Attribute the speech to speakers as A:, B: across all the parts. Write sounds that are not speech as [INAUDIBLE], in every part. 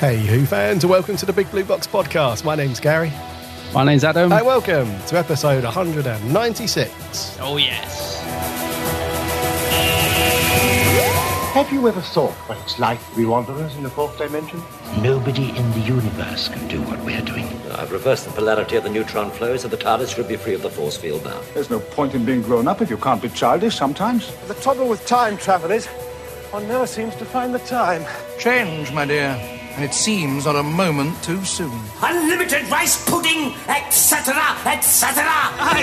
A: Hey, Who fans, welcome to the Big Blue Box podcast. My name's Gary.
B: My name's Adam.
A: Hi, welcome to episode 196.
B: Oh, yes.
C: Have you ever thought what it's like to be wanderers in the fourth dimension?
D: Nobody in the universe can do what we're doing.
E: I've reversed the polarity of the neutron flow, so the TARDIS should be free of the force field now.
F: There's no point in being grown up if you can't be childish sometimes.
G: The trouble with time travel is one never seems to find the time.
H: Change, my dear. And it seems not a moment too soon.
I: Unlimited rice pudding, etc., etc.
G: I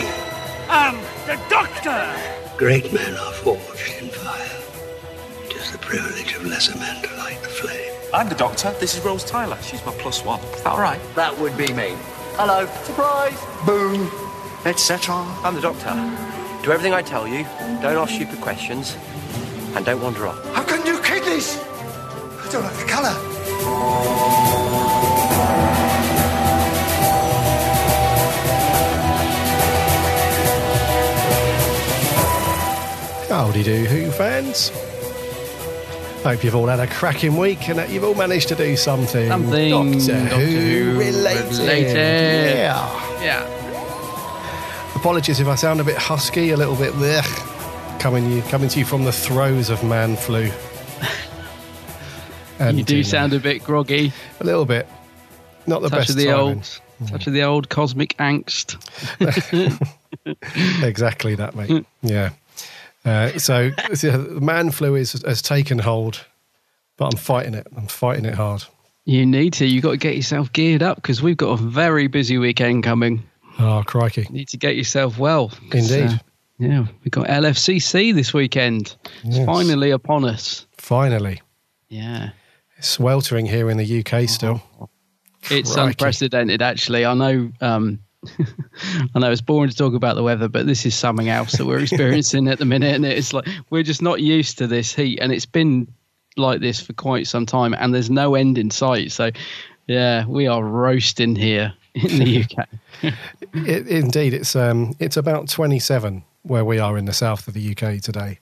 G: am the Doctor!
D: Great men are forged in fire. It is the privilege of lesser men to light the flame.
J: I'm the Doctor. This is Rose Tyler. She's my plus one. Is that all right?
E: That would be me.
G: Hello. Surprise!
H: Boom. Etc.
J: I'm the Doctor. Do everything I tell you. Don't ask stupid questions. And don't wander off.
H: How can you kid this? I don't like the colour.
A: Howdy do, Who fans. Hope you've all had a cracking week and that you've all managed to do something,
B: Something
A: Doctor,
B: Doctor
A: Who,
B: Who
A: related.
B: related.
A: Yeah.
B: Yeah.
A: Apologies if I sound a bit husky, a little bit blech, coming you coming to you from the throes of man flu. And, [LAUGHS]
B: you do sound uh, a bit groggy.
A: a little bit. Not the
B: touch
A: best
B: of the
A: timing.
B: old, mm. touch of the old cosmic angst. [LAUGHS] [LAUGHS]
A: exactly that, mate. yeah. Uh, so the man flu is, has taken hold, but I'm fighting it. I'm fighting it hard.
B: You need to. You've got to get yourself geared up because we've got a very busy weekend coming.
A: Oh, crikey.
B: You need to get yourself well.
A: Indeed.
B: uh, yeah, we've got LFCC this weekend. It's finally upon us.
A: Finally.
B: Yeah.
A: It's sweltering here in the UK still.
B: It's
A: Crikey.
B: unprecedented, actually. I know. Um, [LAUGHS] I know it's boring to talk about the weather, but this is something else that we're [LAUGHS] experiencing at the minute, and it's like we're just not used to this heat, and it's been like this for quite some time, and there's no end in sight. So, yeah, we are roasting here [LAUGHS] in the UK.
A: It, indeed, it's um, it's about 27 where we are in the south of the UK today.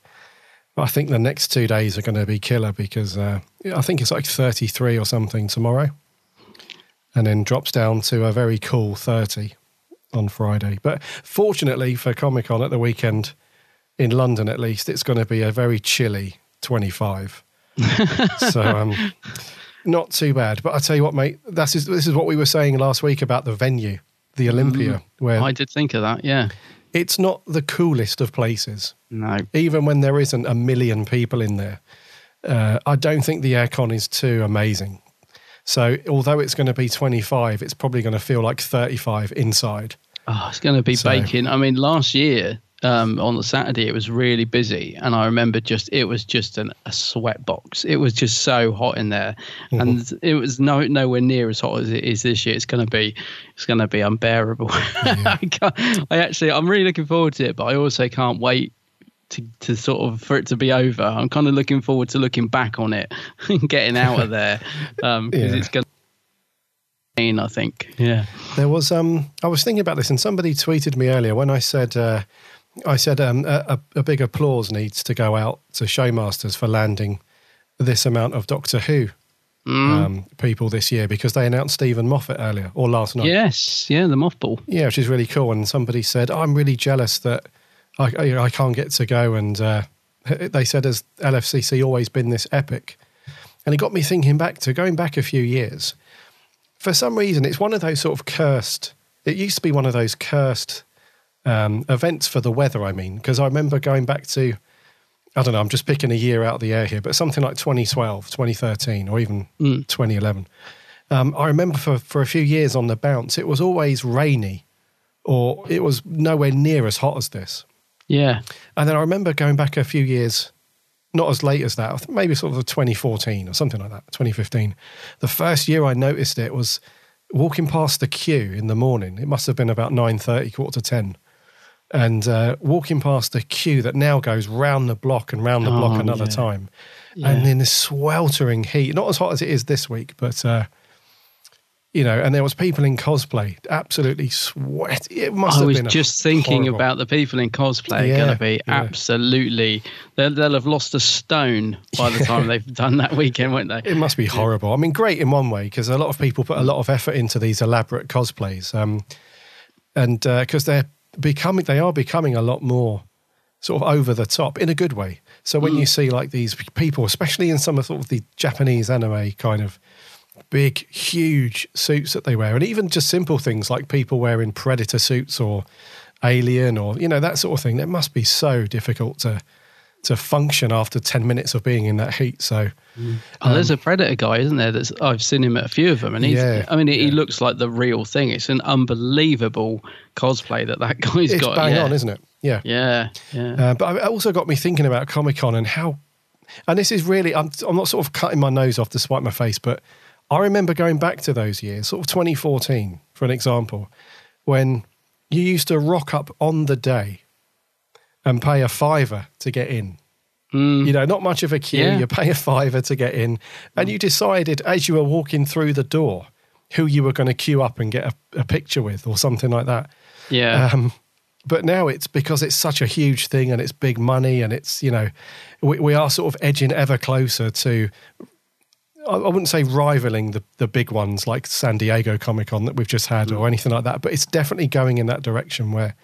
A: I think the next two days are going to be killer because uh, I think it's like 33 or something tomorrow, and then drops down to a very cool 30 on Friday. But fortunately for Comic Con at the weekend in London, at least, it's going to be a very chilly 25. [LAUGHS] so um, not too bad. But I tell you what, mate, that's is, this is what we were saying last week about the venue, the Olympia, where
B: I did think of that. Yeah.
A: it's not the coolest of places,
B: No.
A: even when there isn't a million people in there. Uh, I don't think the aircon is too amazing. So, although it's going to be 25, it's probably going to feel like 35 inside.
B: Oh, it's going to be
A: So-
B: baking. I mean, last year um, on the Saturday it was really busy, and I remember just it was just an, a sweat box. It was just so hot in there, mm-hmm. and it was no nowhere near as hot as it is this year. It's going to be it's going to be unbearable. Mm-hmm. [LAUGHS] I, can't, I actually I'm really looking forward to it, but I also can't wait. To, to sort of for it to be over, I'm kind of looking forward to looking back on it [LAUGHS] and getting out of there um, because
A: Yeah.
B: it's going to I think. Yeah.
A: There was um I was thinking about this and somebody tweeted me earlier when I said uh, I said um, a, a a big applause needs to go out to Showmasters for landing this amount of Doctor Who um, people this year because they announced Steven Moffat earlier or last night.
B: Yes. Yeah. The mothball.
A: Yeah, which is really cool. And somebody said, I'm really jealous that I, I, I can't get to go. And uh, they said, has LFCC always been this epic? And it got me thinking back to going back a few years. For some reason, it's one of those sort of cursed, it used to be one of those cursed um, events for the weather, I mean, because I remember going back to, I don't know, I'm just picking a year out of the air here, but something like 2012, 2013, or even 2011. Um, I remember for, for a few years on the bounce, it was always rainy or it was nowhere near as hot as this.
B: Yeah.
A: And then I remember going back a few years, not as late as that, maybe sort of 2014 or something like that, 2015. The first year I noticed it was walking past the queue in the morning. It must have been about 9.30, quarter to 10. And uh, walking past the queue that now goes round the block and round the block
B: Oh,
A: another
B: yeah.
A: time.
B: Yeah.
A: And in this sweltering heat, not as hot as it is this week, but uh, you know, and there was people in cosplay absolutely sweat. It must
B: I
A: have
B: was
A: been
B: just thinking
A: horrible-
B: about the people in cosplay
A: Yeah,
B: going to be
A: yeah.
B: absolutely. They'll, they'll have lost a stone by the [LAUGHS] time they've done that weekend, won't they?
A: It must be horrible. I mean, great in one way because a lot of people put a lot of effort into these elaborate cosplays, um, and because they're becoming, they are becoming a lot more sort of over the top in a good way. So when you see like these people, especially in some of sort of the Japanese anime kind of big, huge suits that they wear, and even just simple things like people wearing predator suits or alien or you know that sort of thing, that must be so difficult to to function after ten minutes of being in that heat. So.
B: Oh, there's a predator guy, isn't there? That's I've seen him at a few of them, and he's.
A: Yeah,
B: I mean, he looks like the real thing. It's an unbelievable cosplay that that [LAUGHS] guy's
A: it's
B: got.
A: bang
B: yeah.
A: on, isn't it? Yeah.
B: Yeah, yeah.
A: Uh, but it also got me thinking about Comic Con and how, and this is really, I'm, I'm not sort of cutting my nose off to spite my face, but I remember going back to those years, sort of 2014, for an example, when you used to rock up on the day and pay a fiver to get in. You know, not much of a queue.
B: Yeah.
A: You pay a fiver to get in, and you decided as you were walking through the door who you were going to queue up and get a, a picture with, or something like that.
B: yeah.
A: Um, but now it's because it's such a huge thing and it's big money and it's you know we, we are sort of edging ever closer to I wouldn't say rivaling the, the big ones like San Diego Comic Con that we've just had or mm. anything like that, but it's definitely going in that direction where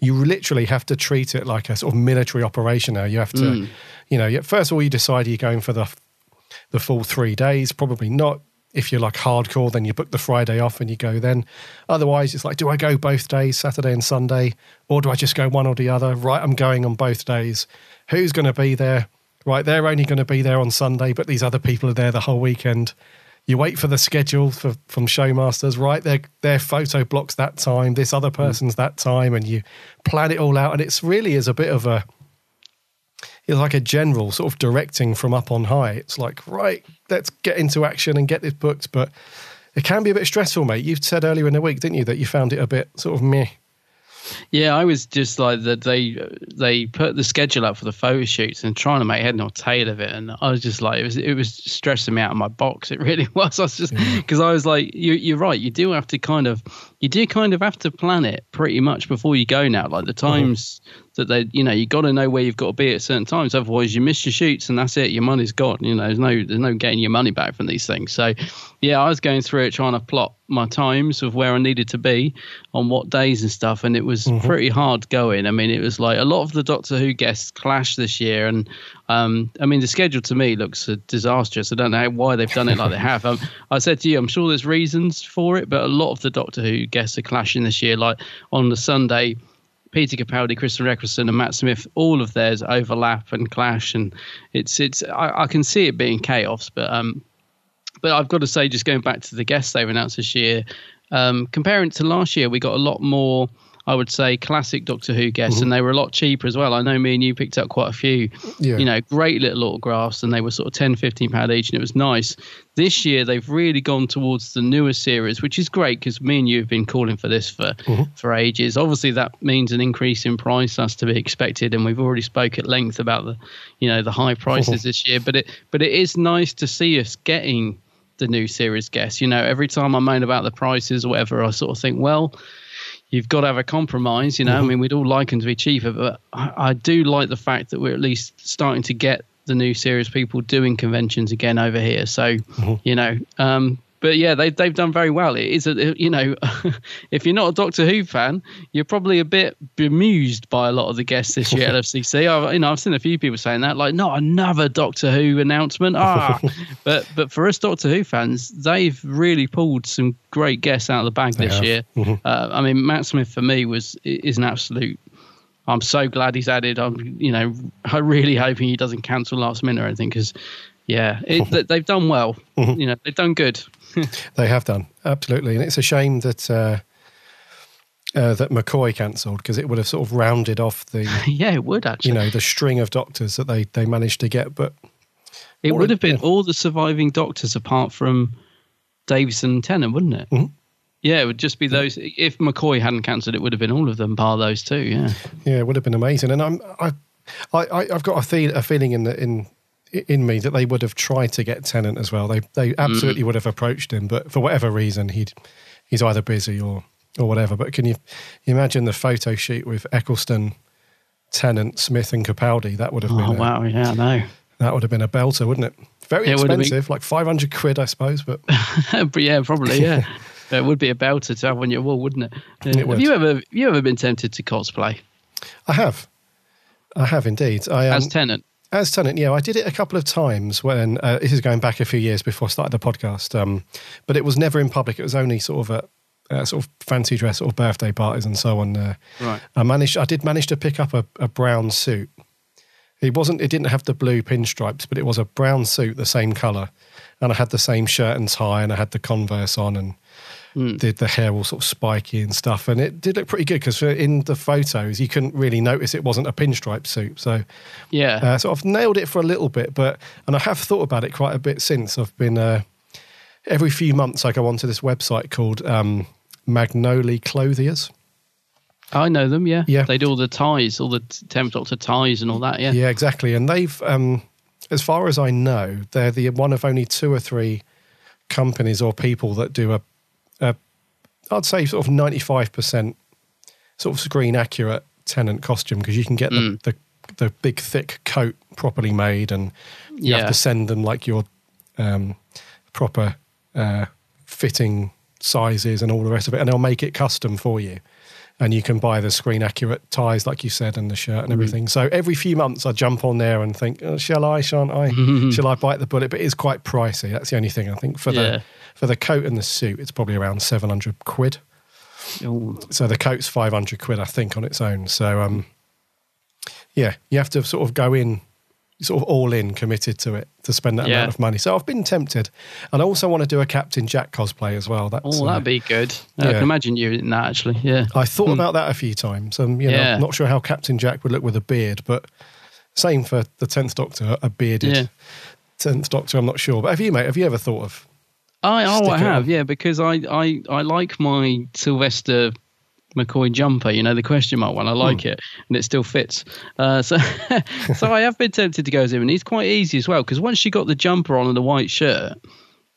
A: you literally have to treat it like a sort of military operation now. You have to, mm. you know, first of all, you decide you're going for the the full three days. Probably not. If you're like hardcore, then you book the Friday off and you go then. Otherwise, it's like, do I go both days, Saturday and Sunday, or do I just go one or the other? Right, I'm going on both days. Who's going to be there? Right, they're only going to be there on Sunday, but these other people are there the whole weekend. You wait for the schedule for, from Showmasters, right? Their their photo blocks that time, this other mm. person's that time, and you plan it all out. And it's really is a bit of a it's like a general sort of directing from up on high. It's like, right, let's get into action and get this booked. But it can be a bit stressful, mate. You said earlier in the week, didn't you, that you found it a bit sort of meh.
B: Yeah, I was just like that. They they put the schedule up for the photo shoots and trying to make head nor tail of it, and I was just like, it was it was stressing me out of my box. It [LAUGHS] really was. I was just because I was like, you you're right. You do have to kind of you do kind of have to plan it pretty much before you go now. Like the uh-huh. times that they you know you got to know where you've got to be at certain times. Otherwise, you miss your shoots and that's it. Your money's gone. You know, there's no there's no getting your money back from these things. So yeah, I was going through it trying to plot my times of where I needed to be on what days and stuff, and it was pretty hard going. I mean, it was like a lot of the Doctor Who guests clashed this year, and um, I mean, the schedule to me looks disastrous. I don't know why they've done it like they have. [LAUGHS] Um, I said to you, I'm sure there's reasons for it, but a lot of the Doctor Who guests are clashing this year. Like on the Sunday, Peter Capaldi, Christopher Eccleston, and Matt Smith, all of theirs overlap and clash, and it's it's. I, I can see it being chaos, but um, but I've got to say, just going back to the guests they've announced this year, um, comparing to last year, we got a lot more. I would say classic Doctor Who guests, mm-hmm. and they were a lot cheaper as well. I know me and you picked up quite a few,
A: Yeah.
B: you know, great little autographs, and they were sort of 10, 15 pound each, and it was nice. This year, they've really gone towards the newer series, which is great because me and you have been calling for this for mm-hmm. for ages. Obviously, that means an increase in price. That's to be expected, and we've already spoke at length about the, you know, the high prices mm-hmm. this year. But it but it is nice to see us getting the new series guests. You know, every time I moan about the prices or whatever, I sort of think, well, you've got to have a compromise. You know, I mean, we'd all like them to be cheaper, but I, I do like the fact that we're at least starting to get the new series people doing conventions again over here. So, you know, um, but yeah, they they've done very well. It is a you know, [LAUGHS] if you're not a Doctor Who fan, you're probably a bit bemused by a lot of the guests this year at [LAUGHS] LFCC. I, you know, I've seen a few people saying that, like, not another Doctor Who announcement. Ah, [LAUGHS] but but for us Doctor Who fans, they've really pulled some great guests out of the bag this year. Uh, I mean, Matt Smith for me was is an absolute. I'm so glad he's added. I'm, you know, I'm really hoping he doesn't cancel last minute or anything because, yeah, it, they've done well. You know, they've done good. [LAUGHS]
A: They have done absolutely, and it's a shame that uh, uh, that McCoy cancelled because it would have sort of rounded off the [LAUGHS]
B: yeah, it would actually.
A: you know the string of doctors that they they managed to get. But
B: it would have been
A: yeah.
B: all the surviving doctors apart from Davison and Tennant, wouldn't it?
A: Mhm.
B: Yeah, it would just be those. If McCoy hadn't cancelled, it would have been all of them, bar those two. Yeah.
A: yeah, it would have been amazing. And I'm I, I I've got a, feel, a feeling in the in in me that they would have tried to get Tennant as well. They they absolutely would have approached him, but for whatever reason, he'd he's either busy or or whatever. But can you imagine the photo shoot with Eccleston, Tennant, Smith, and Capaldi? That would have
B: Oh
A: been a,
B: wow, yeah, know.
A: that would have been a belter, wouldn't it? Very
B: It have been.
A: expensive, like five hundred quid, I suppose. But [LAUGHS]
B: but yeah, probably yeah. [LAUGHS] it would be a belter to have on your wall, wouldn't it?
A: It
B: have
A: would.
B: you ever have you ever been tempted to cosplay
A: I have, I have indeed. I um,
B: as Tennant?
A: As Tennant, yeah, I did it a couple of times when uh, this is going back a few years before I started the podcast, um, but it was never in public. It was only sort of at uh, sort of fancy dress, or birthday parties and so on. Uh,
B: Right.
A: I managed, I did manage to pick up a, a brown suit. It wasn't, it didn't have the blue pinstripes, but it was a brown suit, the same color, and I had the same shirt and tie, and I had the Converse on, and did the hair all sort of spiky and stuff, and it did look pretty good because in the photos you couldn't really notice it wasn't a pinstripe suit, so.
B: Yeah.
A: Uh, so I've nailed it for a little bit, but and I have thought about it quite a bit since. I've been uh, every few months I go onto this website called um, Magnoli Clothiers.
B: I know them. Yeah.
A: Yeah.
B: They do all the ties, all the t- Tenth Doctor ties and all that. Yeah.
A: Yeah, exactly. And they've, um, as far as I know, they're the one of only two or three companies or people that do a I'd say sort of ninety five percent sort of screen accurate Tennant costume because you can get
B: Mm.
A: the, the the big thick coat properly made and you
B: Yeah.
A: have to send them like your um, proper uh, fitting sizes and all the rest of it, and they'll make it custom for you. And you can buy the screen accurate ties, like you said, and the shirt and everything. So every few months, I jump on there and think, oh, shall I, shan't I? [LAUGHS] Shall I bite the bullet? But it is quite pricey. That's the only thing I think for
B: Yeah.
A: the for the coat and the suit. It's probably around seven hundred quid.
B: Oh,
A: So the coat's five hundred quid, I think, on its own. So um, yeah, you have to sort of go in, sort of all in, committed to it to spend that
B: Yeah.
A: amount of money. So I've been tempted, and I also want to do a Captain Jack cosplay as well. That's
B: oh,
A: uh,
B: that'd be good. I can imagine you in that actually. Yeah.
A: I thought about that a few times. Um, you know,
B: Yeah.
A: I'm not sure how Captain Jack would look with a beard, but same for the tenth Doctor, a bearded
B: Yeah.
A: tenth Doctor. I'm not sure, but have you, mate? Have you ever thought of?
B: I oh I have
A: on.
B: yeah because I I I like my Sylvester McCoy jumper you know the question mark one I like
A: Hmm.
B: it and it still fits uh, so [LAUGHS] so I have been tempted to go as him and he's quite easy as well because once you got the jumper on and the white shirt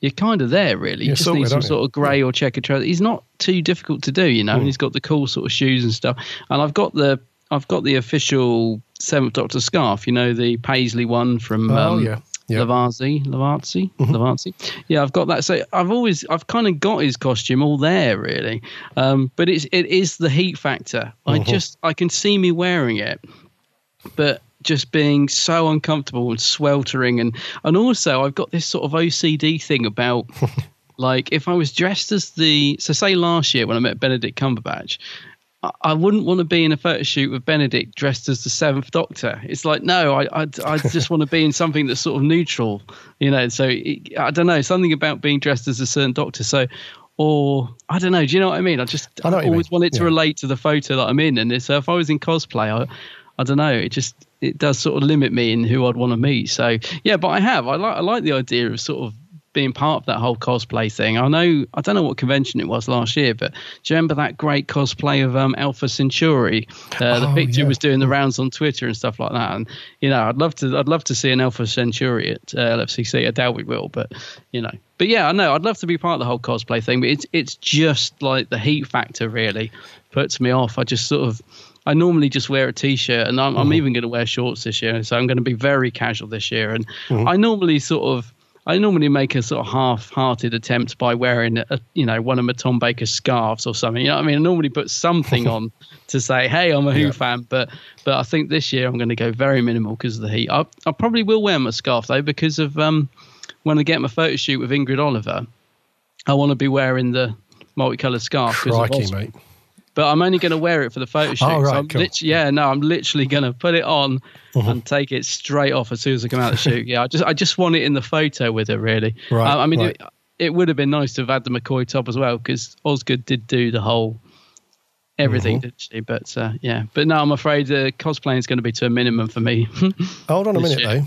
B: you're kind of there really you
A: You're
B: just need some sort of grey or checkered trousers he's not too difficult to do you
A: Hmm.
B: know and he's got the cool sort of shoes and stuff and I've got the I've got the official Seventh Doctor scarf you know the Paisley one from
A: Oh,
B: um,
A: yeah. Yeah.
B: Lovarzi, Lovarzi,
A: Mm-hmm.
B: Lovarzi. Yeah, I've got that. So I've always, I've kind of got his costume all there, really. Um, but it's, it is the heat factor. I
A: Mm-hmm.
B: just, I can see me wearing it, but just being so uncomfortable and sweltering, and and also I've got this sort of OCD thing about. [LAUGHS] Like if I was dressed as the so say last year when I met Benedict Cumberbatch, I- wouldn't want to be in a photo shoot with Benedict dressed as the Seventh Doctor. It's like no, I I, I just want to be in something that's sort of neutral, you know. So it, I don't know something about being dressed as a certain Doctor. So. Or I don't know. Do you know what I mean? I just
A: I
B: I always want it to
A: yeah.
B: relate to the photo that I'm in. And so if I was in cosplay, I, I don't know. It just it does sort of limit me in who I'd want to meet. So yeah, but I have. I like I like the idea of sort of being part of that whole cosplay thing. I know I don't know what convention it was last year, but do you remember that great cosplay of um, Alpha Centauri? Uh, the
A: Oh,
B: picture
A: yeah.
B: was doing the rounds on Twitter and stuff like that. And you know, I'd love to I'd love to see an Alpha Centauri at uh, LFCC. I doubt we will, but you know. But yeah, I know I'd love to be part of the whole cosplay thing, but it's it's just like the heat factor really puts me off. I just sort of I normally just wear a t-shirt, and I'm,
A: Mm-hmm.
B: I'm even going to wear shorts this year. So I'm going to be very casual this year, and
A: Mm-hmm.
B: I normally sort of. I normally make a sort of half-hearted attempt by wearing, a, you know, one of my Tom Baker scarves or something. You know what I mean? I normally put something [LAUGHS] on to say, "Hey, I'm a Who
A: Yeah.
B: fan." But but I think this year I'm going to go very minimal because of the heat. I, I probably will wear my scarf though because of um, when I get my photo shoot with Ingrid Oliver, I want to be wearing the multicolored scarf.
A: Crikey, mate.
B: But I'm only going to wear it for the photo shoot.
A: Oh, right,
B: so I'm
A: cool. Mm-hmm.
B: yeah, no, I'm literally going to put it on and take it straight off as soon as I come out of the shoot. [LAUGHS] Yeah, I just I just want it in the photo with it, really.
A: Right,
B: I, I mean,
A: right.
B: it, it would have been nice to have had the McCoy top as well because Osgood did do the whole everything,
A: Mm-hmm.
B: didn't she? But uh, yeah, but no, I'm afraid uh, cosplaying is going to be to a minimum for me. [LAUGHS]
A: Hold on a minute,
B: year.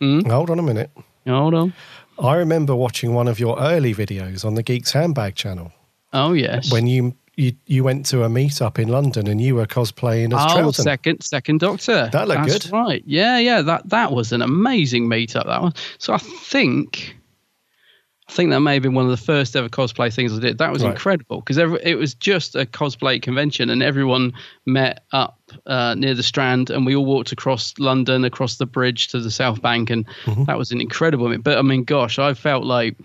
A: though. Hold on a minute.
B: Hold on.
A: I remember watching one of your early videos on the Geeks Handbag channel
B: Oh yes.
A: when you you you went to a meetup in London and you were cosplaying as
B: oh,
A: Troughton.
B: second second Doctor.
A: That looked
B: That's
A: good.
B: Right? Yeah, yeah. That that was an amazing meetup. That one. So I think. I think that may have been one of the first ever cosplay things I did. That was
A: Right.
B: incredible because it was just a cosplay convention and everyone met up uh, near the Strand and we all walked across London, across the bridge to the South Bank, and
A: Mm-hmm.
B: that was an incredible. But I mean, gosh, I felt like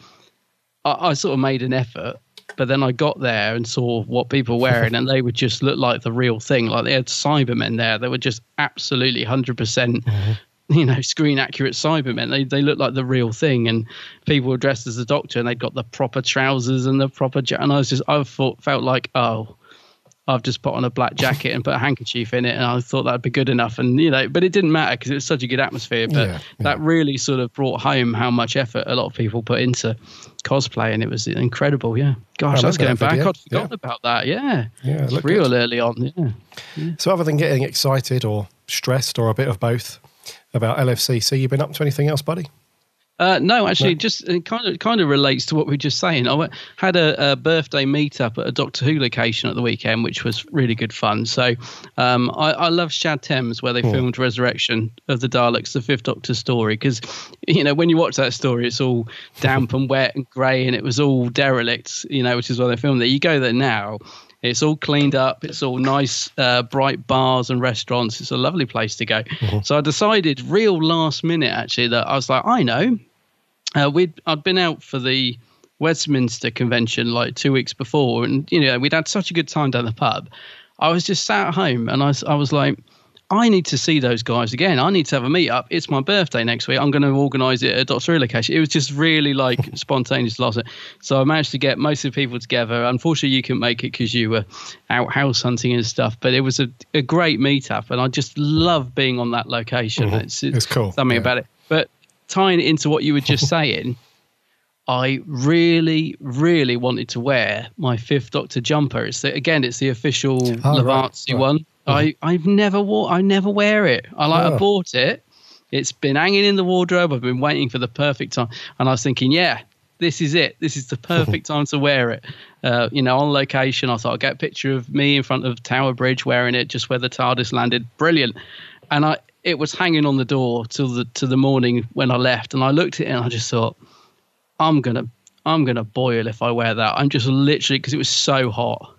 B: I, I sort of made an effort, but then I got there and saw what people were wearing, and they would just look like the real thing. Like they had Cybermen there; they were just absolutely 100 percent. Mm-hmm. You know, screen accurate Cybermen. They they looked like the real thing, and people were dressed as the Doctor, and they'd got the proper trousers and the proper. Ja- and I was just, I thought, felt like, oh, I've just put on a black jacket and put a handkerchief in it, and I thought that'd be good enough. And you know, but it didn't matter because it was such a good atmosphere. But
A: Yeah,
B: that really sort of brought home how much effort a lot of people put into cosplay, and it was incredible. Yeah, gosh,
A: I
B: that's going
A: that
B: back. I'd forgotten about that. Yeah,
A: Yeah, it
B: It's real
A: good.
B: early on. Yeah.
A: So other than getting excited or stressed or a bit of both about LFCC, you've been up to anything else, buddy?
B: Uh, no, actually, just it kind of kind of relates to what we were just saying. I had a, a birthday meetup at a Doctor Who location at the weekend, which was really good fun. So um, I, I love Shad Thames, where they filmed Resurrection of the Daleks, the Fifth Doctor story, because you know when you watch that story, it's all damp [LAUGHS] and wet and grey, and it was all derelict, you know, which is why they filmed it. You go there now. It's all cleaned up. It's all nice, uh, bright bars and restaurants. It's a lovely place to go. So I decided, real last minute, actually, that I was like, I know. Uh, we'd I'd been out for the Westminster convention like two weeks before, and you know we'd had such a good time down the pub. I was just sat at home, and I I was like, I need to see those guys again. I need to have a meet up. It's my birthday next week. I'm going to organise it at Doctor Who location. It was just really like [LAUGHS] spontaneous last. So I managed to get most of the people together. Unfortunately, you couldn't make it because you were out house hunting and stuff. But it was a, a great meetup, and I just love being on that location.
A: Mhm.
B: It's,
A: It's cool,
B: Something
A: yeah.
B: about it. But tying it into what you were just [LAUGHS] saying. I really, really wanted to wear my Fifth Doctor jumper. It's the, again, it's the official
A: Oh, right, right.
B: one. I, I've never wore. I never wear it. I like.
A: Oh.
B: I bought it. It's been hanging in the wardrobe. I've been waiting for the perfect time, and I was thinking, yeah, this is it. This is the [LAUGHS] perfect time to wear it. Uh, you know, on location, I thought I'd get a picture of me in front of Tower Bridge wearing it, just where the TARDIS landed. Brilliant. And I, it was hanging on the door till the to the morning when I left, and I looked at it and I just thought, I'm gonna I'm gonna boil if I wear that. I'm just literally because it was so hot.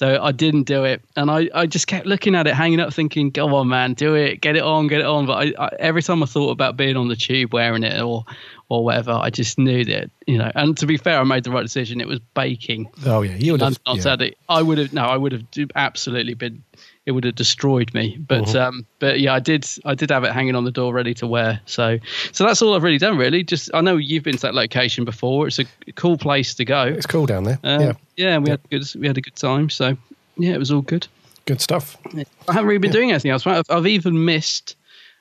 B: So I didn't do it, and I, I just kept looking at it, hanging up, thinking, "Go on, man, do it, get it on, get it on." But I, I, every time I thought about being on the tube wearing it or or whatever, I just knew that you know. And to be fair, I made the right decision. It was baking.
A: Oh yeah, you would have.
B: On
A: yeah.
B: Saturday. I would have no, I would have absolutely been. It would have destroyed me. But
A: Mhm.
B: um, but yeah, I did. I did have it hanging on the door, ready to wear. So so that's all I've really done. Really, just I know you've been to that location before. It's a cool place to go.
A: It's cool down there.
B: Um,
A: yeah,
B: yeah, we had good. We had a good time. So yeah, it was all good.
A: good stuff.
B: I haven't really been doing anything else. I've, I've even missed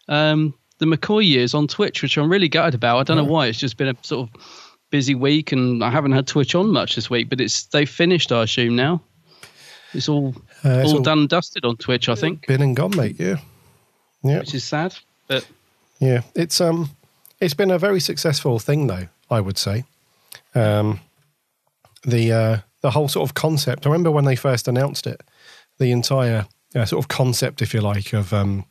B: um, the McCoy years on Twitch, which I'm really gutted about. I don't know why. It's just been a sort of busy week, and I haven't had Twitch on much this week. But it's they finished, I assume now. It's all
A: Uh, it's
B: all
A: all-
B: done and dusted on Twitch, I think,
A: Been and gone, mate. Yeah, yeah,
B: which is sad. But
A: yeah. It's um, it's been a very successful thing, though. I would say, um, the uh, the whole sort of concept. I remember when they first announced it, the entire uh, sort of concept, if you like, of um,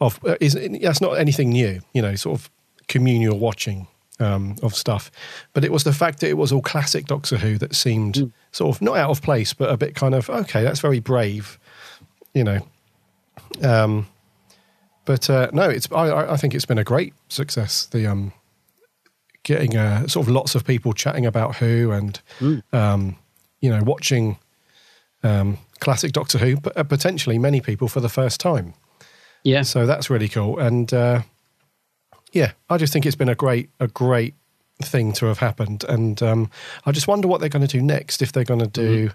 A: of uh, is that's not anything new. You know, sort of communal watching um, of stuff, but it was the fact that it was all classic Doctor Who that seemed sort of not out of place, but a bit kind of okay. That's very brave, you know. Um, but uh, no, it's I, I- think it's been a great success. The um, getting uh, sort of lots of people chatting about Who and um, you know watching um, classic Doctor Who, but uh, potentially many people for the first time.
B: yeah,
A: So that's really cool. And uh, yeah, I just think it's been a great, a great thing to have happened. And um, I just wonder what they're going to do next. If they're going to do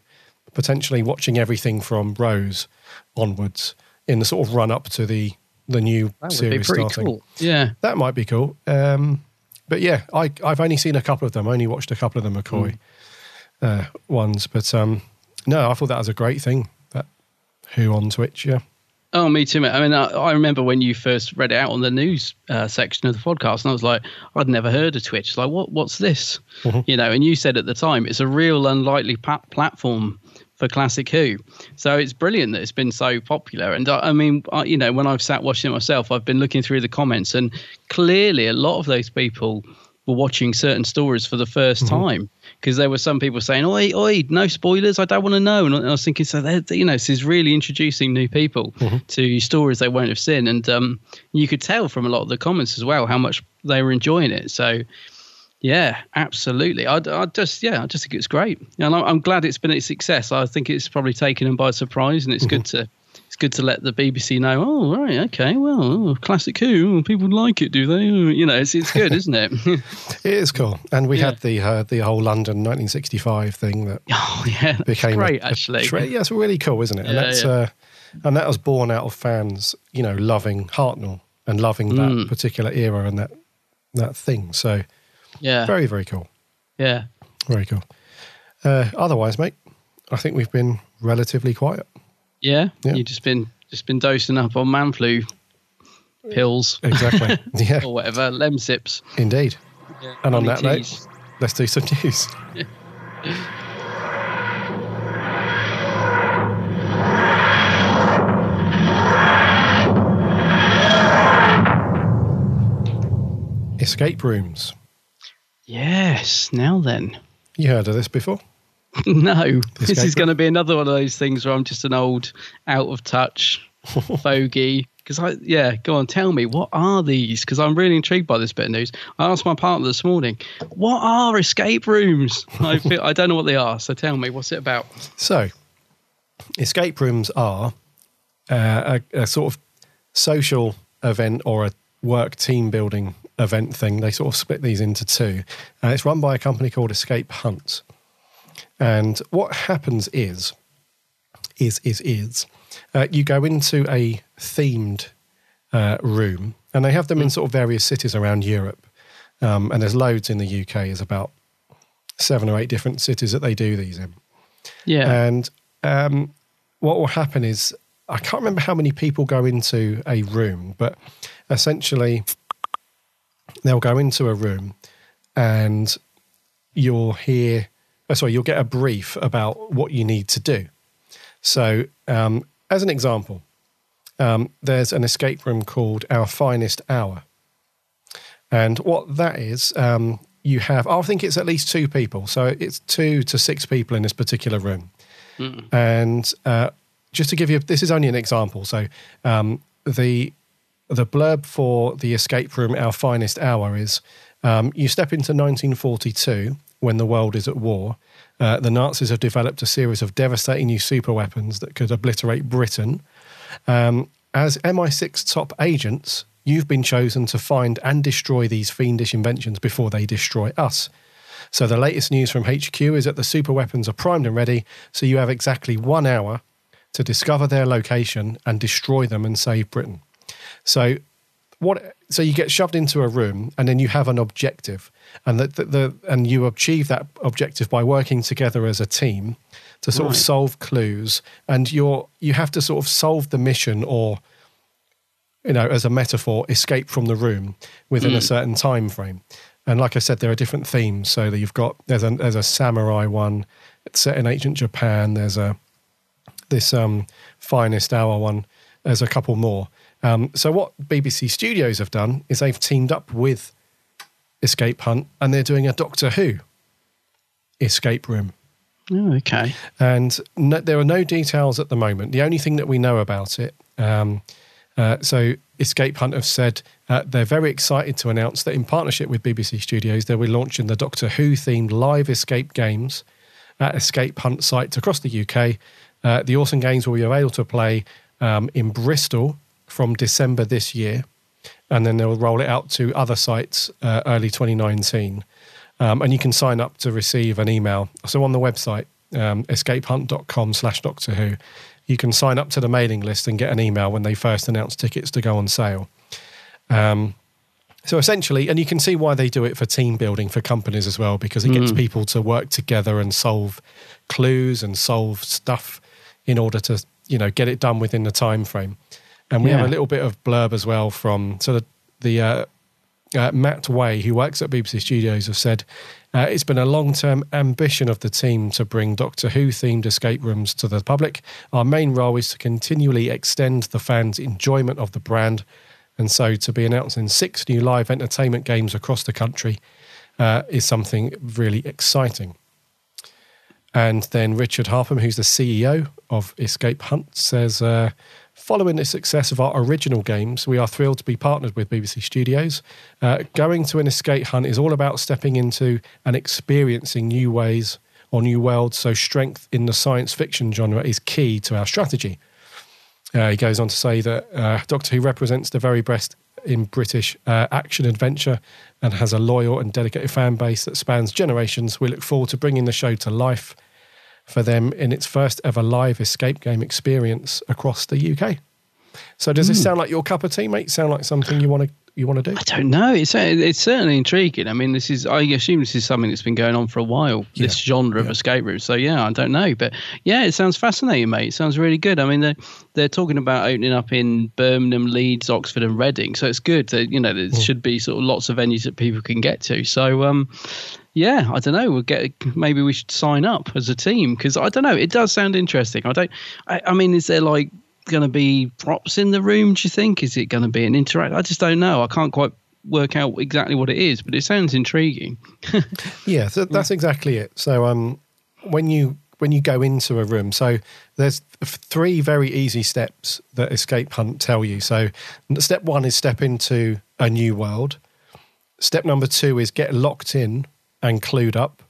A: potentially watching everything from Rose onwards in the sort of run up to the the new
B: that would be
A: series
B: pretty
A: starting.
B: cool. Yeah,
A: That might be cool. Um, but yeah, I, I've only seen a couple of them. I only watched a couple of the McCoy uh, ones. But um, no, I thought that was a great thing. That Who on Twitch, yeah.
B: Oh, me too, mate. I mean, I, I remember when you first read it out on the news uh, section of the podcast, and I was like, I'd never heard of Twitch. Like, what? What's this? You know, and you said at the time it's a real unlikely platform for Classic Who. So it's brilliant that it's been so popular. And I, I mean, I, you know, when I've sat watching it myself, I've been looking through the comments, and clearly a lot of those people were watching certain stories for the 1st
A: Mm-hmm.
B: time because there were some people saying, "Oi, oi, no spoilers! I don't want to know." And I was thinking, so they're, you know, this is really introducing new people
A: Mm-hmm.
B: to stories they won't have seen, and um, you could tell from a lot of the comments as well how much they were enjoying it. So. Yeah, absolutely. I, I just, yeah, I just think it's great, and I'm, I'm glad it's been a success. I think it's probably taken them by surprise, and it's good to, good to let the BBC know. Oh, right, okay, well, oh, classic Who, oh, people like it, do they? You know, it's it's good, [LAUGHS] isn't it?
A: It is cool, and we
B: Yeah.
A: had the uh, the whole London 1965 thing that [LAUGHS]
B: oh, yeah,
A: became
B: great,
A: a
B: actually.
A: tre- yeah, it's really cool, isn't it? And
B: Yeah,
A: that's
B: yeah.
A: Uh, and that was born out of fans, you know, loving Hartnell and loving
B: Mm.
A: that particular era and that that thing. So
B: yeah,
A: very very cool,
B: yeah.
A: very cool. Uh, otherwise, mate, I think we've been relatively quiet.
B: Yeah,
A: Yeah.
B: you've just been just been dosing up on man flu pills
A: Exactly. [LAUGHS] [LAUGHS] yeah,
B: or whatever, lemsips.
A: indeed. And on that note, let's do some news. [LAUGHS] Escape rooms.
B: Yes. Now then.
A: You heard of this before? [LAUGHS]
B: No, this is going to be another one of those things where I'm just an old, out of touch [LAUGHS] fogey. Because I, yeah, go on, tell me what are these? Because I'm really intrigued by this bit of news. I asked my partner this morning, what are escape rooms? I [LAUGHS] feel, I don't know what they are, so tell me, what's it about?
A: So, escape rooms are uh, a, a sort of social event or a work team building event thing. They sort of split these into two. Uh, it's run by a company called Escape Hunt. And what happens is, is, is, is, uh, you go into a themed uh, room, and they have them in sort of various cities around Europe. Um, and there's loads in the UK. There's about seven or eight different cities that they do these in.
B: Yeah,
A: And um, what will happen is, I can't remember how many people go into a room, but essentially, they'll go into a room and you'll hear, oh, sorry, you'll get a brief about what you need to do. So, um, as an example, um, there's an escape room called Our Finest Hour. And what that is, um, you have, I think it's at least two people. So it's two to six people in this particular room. And uh, just to give you, this is only an example. So um, the the blurb for the escape room, Our Finest Hour, is um, you step into 1942 when the world is at war. Uh, the Nazis have developed a series of devastating new superweapons that could obliterate Britain. Um, as MI6 top agents, you've been chosen to find and destroy these fiendish inventions before they destroy us. So the latest news from HQ is that the superweapons are primed and ready, so you have exactly one hour to discover their location and destroy them and save Britain. So what so you get shoved into a room and then you have an objective. And the, the, the and you achieve that objective by working together as a team to sort of solve clues. And you're you have to sort of solve the mission or you know as a metaphor escape from the room within a certain time frame. And like i said there are different themes. So that you've got there's a there's a samurai one it's set in ancient japan. There's a this um finest hour one. There's a couple more um, so what bbc studios have done is they've teamed up with escape hunt and they're doing a doctor who escape room
B: oh, okay.
A: and no, there are no details at the moment. The only thing that we know about it, um, uh, so Escape Hunt have said uh, they're very excited to announce that in partnership with BBC Studios, they'll be launching the Doctor Who themed live escape games at Escape Hunt sites across the UK. Uh, the awesome games will be able to play um, in Bristol from December this year, and then they'll roll it out to other sites uh, early 2019. Um, and you can sign up to receive an email. So on the website, um, escapehunt.com slash Doctor Who, you can sign up to the mailing list and get an email when they first announce tickets to go on sale. Um, so essentially, and you can see why they do it for team building for companies as well, because it gets people to work together and solve clues and solve stuff in order to, you know, get it done within the time frame. And we have a little bit of blurb as well from so the the uh, uh, Matt Way, who works at BBC Studios, have said uh, it's been a long term ambition of the team to bring Doctor Who themed escape rooms to the public. Our main role is to continually extend the fans' enjoyment of the brand. And so to be announcing six new live entertainment games across the country uh, is something really exciting. And then Richard Harpham, who's the CEO of Escape Hunt, says uh, Following the success of our original games, we are thrilled to be partnered with BBC Studios. Uh, going to an escape hunt is all about stepping into and experiencing new ways or new worlds, so strength in the science fiction genre is key to our strategy. Uh, he goes on to say that uh, Doctor Who represents the very best in British uh, action adventure and has a loyal and dedicated fan base that spans generations. We look forward to bringing the show to life for them in its first ever live escape game experience across the UK. So, does this
B: Hmm.
A: sound like your cup of tea, mate? Sound like something you want to you want to do?
B: I don't know. It's it's certainly intriguing. I mean, this is I assume this is something that's been going on for a while. This genre of escape room. So yeah, I don't know, but yeah, it sounds fascinating, mate. It sounds really good. I mean, they're they're talking about opening up in Birmingham, Leeds, Oxford, and Reading. So it's good. That, you know, there should be sort of lots of venues that people can get to. So um, yeah, I don't know. We'll get maybe we should sign up as a team because I don't know. It does sound interesting. I don't. I, I mean, is there like going to be props in the room? Do you think? Is it going to be an interact? I just don't know. I can't quite work out exactly what it is, but it sounds intriguing. [LAUGHS]
A: Yeah, th- that's exactly it. So, um, when you when you go into a room, so there's three very easy steps that Escape Hunt tell you. So, step one is step into a new world. Step number two is get locked in and clued up,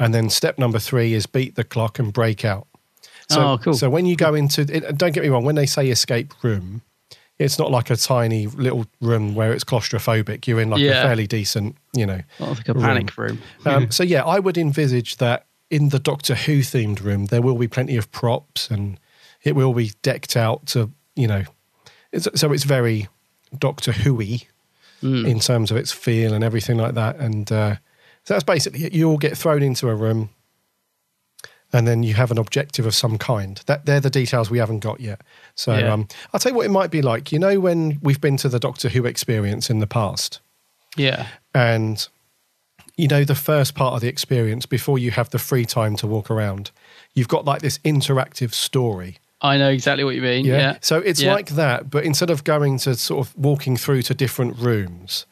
A: and then step number three is beat the clock and break out. So,
B: Oh, cool.
A: So when you go into, it, don't get me wrong, when they say escape room, it's not like a tiny little room where it's claustrophobic. You're in like
B: Yeah.
A: a fairly decent, you know,
B: Not like a panic room.
A: um, [LAUGHS] so yeah, I would envisage that in the Doctor Who themed room, there will be plenty of props and it will be decked out to you know, it's, so it's very Doctor Who-y in terms of its feel and everything like that. And uh, so that's basically it. You all get thrown into a room, and then you have an objective of some kind. That they're the details we haven't got yet. So
B: Yeah.
A: um, I'll tell you what it might be like. You know, when we've been to the Doctor Who experience in the past
B: Yeah.
A: and you know the first part of the experience before you have the free time to walk around you've got like this interactive story
B: I know exactly what you mean.
A: yeah,
B: Yeah.
A: so it's
B: Yeah.
A: like that but instead of going to sort of walking through to different rooms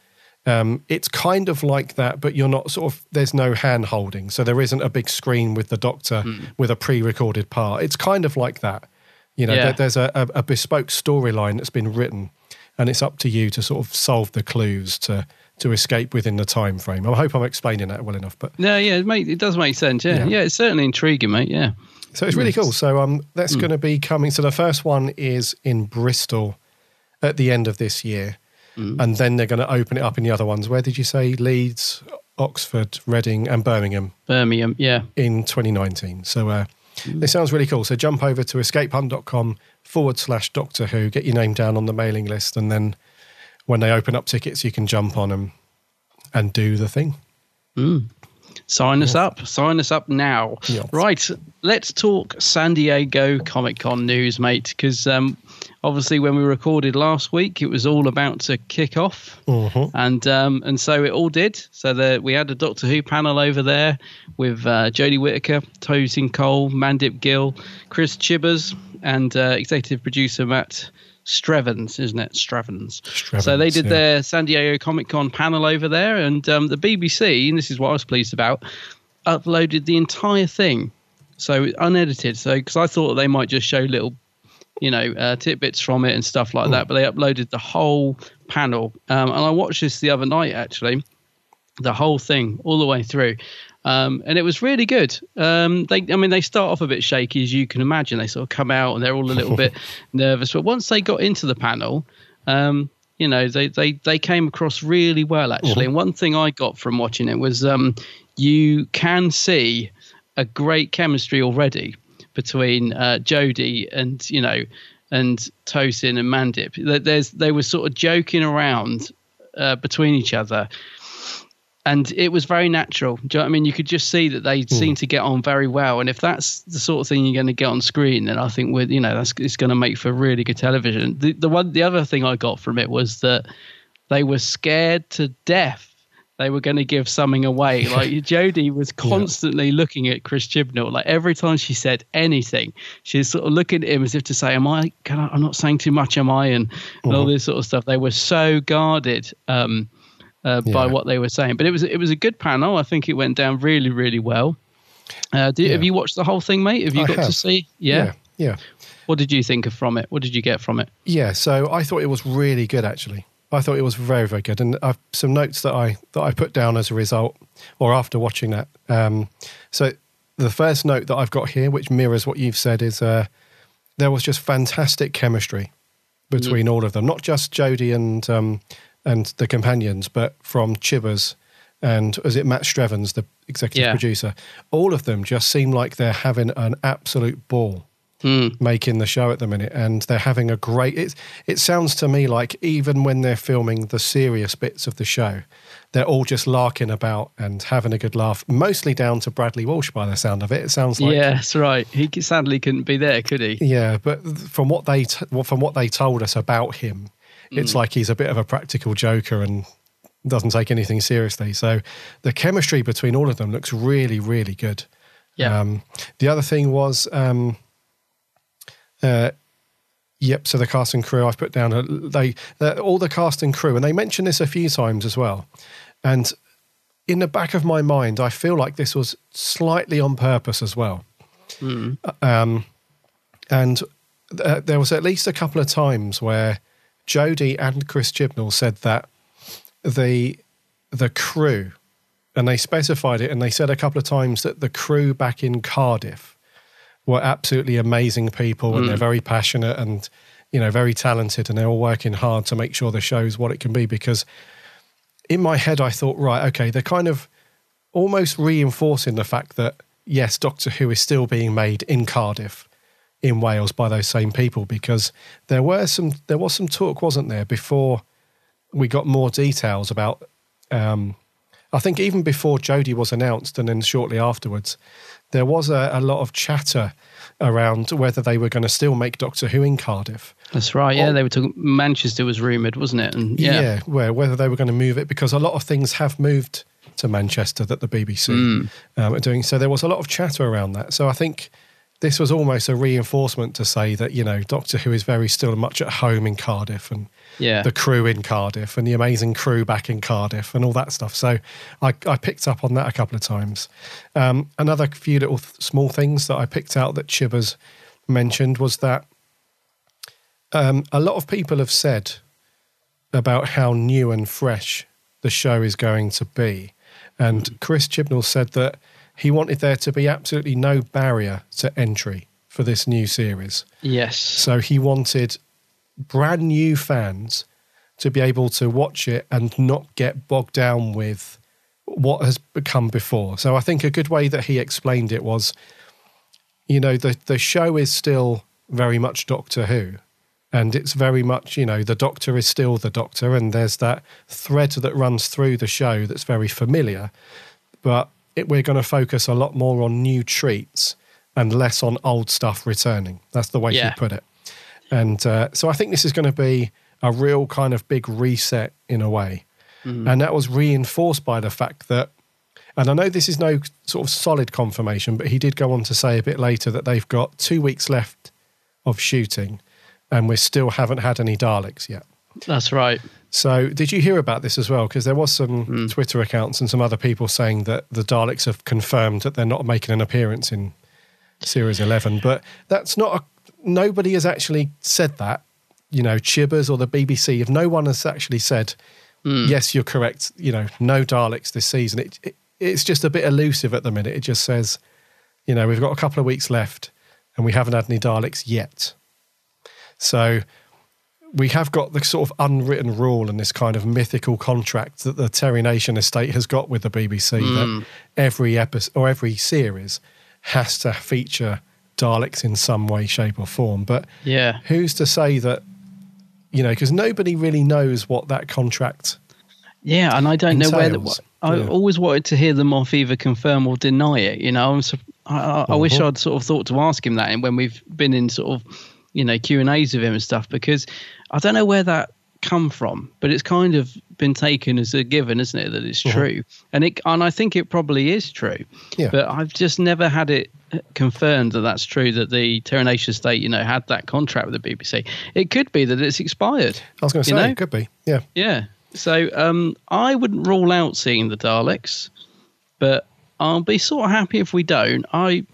A: um, it's kind of like that but you're not sort of there's no hand holding so there isn't a big screen with the doctor
B: Hmm.
A: with a pre-recorded part it's kind of like that you know
B: Yeah.
A: there- there's a, a, a bespoke storyline that's been written and it's up to you to sort of solve the clues to to escape within the time frame i hope i'm explaining that well enough but
B: No, yeah, it, make, it does make sense. Yeah.
A: Yeah.
B: yeah, it's certainly intriguing, mate. Yeah.
A: So it's really cool. So um, that's
B: Hmm.
A: going to be coming. So the first one is in Bristol at the end of this year,
B: Hmm.
A: and then they're going to open it up in the other ones. Where did you say Leeds, Oxford, Reading, and Birmingham
B: Birmingham. Yeah.
A: in 2019? So uh,
B: Hmm.
A: this sounds really cool. So jump over to escapehunt.com forward slash Doctor Who, get your name down on the mailing list, and then when they open up tickets, you can jump on them and do the thing.
B: Sign us up. Sign us up now.
A: Yeah.
B: Right. Let's talk San Diego Comic Con news, mate. Because um, obviously, when we recorded last week, it was all about to kick off, and um, and so it all did. So the, we had a Doctor Who panel over there with uh, Jodie Whittaker, Tosin Cole, Mandip Gill, Chris Chibbers, and uh, executive producer Matt. Strevens, isn't it? Strevens. so they did
A: yeah.
B: their San Diego Comic Con panel over there, and um, the BBC, and this is what I was pleased about, uploaded the entire thing, so unedited. So because I thought they might just show little, you know, uh, tidbits from it and stuff like that, but they uploaded the whole panel. Um, and I watched this the other night actually, the whole thing all the way through. Um, and it was really good. Um, they, I mean, they start off a bit shaky, as you can imagine. They sort of come out and they're all a little [LAUGHS] bit nervous, but once they got into the panel, um, you know, they, they, they came across really well actually. And one thing I got from watching it was um, you can see a great chemistry already between uh, Jodie and you know and Tosin and Mandip. That There's they were sort of joking around uh, between each other, and it was very natural. Do you know what I mean? You could just see that they seemed to get on very well. And if that's the sort of thing you're going to get on screen, then I think with you know that's it's going to make for really good television. The the one the other thing I got from it was that they were scared to death they were going to give something away. [LAUGHS] Like Jodie was constantly yeah. looking at Chris Chibnall. Like every time she said anything, she's sort of looking at him as if to say, "Am I? Can I am not saying too much, am I?" And, and all uh-huh. this sort of stuff. They were so guarded um, uh, yeah. by what they were saying. But it was it was a good panel. I think it went down really really well. Uh, did, yeah. Have you watched the whole thing, mate? Have you I got have. to see?
A: Yeah. yeah, yeah.
B: What did you think of from it? What did you get from it?
A: Yeah, so I thought it was really good actually. I thought it was very, very good, and I've some notes that I that I put down as a result, or after watching that. Um, so the first note that I've got here, which mirrors what you've said, is uh, there was just fantastic chemistry between mm. all of them, not just Jodie and um, and the companions, but from Chibbers and is it Matt Strevens, the executive yeah. producer? All of them just seem like they're having an absolute ball mm. making the show at the minute, and they're having a great. It it sounds to me like even when they're filming the serious bits of the show, they're all just larking about and having a good laugh. Mostly down to Bradley Walsh by the sound of it. It sounds like
B: yeah, that's right. He sadly couldn't be there, could he?
A: Yeah, but from what they t- from what they told us about him, it's mm. like he's a bit of a practical joker and doesn't take anything seriously. So the chemistry between all of them looks really, really good. Yeah. Um, the other thing was um, uh, yep. So the cast and crew I've put down they all the cast and crew, and they mention this a few times as well. And in the back of my mind, I feel like this was slightly on purpose as well. Mm. Um, and uh, there was at least a couple of times where Jodie and Chris Chibnall said that the the crew, and they specified it, and they said a couple of times that the crew back in Cardiff were absolutely amazing people and mm. they're very passionate and you know very talented and they're all working hard to make sure the show's what it can be because in my head I thought right okay they're kind of almost reinforcing the fact that yes Doctor Who is still being made in Cardiff in Wales by those same people because there were some there was some talk wasn't there before we got more details about um, I think even before Jodie was announced and then shortly afterwards there was a, a lot of chatter around whether they were going to still make Doctor Who in Cardiff.
B: That's right. Yeah, or, they were talking. Manchester was rumored, wasn't it? And yeah,
A: yeah, where whether they were going to move it because a lot of things have moved to Manchester that the BBC mm. um, are doing. So there was a lot of chatter around that. So I think this was almost a reinforcement to say that you know Doctor Who is very still much at home in Cardiff and
B: yeah.
A: the crew in Cardiff and the amazing crew back in Cardiff and all that stuff. So I, I picked up on that a couple of times. Um, another few little th- small things that I picked out that Chibbers mentioned was that um, a lot of people have said about how new and fresh the show is going to be. And Chris Chibnall said that he wanted there to be absolutely no barrier to entry for this new series.
B: Yes.
A: So he wanted brand new fans to be able to watch it and not get bogged down with what has become before. So I think a good way that he explained it was, you know, the the show is still very much Doctor Who. And it's very much, you know, the doctor is still the doctor, and there's that thread that runs through the show that's very familiar. But it, we're going to focus a lot more on new treats and less on old stuff returning. That's the way yeah. he put it. And uh, so I think this is going to be a real kind of big reset in a way. Mm. And that was reinforced by the fact that, and I know this is no sort of solid confirmation, but he did go on to say a bit later that they've got two weeks left of shooting and we still haven't had any Daleks yet.
B: That's right.
A: So, did you hear about this as well? Because there was some mm. Twitter accounts and some other people saying that the Daleks have confirmed that they're not making an appearance in Series 11. But that's not a nobody has actually said that. You know, Chibbers or the BBC, if no one has actually said, mm. yes, you're correct, you know, no Daleks this season, it, it, it's just a bit elusive at the minute. It just says, you know, we've got a couple of weeks left and we haven't had any Daleks yet. So we have got the sort of unwritten rule and this kind of mythical contract that the Terry Nation estate has got with the BBC mm. that hmm. every episode or every series has to feature Daleks in some way, shape, or form. But
B: yeah,
A: who's to say that? You know, because nobody really knows what that contract.
B: Yeah, and I don't entails. know whether I yeah. always wanted to hear them off either confirm or deny it. You know, I'm, I, I uh-huh. wish I'd sort of thought to ask him that, and when we've been in sort of you know Q and A's with him and stuff, because I don't know where that come from? But it's kind of been taken as a given, isn't it, that it's
A: Mhm.
B: true? And it and I think it probably is true.
A: Yeah.
B: But I've just never had it confirmed that that's true that the Terry Nation estate, you know, had that contract with the BBC. It could be that it's expired.
A: I was going to say,
B: know?
A: it could be. Yeah.
B: Yeah. So um, I wouldn't rule out seeing the Daleks, but I'll be sort of happy if we don't. I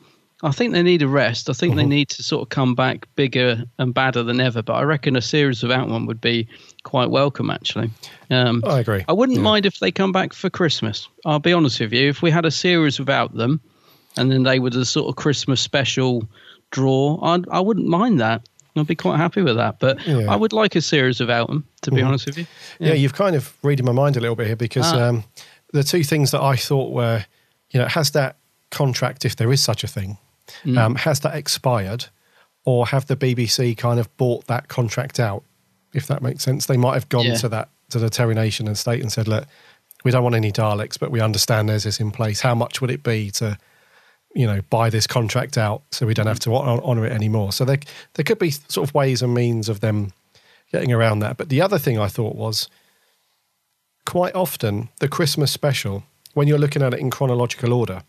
B: I think they need a rest. I think they need to sort of come back bigger and badder than ever. But I reckon a series without one would be quite welcome, actually. Um,
A: I agree.
B: I wouldn't
A: Yeah.
B: mind if they come back for Christmas. I'll be honest with you. If we had a series without them, and then they were the sort of Christmas special draw, I'd, I wouldn't mind that. I'd be quite happy with that. But
A: Yeah.
B: I would like a series without them, to be
A: Mhm.
B: honest with you.
A: Yeah. you've kind of reading my mind a little bit here because
B: Ah.
A: um, the two things that I thought were, you know, has that contract, if there is such a thing,
B: Mm.
A: um, has that expired, or have the BBC kind of bought that contract out? If that makes sense, they might have gone
B: Yeah.
A: to that to the Terry Nation and state and said, look, we don't want any Daleks, but we understand there's this in place. How much would it be to, you know, buy this contract out so we don't have to hon- honour it anymore? So there there could be sort of ways and means of them getting around that. But the other thing I thought was quite often the Christmas special, when you're looking at it in chronological order,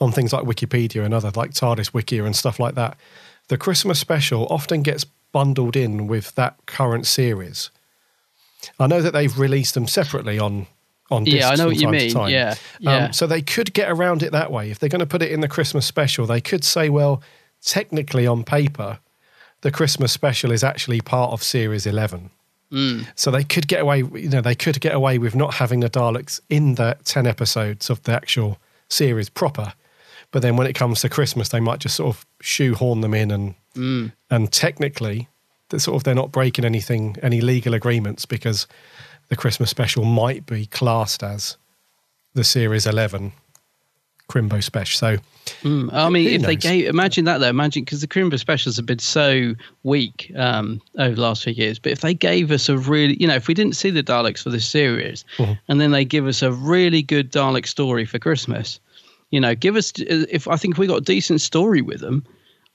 A: on things like Wikipedia and other like TARDIS Wiki and stuff like that, the Christmas special often gets bundled in with that current series. I know that they've released them separately on on
B: Yeah, I know
A: from
B: what you
A: time to
B: mean.
A: time.
B: Yeah, yeah.
A: Um, so they could get around it that way if they're going to put it in the Christmas special. They could say, well, technically on paper, the Christmas special is actually part of Series Eleven.
B: Mm.
A: So they could get away, you know, they could get away with not having the Daleks in the 10 episodes of the actual series proper. But then when it comes to Christmas, they might just sort of shoehorn them in and
B: Mm.
A: and technically they're sort of they're not breaking anything, any legal agreements because the Christmas special might be classed as the series 11 Crimbo special. So
B: Mm. I mean, if they
A: knows?
B: gave, imagine that though, imagine because the Crimbo specials have been so weak um, over the last few years. But if they gave us a really, you know, if we didn't see the Daleks for this series,
A: Mhm.
B: and then they give us a really good Dalek story for Christmas, you know, give us if I think if we got a decent story with them.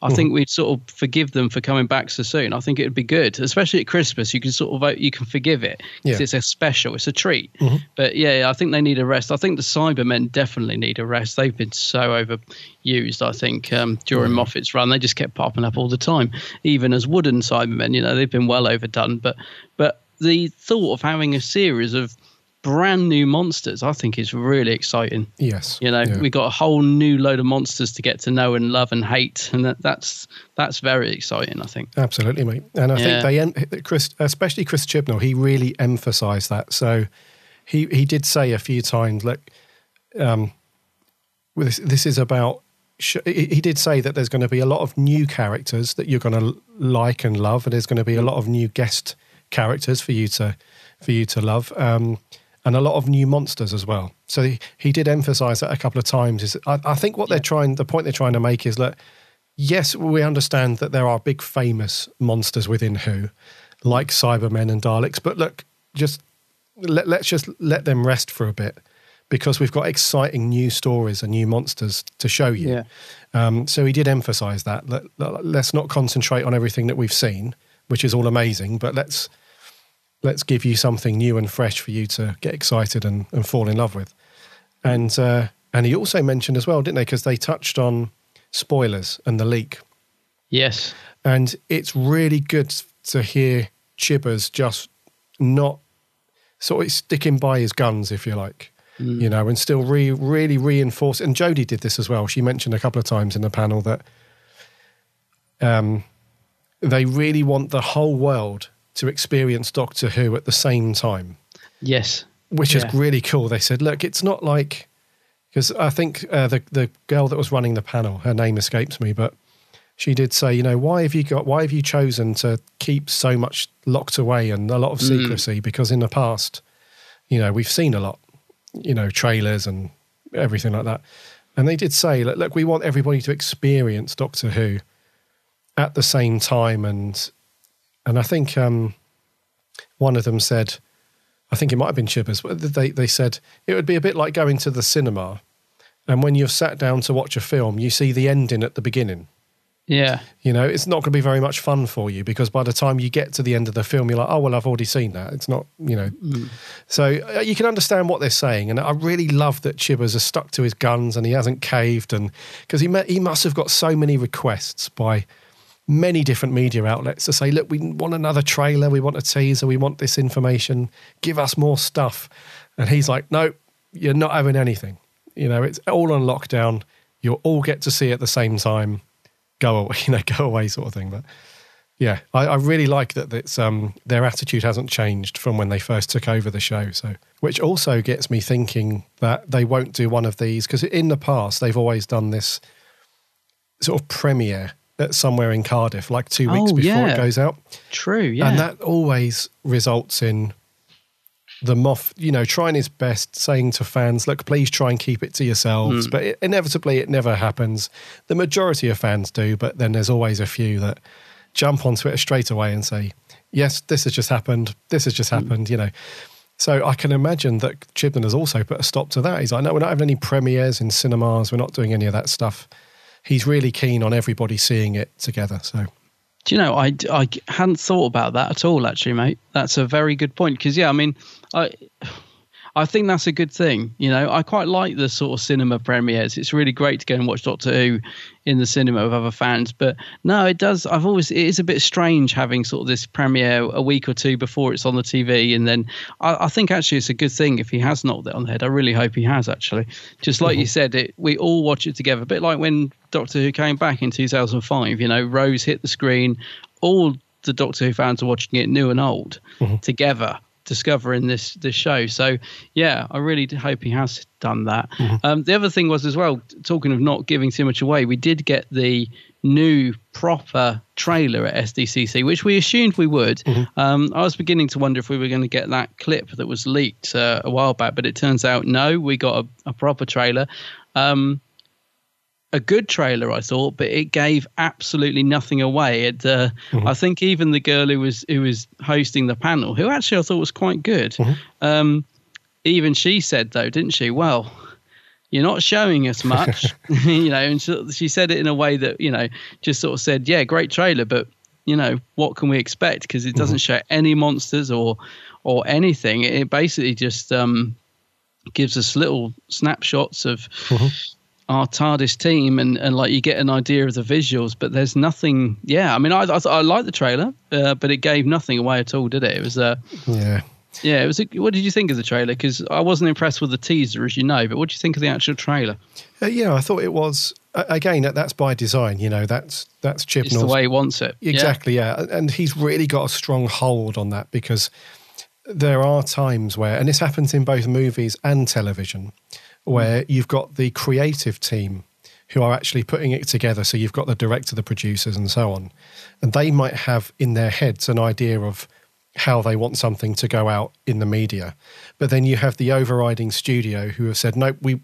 B: I
A: Mhm.
B: think we'd sort of forgive them for coming back so soon. I think it would be good, especially at Christmas. You can sort of you can forgive it 'cause
A: Yeah.
B: it's a special, it's a treat.
A: Mhm.
B: But yeah, I think they need a rest. I think the Cybermen definitely need a rest. They've been so overused. I think um, during Moffat's run, they just kept popping up all the time, even as wooden Cybermen. You know, they've been well overdone. But but the thought of having a series of brand new monsters, I think, is really exciting.
A: yes,
B: You know,
A: yeah.
B: we got a whole new load of monsters to get to know and love and hate, and that, that's that's very exciting. I think.
A: Absolutely, mate. And I
B: Yeah.
A: think they, Chris, especially Chris Chibnall, he really emphasised that. So he he did say a few times, look, um, this, this is about. he did say that there's going to be a lot of new characters that you're going to like and love, and there's going to be a lot of new guest characters for you to for you to love, um, and a lot of new monsters as well. So he, he did emphasise that a couple of times. Is I, I think what they're trying, the point they're trying to make is that yes, we understand that there are big famous monsters within Who, like Cybermen and Daleks. But look, just let, let's just let them rest for a bit because we've got exciting new stories and new monsters to show you.
B: Yeah.
A: Um, so he did emphasize that. Let, let's not concentrate on everything that we've seen, which is all amazing, but let's let's give you something new and fresh for you to get excited and, and fall in love with. And uh, and he also mentioned as well, didn't they? Because they touched on spoilers and the leak.
B: Yes.
A: And it's really good to hear Chibbers just not sort of sticking by his guns, if you like, you know, and still re- really reinforce. And Jodie did this as well. She mentioned a couple of times in the panel that um, they really want the whole world to experience Doctor Who at the same time
B: Yes.
A: which
B: Yeah.
A: is really cool. They said, look, it's not like because I think uh, the the girl that was running the panel, her name escapes me, but she did say, you know, why have you got why have you chosen to keep so much locked away and a lot of
B: Mm.
A: secrecy? Because in the past, you know, we've seen a lot, you know, trailers and everything like that. And they did say, look, look, we want everybody to experience Doctor Who at the same time, and and I think um, one of them said, I think it might have been Chibbers, but they, they said it would be a bit like going to the cinema. And when you've sat down to watch a film, you see the ending at the beginning.
B: Yeah.
A: You know, it's not going to be very much fun for you because by the time you get to the end of the film, you're like, oh, well, I've already seen that. It's not, you know.
B: Mm.
A: So uh, you can understand what they're saying. And I really love that Chibbers has stuck to his guns and he hasn't caved. And because he, he must have got so many requests by many different media outlets to say, look, we want another trailer, we want a teaser, we want this information, give us more stuff. And he's like, no, you're not having anything. You know, it's all on lockdown. You'll all get to see at the same time. Go away, [LAUGHS] you know, go away, sort of thing. But yeah, I, I really like that. It's um, their attitude hasn't changed from when they first took over the show. So, which also gets me thinking that they won't do one of these because in the past they've always done this sort of premiere somewhere in Cardiff, like two weeks
B: Oh,
A: before
B: yeah.
A: it goes out.
B: True. Yeah.
A: And that always results in the Moff, you know, trying his best, saying to fans, look, please try and keep it to yourselves.
B: Mm.
A: But it, inevitably, it never happens. The majority of fans do, but then there's always a few that jump on Twitter straight away and say, yes, this has just happened. This has just happened, you know. So I can imagine that Chibnall has also put a stop to that. He's like, no, we're not having any premieres in cinemas. We're not doing any of that stuff. He's really keen on everybody seeing it together. So
B: Do you know, I, I hadn't thought about that at all, actually, mate. That's a very good point. Because, yeah, I mean, I. I think that's a good thing. You know, I quite like the sort of cinema premieres. It's really great to go and watch Doctor Who in the cinema with other fans. But no, it does. I've always, it is a bit strange having sort of this premiere a week or two before it's on the TV. And then I, I think actually it's a good thing if he has knocked it on the head. I really hope he has, actually. Just like you mm-hmm. said, it, we all watch it together. A bit like when Doctor Who came back in 2005, you know, Rose hit the screen, all the Doctor Who fans are watching it, new and old, mm-hmm. together discovering this this show. So yeah, I really hope he has done that. Um, the other thing was as well, talking of not giving too much away, we did get the new proper trailer at SDCC, which we assumed we would. Um, I was beginning to wonder if we were going to get that clip that was leaked uh, a while back, but it turns out no, we got a, a proper trailer. Um, a good trailer, I thought, but it gave absolutely nothing away. It, uh, I think even the girl who was who was hosting the panel, who actually I thought was quite good, um, even she said though, didn't she? Well, you're not showing us much, [LAUGHS] [LAUGHS] you know. And she, she said it in a way that you know just sort of said, "Yeah, great trailer, but you know what can we expect?" Because it doesn't show any monsters or or anything. It basically just um, gives us little snapshots of our TARDIS team, and, and like you get an idea of the visuals, but there's nothing. Yeah, I mean, I I, I like the trailer, uh, but it gave nothing away at all, did it? It was uh,
A: yeah,
B: yeah. It was. A, what did you think of the trailer? Because I wasn't impressed with the teaser, as you know. But what do you think of the actual trailer?
A: Uh, yeah, I thought it was again that, that's by design. You know, that's that's Chibnall's
B: It's the way he wants it. Yeah.
A: Exactly, yeah. And he's really got a strong hold on that because there are times where, and this happens in both movies and television, where you've got the creative team who are actually putting it together. So you've got the director, the producers, and so on. And they might have in their heads an idea of how they want something to go out in the media. But then you have the overriding studio who have said, nope, we,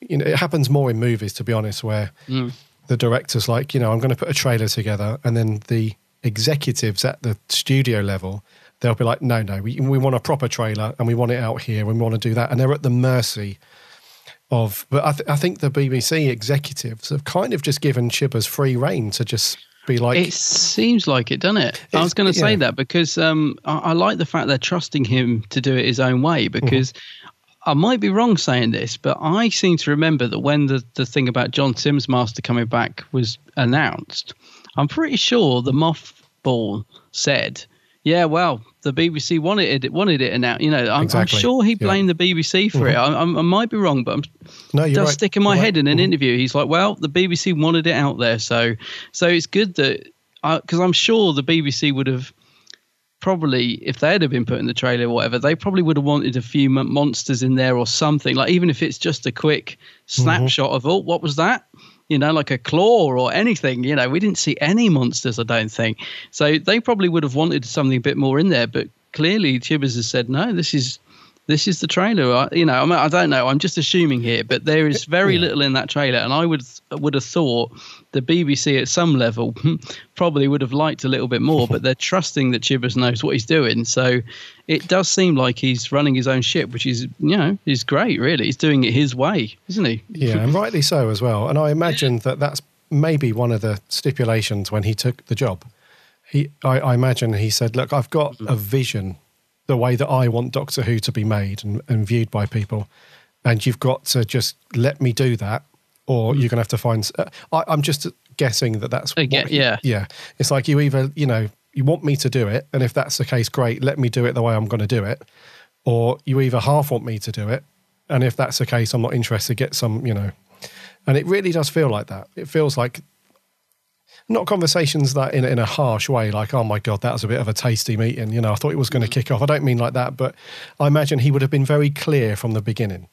A: you know, it happens more in movies, to be honest, where
B: Mm.
A: the director's like, you know, I'm going to put a trailer together, and then the executives at the studio level, they'll be like, no, no, we, we want a proper trailer, and we want it out here, and we want to do that, and they're at the mercy of. But I, th- I think the BBC executives have kind of just given Chibbers free reign to just be like,
B: it seems like it, doesn't it? I was going to say
A: yeah.
B: that because um, I, I like the fact they're trusting him to do it his own way. Because I might be wrong saying this, but I seem to remember that when the, the thing about John Simm's Master coming back was announced, I'm pretty sure the mothball said, "Yeah, well, the BBC wanted it, wanted it, and now you know, I'm, I'm sure he
A: Yeah.
B: blamed the BBC for it. Mm-hmm. I, I, might be wrong, but I'm
A: no, you're
B: does
A: right.
B: stick in my
A: You're
B: head
A: right.
B: in an
A: Mhm.
B: interview. He's like, "Well, the BBC wanted it out there, so so it's good that uh, because I'm sure the BBC would have probably if they would have been put in the trailer or whatever, they probably would have wanted a few monsters in there or something. Like even if it's just a quick mm-hmm. snapshot of oh, what was that? You know, like a claw or anything. You know, we didn't see any monsters. I don't think so. They probably would have wanted something a bit more in there, but clearly Chibbers has said no. This is this is the trailer. I, you know, I, mean, I don't know. I'm just assuming here, but there is very little in that trailer, and I would would have thought the BBC at some level [LAUGHS] probably would have liked a little bit more, but they're trusting that Chibbers knows what he's doing. So it does seem like he's running his own ship, which is you know is great. Really, he's doing it his way, isn't he?
A: Yeah, and rightly so as well. And I imagine that that's maybe one of the stipulations when he took the job. He, I, I imagine he said, "Look, I've got a vision, the way that I want Doctor Who to be made and, and viewed by people, and you've got to just let me do that, or you're going to have to find." Uh, I, I'm just guessing that that's
B: get-
A: what
B: yeah.
A: yeah. It's like you either you know you want me to do it, and if that's the case, great, let me do it the way I'm going to do it, or you either half want me to do it, and if that's the case, I'm not interested. Get some, you know, and it really does feel like that. It feels like not conversations that in in a harsh way, like oh my god, that was a bit of a tasty meeting. You know, I thought it was going to mm. kick off. I don't mean like that, but I imagine he would have been very clear from the beginning.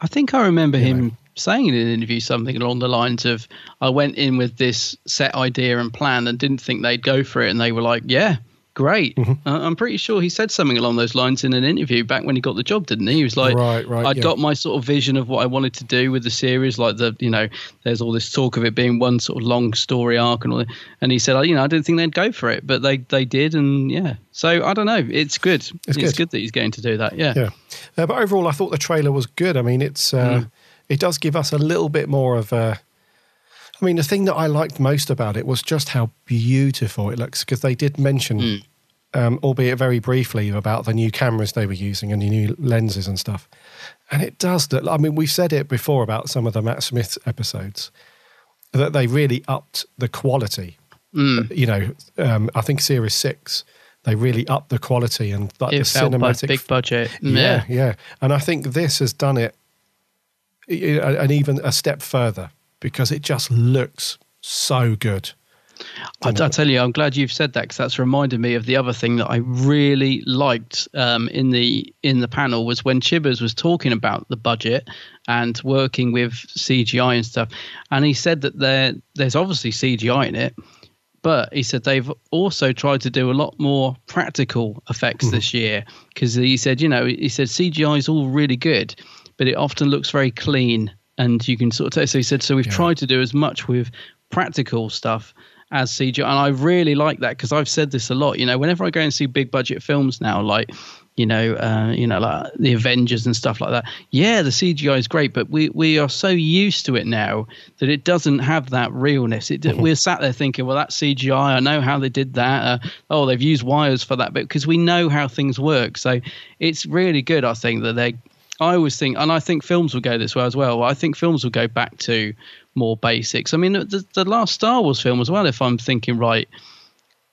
B: I think I remember him saying in an interview something along the lines of, "I went in with this set idea and plan and didn't think they'd go for it, and they were like, yeah." Great.
A: Mm-hmm.
B: Uh, I'm pretty sure he said something along those lines in an interview back when he got the job, didn't he? He was like,
A: Right, right,
B: I'd
A: yeah.
B: got my sort of vision of what I wanted to do with the series, like the, you know, there's all this talk of it being one sort of long story arc and all that. And he said, oh, you know, I didn't think they'd go for it, but they, they did. And yeah. So I don't know. It's good.
A: It's good.
B: that he's going to do that. Yeah.
A: Yeah, uh, but overall, I thought the trailer was good. I mean, it's uh, it does give us a little bit more of a. I mean, the thing that I liked most about it was just how beautiful it looks because they did mention, um, albeit very briefly, about the new cameras they were using and the new lenses and stuff. And it does look. I mean, we've said it before about some of the Matt Smith episodes that they really upped the quality. You know, um, I think Series Six. They really upped the quality and like
B: It
A: the cinematic
B: big budget.
A: yeah, yeah. And I think this has done it and even a step further because it just looks so good.
B: I, I tell you, I'm glad you've said that because that's reminded me of the other thing that I really liked um, in the in the panel was when Chibbers was talking about the budget and working with CGI and stuff, and he said that there there's obviously CGI in it, but he said they've also tried to do a lot more practical effects this year because he said, you know, he said CGI is all really good, but it often looks very clean and you can sort of. So he said, so we've tried to do as much with practical stuff as CGI, and I really like that because I've said this a lot. You know, whenever I go and see big budget films now, like you know, uh, you know, like the Avengers and stuff like that. Yeah, the CGI is great, but we we are so used to it now that it doesn't have that realness. It we're sat there thinking, well, that's CGI. I know how they did that. Uh, oh, they've used wires for that but because we know how things work. So it's really good. I think that they. I always think, and I think films will go this way as well. I think films will go back to more basics. I mean, the, the last Star Wars film as well, if I'm thinking right,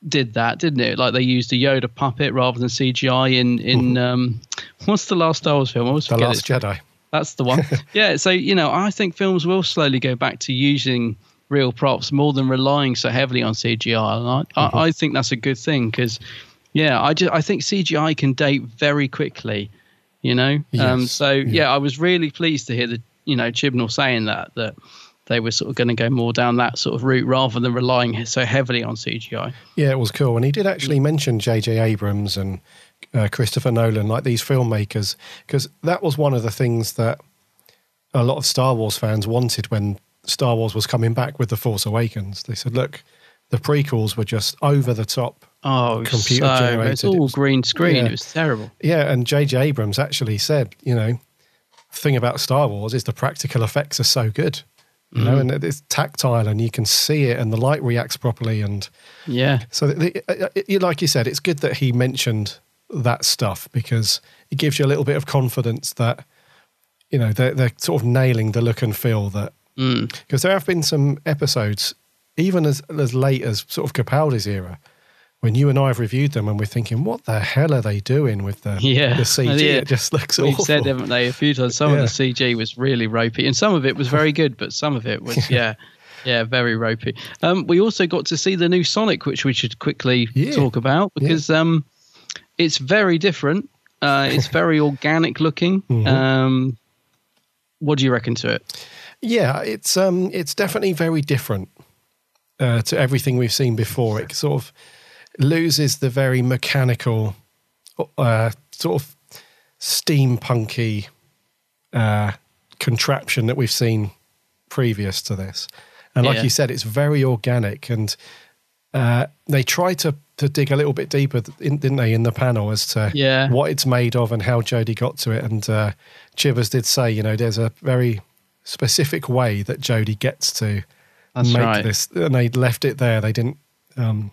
B: did that, didn't it? Like they used a Yoda puppet rather than CGI in in um, [LAUGHS] what's the last Star Wars film? I always
A: The Last
B: it.
A: Jedi.
B: That's the one. [LAUGHS] yeah. So you know, I think films will slowly go back to using real props more than relying so heavily on CGI. And I,
A: Mm-hmm.
B: I, I think that's a good thing because, yeah, I just I think CGI can date very quickly. You know. Um, so yeah. I was really pleased to hear that you know Chibnall saying that that they were sort of going to go more down that sort of route rather than relying so heavily on CGI.
A: Yeah, it was cool. And he did actually mention J.J. Abrams and uh, Christopher Nolan, like these filmmakers, because that was one of the things that a lot of Star Wars fans wanted when Star Wars was coming back with The Force Awakens. They said, look, the prequels were just over the top.
B: Oh, it was
A: Computer
B: so,
A: generated.
B: It's all
A: It was-
B: green screen.
A: yeah.
B: It was terrible.
A: Yeah, and J.J. Abrams actually said, you know, the thing about Star Wars is the practical effects are so good. You know, and it's tactile, and you can see it, and the light reacts properly, and
B: Yeah.
A: So, the, uh, uh, like you said, it's good that he mentioned that stuff because it gives you a little bit of confidence that you know they're, they're sort of nailing the look and feel that. Because there have been some episodes, even as as late as sort of Capaldi's era, when you and I have reviewed them, and we're thinking, "What the hell are they doing with the
B: Yeah,
A: the CG?
B: Yeah.
A: It just looks
B: We've
A: awful."
B: said, haven't they, a few times. Some
A: Yeah.
B: of the CG was really ropey, and some of it was very good, but some of it was, [LAUGHS] yeah, yeah, very ropey. Um, we also got to see the new Sonic, which we should quickly
A: Yeah.
B: talk about because um, it's very different. Uh, it's very [LAUGHS] organic looking.
A: Mm-hmm.
B: Um, what do you reckon to it?
A: Yeah, it's um, it's definitely very different uh, to everything we've seen before. It sort of loses the very mechanical, uh, sort of steampunky uh, contraption that we've seen previous to this. And like
B: Yeah.
A: you said, it's very organic, and uh, they try to to dig a little bit deeper, in, didn't they, in the panel as to
B: Yeah.
A: what it's made of and how Jodie got to it. And uh, Chibbers did say, you know, there's a very specific way that Jodie gets to
B: That's
A: make
B: right.
A: this, and they left it there. They didn't. Um,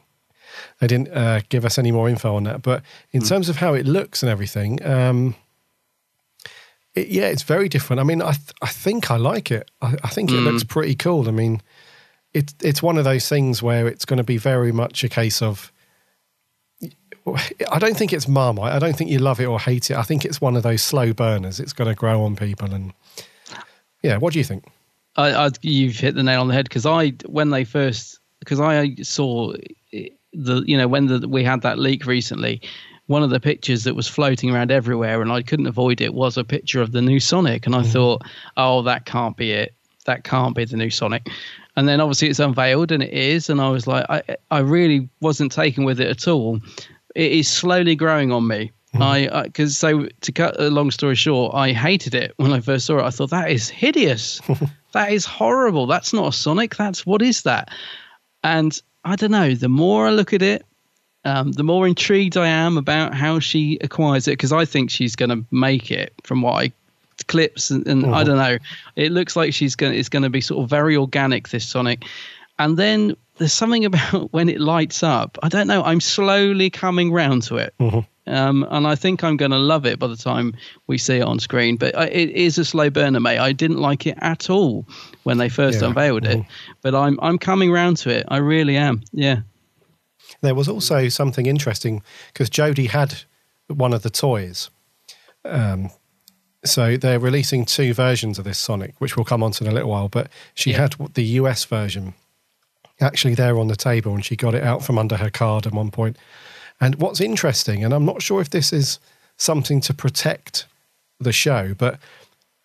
A: they didn't uh, give us any more info on that. But in
B: Hmm.
A: terms of how it looks and everything, um, it, yeah, it's very different. I mean, I th- I think I like it. I, I think it
B: Mm.
A: looks pretty cool. I mean, it's it's one of those things where it's going to be very much a case of. I don't think it's Marmite. I don't think you love it or hate it. I think it's one of those slow burners. It's going to grow on people, and yeah. What do you think?
B: I, I, you've hit the nail on the head because I, when they first, because I saw the, you know, when the, we had that leak recently, one of the pictures that was floating around everywhere and I couldn't avoid it was a picture of the new Sonic. And I mm. thought, oh, that can't be it. That can't be the new Sonic. And then obviously it's unveiled and it is. And I was like, I, I really wasn't taken with it at all. It is slowly growing on me. Mm. I because so to cut a long story short, I hated it when I first saw it. I thought that is hideous. [LAUGHS] that is horrible. That's not a Sonic. That's what is that? And I don't know. The more I look at it, um, the more intrigued I am about how she acquires it because I think she's going to make it from what I clips and, and I don't know. It looks like she's going. It's going to be sort of very organic this Sonic, and then there's something [LAUGHS] about when it lights up. I don't know. I'm slowly coming round to it. Um, and I think I'm going to love it by the time we see it on screen. But I- it is a slow burner, mate. I didn't like it at all when they first
A: Yeah.
B: unveiled it, but I'm I'm coming round to it. I really am. Yeah.
A: There was also something interesting because Jodie had one of the toys. Um, so they're releasing two versions of this Sonic, which we'll come on to in a little while. But she
B: Yeah.
A: had the US version actually there on the table, and she got it out from under her card at one point. And what's interesting, and I'm not sure if this is something to protect the show, but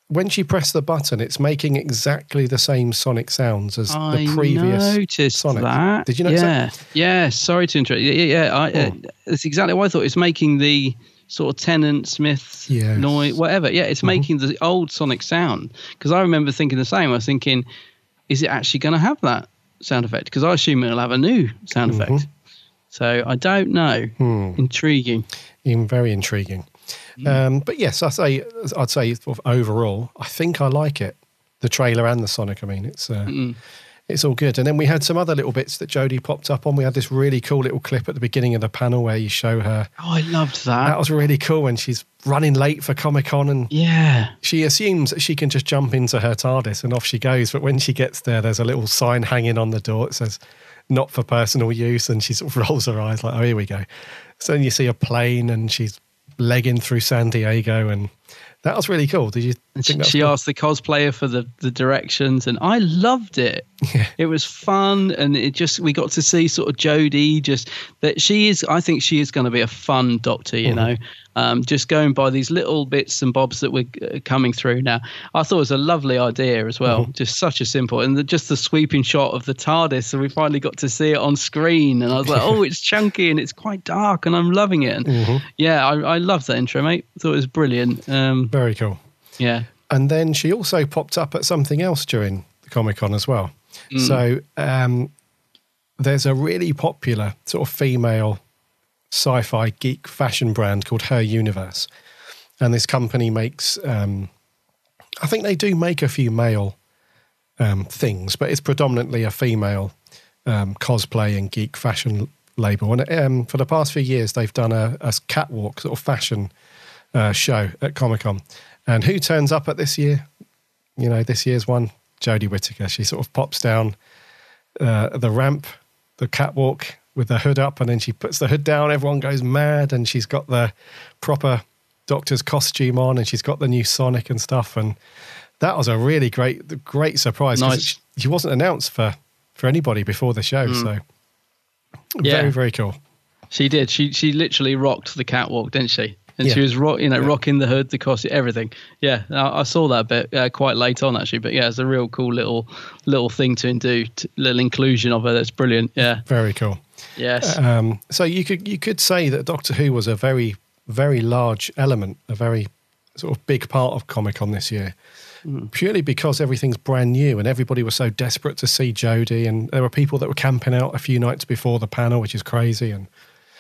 A: when she pressed the button, it's making exactly the same Sonic sounds as
B: I
A: the previous
B: noticed
A: Sonic.
B: that.
A: Did you notice
B: yeah.
A: that?
B: Yeah. Sorry to interrupt. Yeah, yeah. I, oh. uh, it's exactly what I thought. It's making the sort of Tennant Smith
A: Yes.
B: noise, whatever. Yeah, it's mm-hmm. making the old Sonic sound. Because I remember thinking the same. I was thinking, is it actually going to have that sound effect? Because I assume it'll have a new sound mm-hmm. effect. So I don't know. Hmm. Intriguing.
A: in very intriguing. Um, but yes, I say I'd say sort of overall, I think I like it. The trailer and the Sonic. I mean, it's uh, it's all good. And then we had some other little bits that Jodie popped up on. We had this really cool little clip at the beginning of the panel where you show her.
B: Oh, I loved that.
A: That was really cool when she's running late for Comic Con and
B: yeah.
A: she assumes that she can just jump into her TARDIS and off she goes. But when she gets there, there's a little sign hanging on the door. It says "Not for personal use," and she sort of [LAUGHS] rolls her eyes like, "Oh, here we go." So then you see a plane and she's legging through San Diego, and that was really cool. Did you think
B: she,
A: that was
B: she
A: cool?
B: asked the cosplayer for the, the directions, and I loved it. [LAUGHS] It was fun, and it just we got to see sort of Jodie. Just that she is, I think she is going to be a fun Doctor. You mm-hmm. know, um, just going by these little bits and bobs that we're uh, coming through now. I thought it was a lovely idea as well. Just such a simple, and the, just the sweeping shot of the TARDIS. So we finally got to see it on screen, and I was like, oh, it's chunky and it's quite dark, and I'm loving it. And Yeah, I, I love that intro, mate. thought it was brilliant. Um,
A: Very cool.
B: yeah.
A: And then she also popped up at something else during the Comic Con as well.
B: Mm.
A: So um, there's a really popular sort of female sci fi geek fashion brand called Her Universe. And this company makes, um, I think they do make a few male um, things, but it's predominantly a female um, cosplay and geek fashion label. And um, for the past few years, they've done a, a catwalk sort of fashion uh, show at Comic Con. And who turns up at this year? You know, this year's one, Jodie Whittaker. She sort of pops down uh, the ramp, the catwalk with the hood up, and then she puts the hood down. Everyone goes mad, and she's got the proper Doctor's costume on, and she's got the new Sonic and stuff. And that was a really great, great surprise.
B: Nice.
A: She, she wasn't announced for for anybody before the show, so
B: Yeah.
A: very, very cool.
B: She did. She she literally rocked the catwalk, didn't she? And she was rock, you know, rocking the hood, the costume, everything. Yeah, I, I saw that bit uh, quite late on actually. But yeah, it's a real cool little little thing to do, t- little inclusion of her. That's brilliant. Yeah.
A: Very cool.
B: Yes.
A: Um, so you could you could say that Doctor Who was a very very large element, a very sort of big part of Comic Con this year, purely because everything's brand new and everybody was so desperate to see Jodie, and there were people that were camping out a few nights before the panel, which is crazy and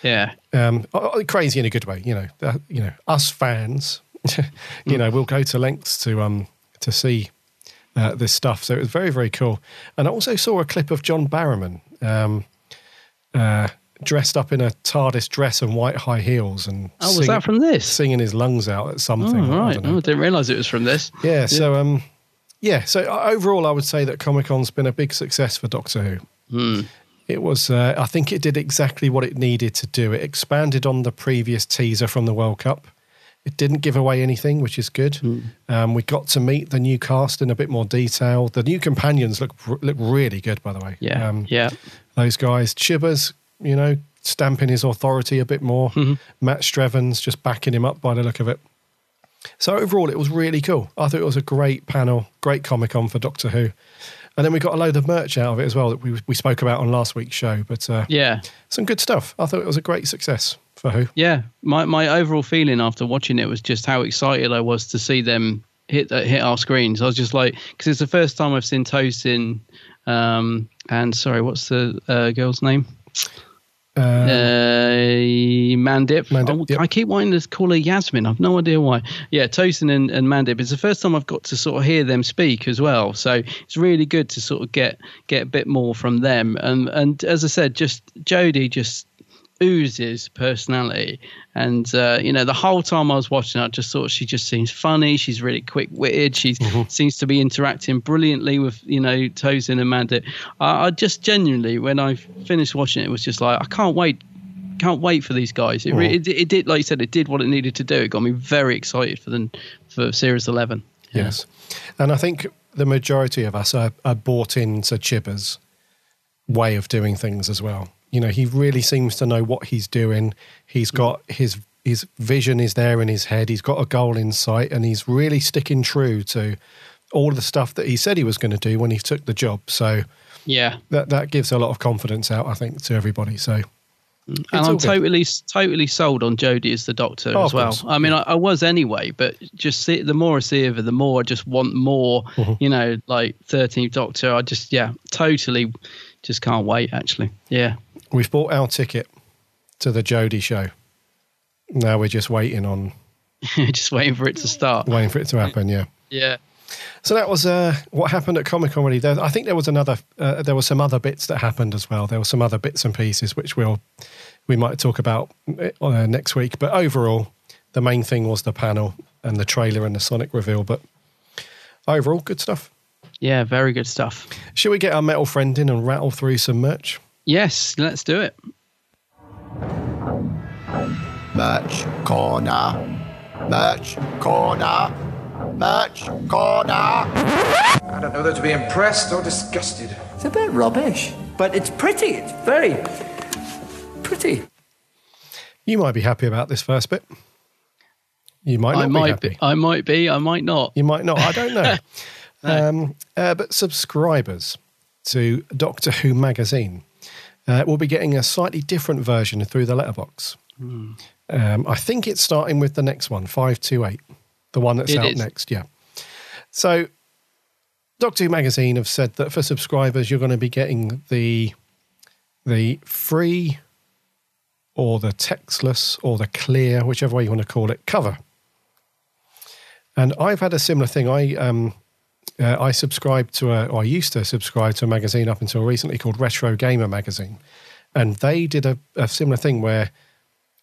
B: yeah.
A: um, uh, uh, crazy in a good way. You know, uh, you know, us fans, [LAUGHS] you know, we'll go to lengths to um to see uh, this stuff. So it was very very cool. And I also saw a clip of John Barrowman. Um, uh, dressed up in a TARDIS dress and white high heels, and
B: oh, was that from this?
A: Singing his lungs out at something.
B: Oh, right.
A: I,
B: oh, I didn't realise it was from this.
A: Yeah, yeah. So, um, yeah. So overall, I would say that Comic Con's been a big success for Doctor Who.
B: Hmm.
A: It was. Uh, I think it did exactly what it needed to do. It expanded on the previous teaser from the World Cup. It didn't give away anything, which is good.
B: Hmm.
A: Um, we got to meet the new cast in a bit more detail. The new companions look look really good, by the way.
B: Yeah,
A: um,
B: yeah.
A: Those guys, Chibbers, you know, stamping his authority a bit more.
B: Mm-hmm.
A: Matt Strevens just backing him up by the look of it. So overall, it was really cool. I thought it was a great panel, great Comic Con for Doctor Who. And then we got a load of merch out of it as well that we, we spoke about on last week's show. But uh,
B: yeah,
A: some good stuff. I thought it was a great success for Who.
B: Yeah, my my overall feeling after watching it was just how excited I was to see them hit uh, hit our screens. I was just like, because it's the first time I've seen Tosin, um, and sorry, what's the uh, girl's name?
A: Um,
B: uh, Mandip.
A: Mandip,
B: I,
A: yep.
B: I keep wanting to call her Yasmin. I've no idea why. Yeah, Tosin and, and Mandip. It's the first time I've got to sort of hear them speak as well. So it's really good to sort of get get a bit more from them. And and as I said, just Jodie just oozes personality. And uh, you know, the whole time I was watching, I just thought she just seems funny. She's really quick witted. She
A: Mm-hmm.
B: seems to be interacting brilliantly with you know Tosin and Mandip. I, I just genuinely, when I finished watching it, was just like, I can't wait. Can't wait for these guys. It, re-
A: Mm.
B: it, it did, like you said, it did what it needed to do. It got me very excited for the for Series Eleven.
A: Yes. And I think the majority of us are, are bought into Chibber's way of doing things as well. You know, he really seems to know what he's doing. He's got his his vision is there in his head. He's got a goal in sight, and he's really sticking true to all the stuff that he said he was going to do when he took the job. So
B: Yeah,
A: that that gives a lot of confidence out, I think, to everybody. So
B: and I'm
A: good.
B: totally totally sold on Jodie as the Doctor
A: Oh,
B: as well. I mean, I, I was anyway, but just see, the more I see of her, the more I just want more.
A: Mm-hmm.
B: You know, like Thirteenth Doctor. I just yeah, totally, just can't wait. Actually, yeah,
A: we've bought our ticket to the Jodie show. Now we're just waiting on [LAUGHS]
B: just waiting for it to start.
A: waiting for it to happen. Yeah.
B: Yeah.
A: So that was uh, what happened at Comic Con. Really, there, I think there was another. Uh, there were some other bits that happened as well. There were some other bits and pieces which we'll we might talk about uh, next week. But overall, the main thing was the panel and the trailer and the Sonic reveal. But overall, good stuff.
B: Yeah, very good stuff.
A: Should we get our metal friend in and rattle through some merch?
B: Yes, let's do it.
K: Merch corner. Merch corner. Merch corner.
H: I don't know whether to be impressed or disgusted.
I: It's a bit rubbish, but it's pretty. It's very pretty.
A: You might be happy about this first bit. You might not
B: I
A: be
B: might
A: happy.
B: be. I might be. I might not.
A: You might not. I don't know. [LAUGHS] um, uh, but subscribers to Doctor Who magazine uh, will be getting a slightly different version through the letterbox.
B: Hmm.
A: Um, I think it's starting with the next one, 528, the one that's
B: It
A: out
B: is.
A: next. Yeah. So, Doctor Who magazine have said that for subscribers, you're going to be getting the the free or the textless or the clear, whichever way you want to call it, cover. And I've had a similar thing. I um, uh, I subscribed to I used to subscribe to a magazine up until recently called Retro Gamer magazine, and they did a, a similar thing where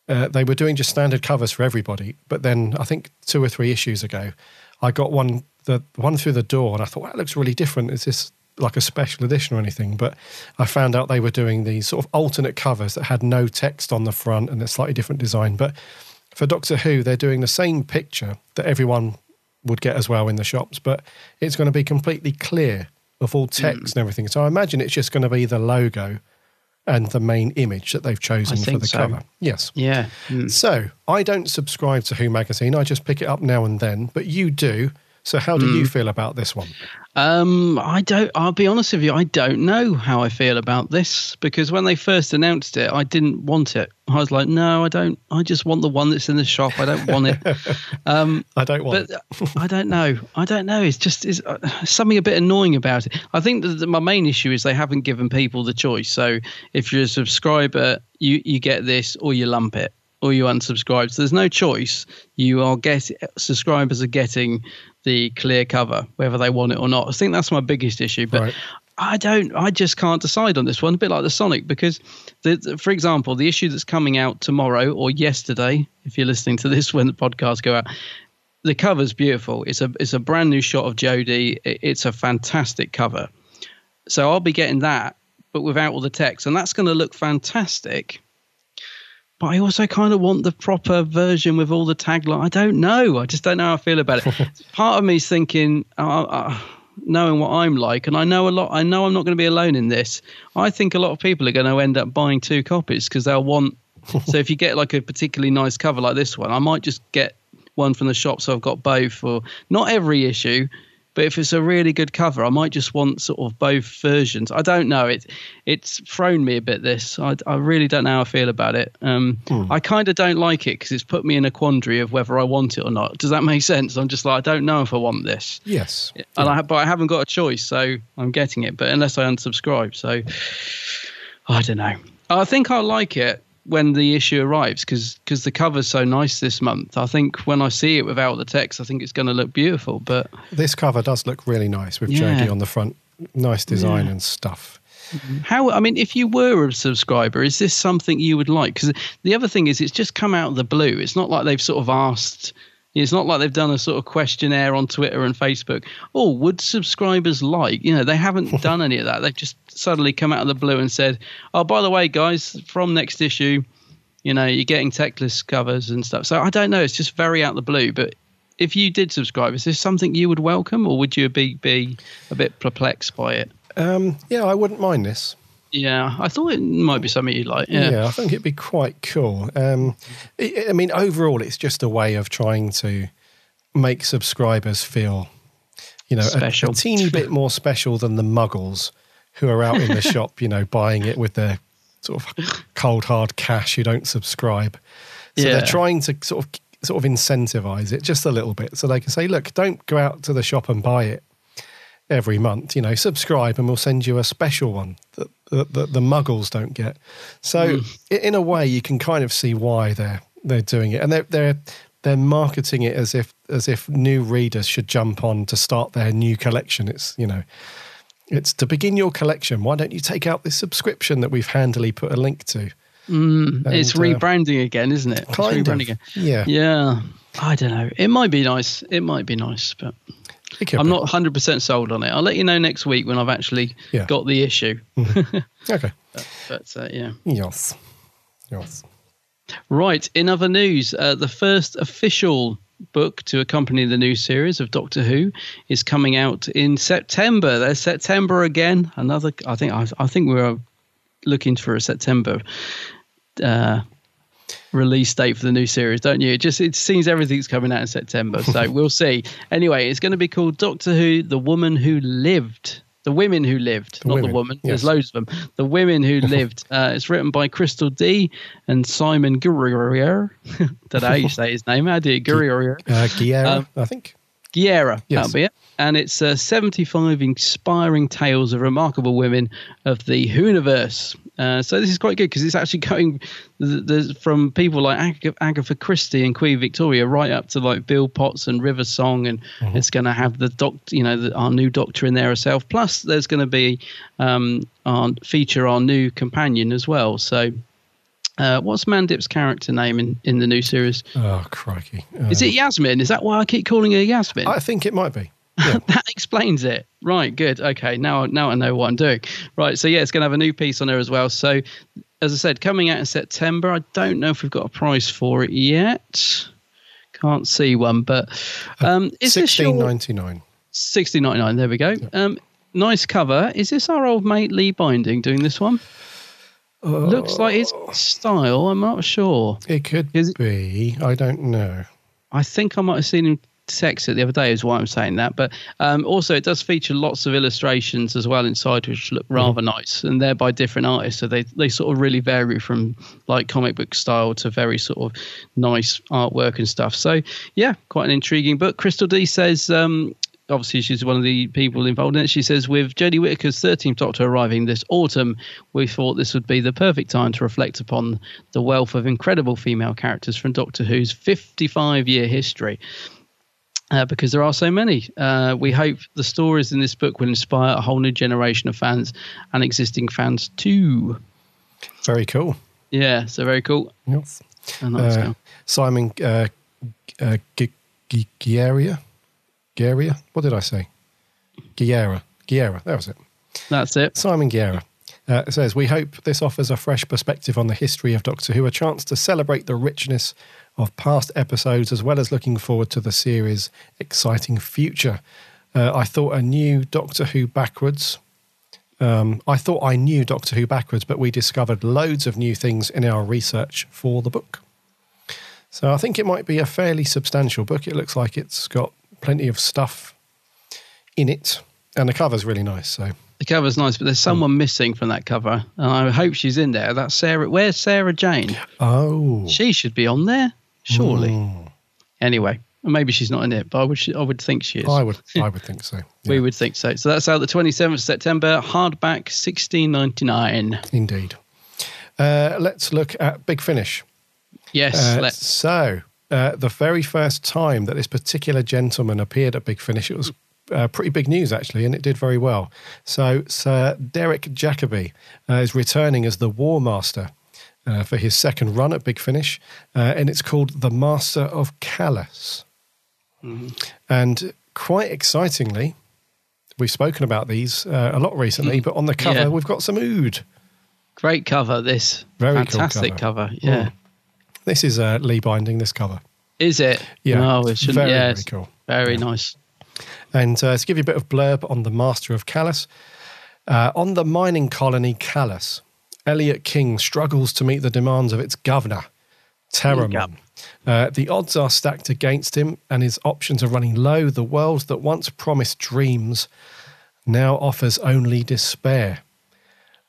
A: uh, they were doing just standard covers for everybody. But then I think two or three issues ago, I got one the one through the door, and I thought well, that looks really different. Is this like a special edition or anything? But I found out they were doing these sort of alternate covers that had no text on the front and a slightly different design. But for Doctor Who, they're doing the same picture that everyone would get as well in the shops, but it's going to be completely clear of all text and everything. So I imagine it's just going to be the logo and the main image that they've chosen for the
B: so.
A: cover. Yes.
B: Yeah. Mm.
A: So I don't subscribe to Who magazine. I just pick it up now and then, but you do. So how do you feel about this one?
B: Um, I don't. I'll be honest with you. I don't know how I feel about this because when they first announced it, I didn't want it. I was like, no, I don't. I just want the one that's in the shop. I don't want it. [LAUGHS] Um,
A: I don't want
B: but I don't know. I don't know. It's just it's uh, something a bit annoying about it. I think that my main issue is they haven't given people the choice. So if you're a subscriber, you you get this or you lump it or you unsubscribe. So there's no choice. You are get subscribers are getting the clear cover, whether they want it or not. I think that's my biggest issue. But
A: Right.
B: I don't. I just can't decide on this one. A bit like the Sonic, because, the, the- for example, the issue that's coming out tomorrow or yesterday, if you're listening to this [LAUGHS] when the podcasts go out, the cover's beautiful. It's a it's a brand new shot of Jodie. It's a fantastic cover. So I'll be getting that, but without all the text, and that's going to look fantastic. But I also kind of want the proper version with all the tagline. I don't know. I just don't know how I feel about it. [LAUGHS] Part of me's thinking, uh, uh, knowing what I'm like, and I know a lot. I know I'm not going to be alone in this. I think a lot of people are going to end up buying two copies because they'll want. [LAUGHS] so if you get like a particularly nice cover like this one, I might just get one from the shop so I've got both. Or not every issue, but if it's a really good cover, I might just want sort of both versions. I don't know. It it's thrown me a bit. This I, I really don't know how I feel about it. Um, I kind of don't like it because it's put me in a quandary of whether I want it or not. Does that make sense? I'm just like I don't know if I want this,
A: Yes.
B: and I but I haven't got a choice, so I'm getting it. But unless I unsubscribe, so I don't know. I think I'll like it when the issue arrives because the cover's so nice this month. I think when I see it without the text, I think it's going to look beautiful. But
A: This cover does look really nice with
B: Yeah.
A: Jodie on the front. Nice design
B: Yeah.
A: and stuff. Mm-hmm.
B: How? I mean, if you were a subscriber, is this something you would like? Because the other thing is, it's just come out of the blue. It's not like they've sort of asked. It's not like they've done a sort of questionnaire on Twitter and Facebook. Oh, would subscribers like? You know, they haven't [LAUGHS] done any of that. They've just suddenly come out of the blue and said, "Oh, by the way, guys, from next issue, you know, you're getting text-less covers and stuff." So I don't know. It's just very out of the blue. But if you did subscribe, is this something you would welcome, or would you be be a bit perplexed by it?
A: Um, yeah, I wouldn't mind this.
B: Yeah, I thought it might be something you'd like. Yeah.
A: Yeah, I think it'd be quite cool. Um, I I mean, overall, it's just a way of trying to make subscribers feel, you know, a- A, teeny bit more special than the muggles who are out in the [LAUGHS] shop, you know, buying it with their sort of cold hard cash who don't subscribe. So
B: Yeah.
A: they're trying to sort of sort of incentivize it just a little bit, so they can say, look, don't go out to the shop and buy it every month. You know, subscribe and we'll send you a special one that, that, that the muggles don't get. So i in a way, you can kind of see why they're they're doing it, and they're they're they're marketing it as if as if new readers should jump on to start their new collection. It's you know. It's to begin your collection. Why don't you take out this subscription that we've handily put a link to?
B: Mm, it's
A: And, uh,
B: rebranding again, isn't it? It's
A: Kind of.
B: rebranding again.
A: Yeah.
B: Yeah. I don't know. It might be nice. It might be nice, but I'm not 100% sold on it. I'll let you know next week when I've actually
A: Yeah.
B: got the issue. [LAUGHS]
A: Okay.
B: But uh, yeah.
A: Yes. Yes.
B: Right. In other news, uh, the first official book to accompany the new series of Doctor Who is coming out in September. There's September again. Another. I think. I, I think we're looking for a September uh, release date for the new series, don't you? It just it seems everything's coming out in September, so [LAUGHS] we'll see. Anyway, it's going to be called Doctor Who: The Woman Who Lived. The women who lived,
A: The
B: not
A: women,
B: the woman.
A: yes.
B: There's loads of them. The women who [LAUGHS] lived. Uh, it's written by Christel Dee and Simon Guerrier. [LAUGHS] Don't know how you say his name. How do you Guerrier?
A: Uh, Guillermo,
B: Um,
A: I think.
B: Guerra,
A: Yes.
B: that'll be it. And it's uh, 75 inspiring tales of remarkable women of the Whoniverse. Uh, so this is quite good because it's actually [LAUGHS] going from people like Ag- Agatha Christie and Queen Victoria right up to like Bill Potts and River Song, and it's going to have the doctor, you know, the, our new doctor in there herself. Plus, there's going to be um, our feature our new companion as well. So. Uh, what's Mandip's character name in, in the new series?
A: Oh, crikey.
B: Is it Yasmin? Is that why I keep calling her Yasmin?
A: I think it might be. [LAUGHS]
B: that explains it. Right, good. Okay, now now I know what I'm doing. Right, so yeah, it's going to have a new piece on there as well. So, as I said, coming out in September. I don't know if we've got a price for it yet. Can't see one, but um, is this your
A: 1699.
B: sixty ninety nine? There we go. Um, nice cover. Is this our old mate Lee Binding doing this one? Looks like his style. I'm not sure.
A: It could
B: Is it-
A: be. I don't know.
B: I think I might have seen him text it the other day, is why I'm saying that. But um, also, it does feature lots of illustrations as well inside, which look rather nice, and they're by different artists. So they they sort of really vary from like comic book style to very sort of nice artwork and stuff. So yeah, quite an intriguing book. Christel Dee says. Um, Obviously, she's one of the people involved in it. She says, with Jodie Whittaker's 13th Doctor arriving this autumn, we thought this would be the perfect time to reflect upon the wealth of incredible female characters from Doctor Who's 55 year history. uh, because there are so many. Uh, we hope the stories in this book will inspire a whole new generation of fans and existing fans too.
A: Very cool.
B: Yeah, so very cool.
A: Yep. Uh. Simon uh, uh, G- G- Guerra? What did I say? Guerra. Guerra. That was it.
B: That's it.
A: Simon Guerra. Uh, says, We hope this offers a fresh perspective on the history of Doctor Who, a chance to celebrate the richness of past episodes, as well as looking forward to the series' exciting future. Uh, I thought a new Doctor Who backwards. Um, I thought I knew Doctor Who backwards, but we discovered loads of new things in our research for the book. So I think it might be a fairly substantial book. It looks like it's got plenty of stuff in it, and the cover's really nice. So
B: The cover's nice, but there's someone missing from that cover, and I hope she's in there. That's Sarah. Where's Sarah Jane?
A: Oh,
B: She should be on there, surely.
A: Hmm.
B: Anyway, maybe she's not in it, but I would. I would think she is.
A: I would, I would [LAUGHS] think so.
B: We would think so. So that's out the 27th September, hardback, 16.99.
A: Indeed. Uh, let's look at Big Finish.
B: Yes,
A: Uh,
B: let's.
A: so, uh, the very first time that this particular gentleman appeared at Big Finish, it was uh, pretty big news actually, and it did very well. So, Sir Derek Jacobi uh, is returning as the War Master uh, for his second run at Big Finish, uh, and it's called the Master of Callous. And quite excitingly, we've spoken about these uh, a lot recently, but on the cover,
B: Yeah.
A: we've got some ood.
B: Great cover, this.
A: Very cool
B: Fantastic
A: cover.
B: cover. Yeah.
A: Mm. This is uh, Lee Binding, this cover.
B: Is it?
A: Yeah.
B: No, it shouldn't.
A: Very,
B: yeah,
A: very cool.
B: Very nice.
A: And uh, to give you a bit of blurb on the Master of Callous, uh, on the mining colony Callous, Elliot King struggles to meet the demands of its governor, Terramon. Uh, the odds are stacked against him, and his options are running low. The world that once promised dreams now offers only despair.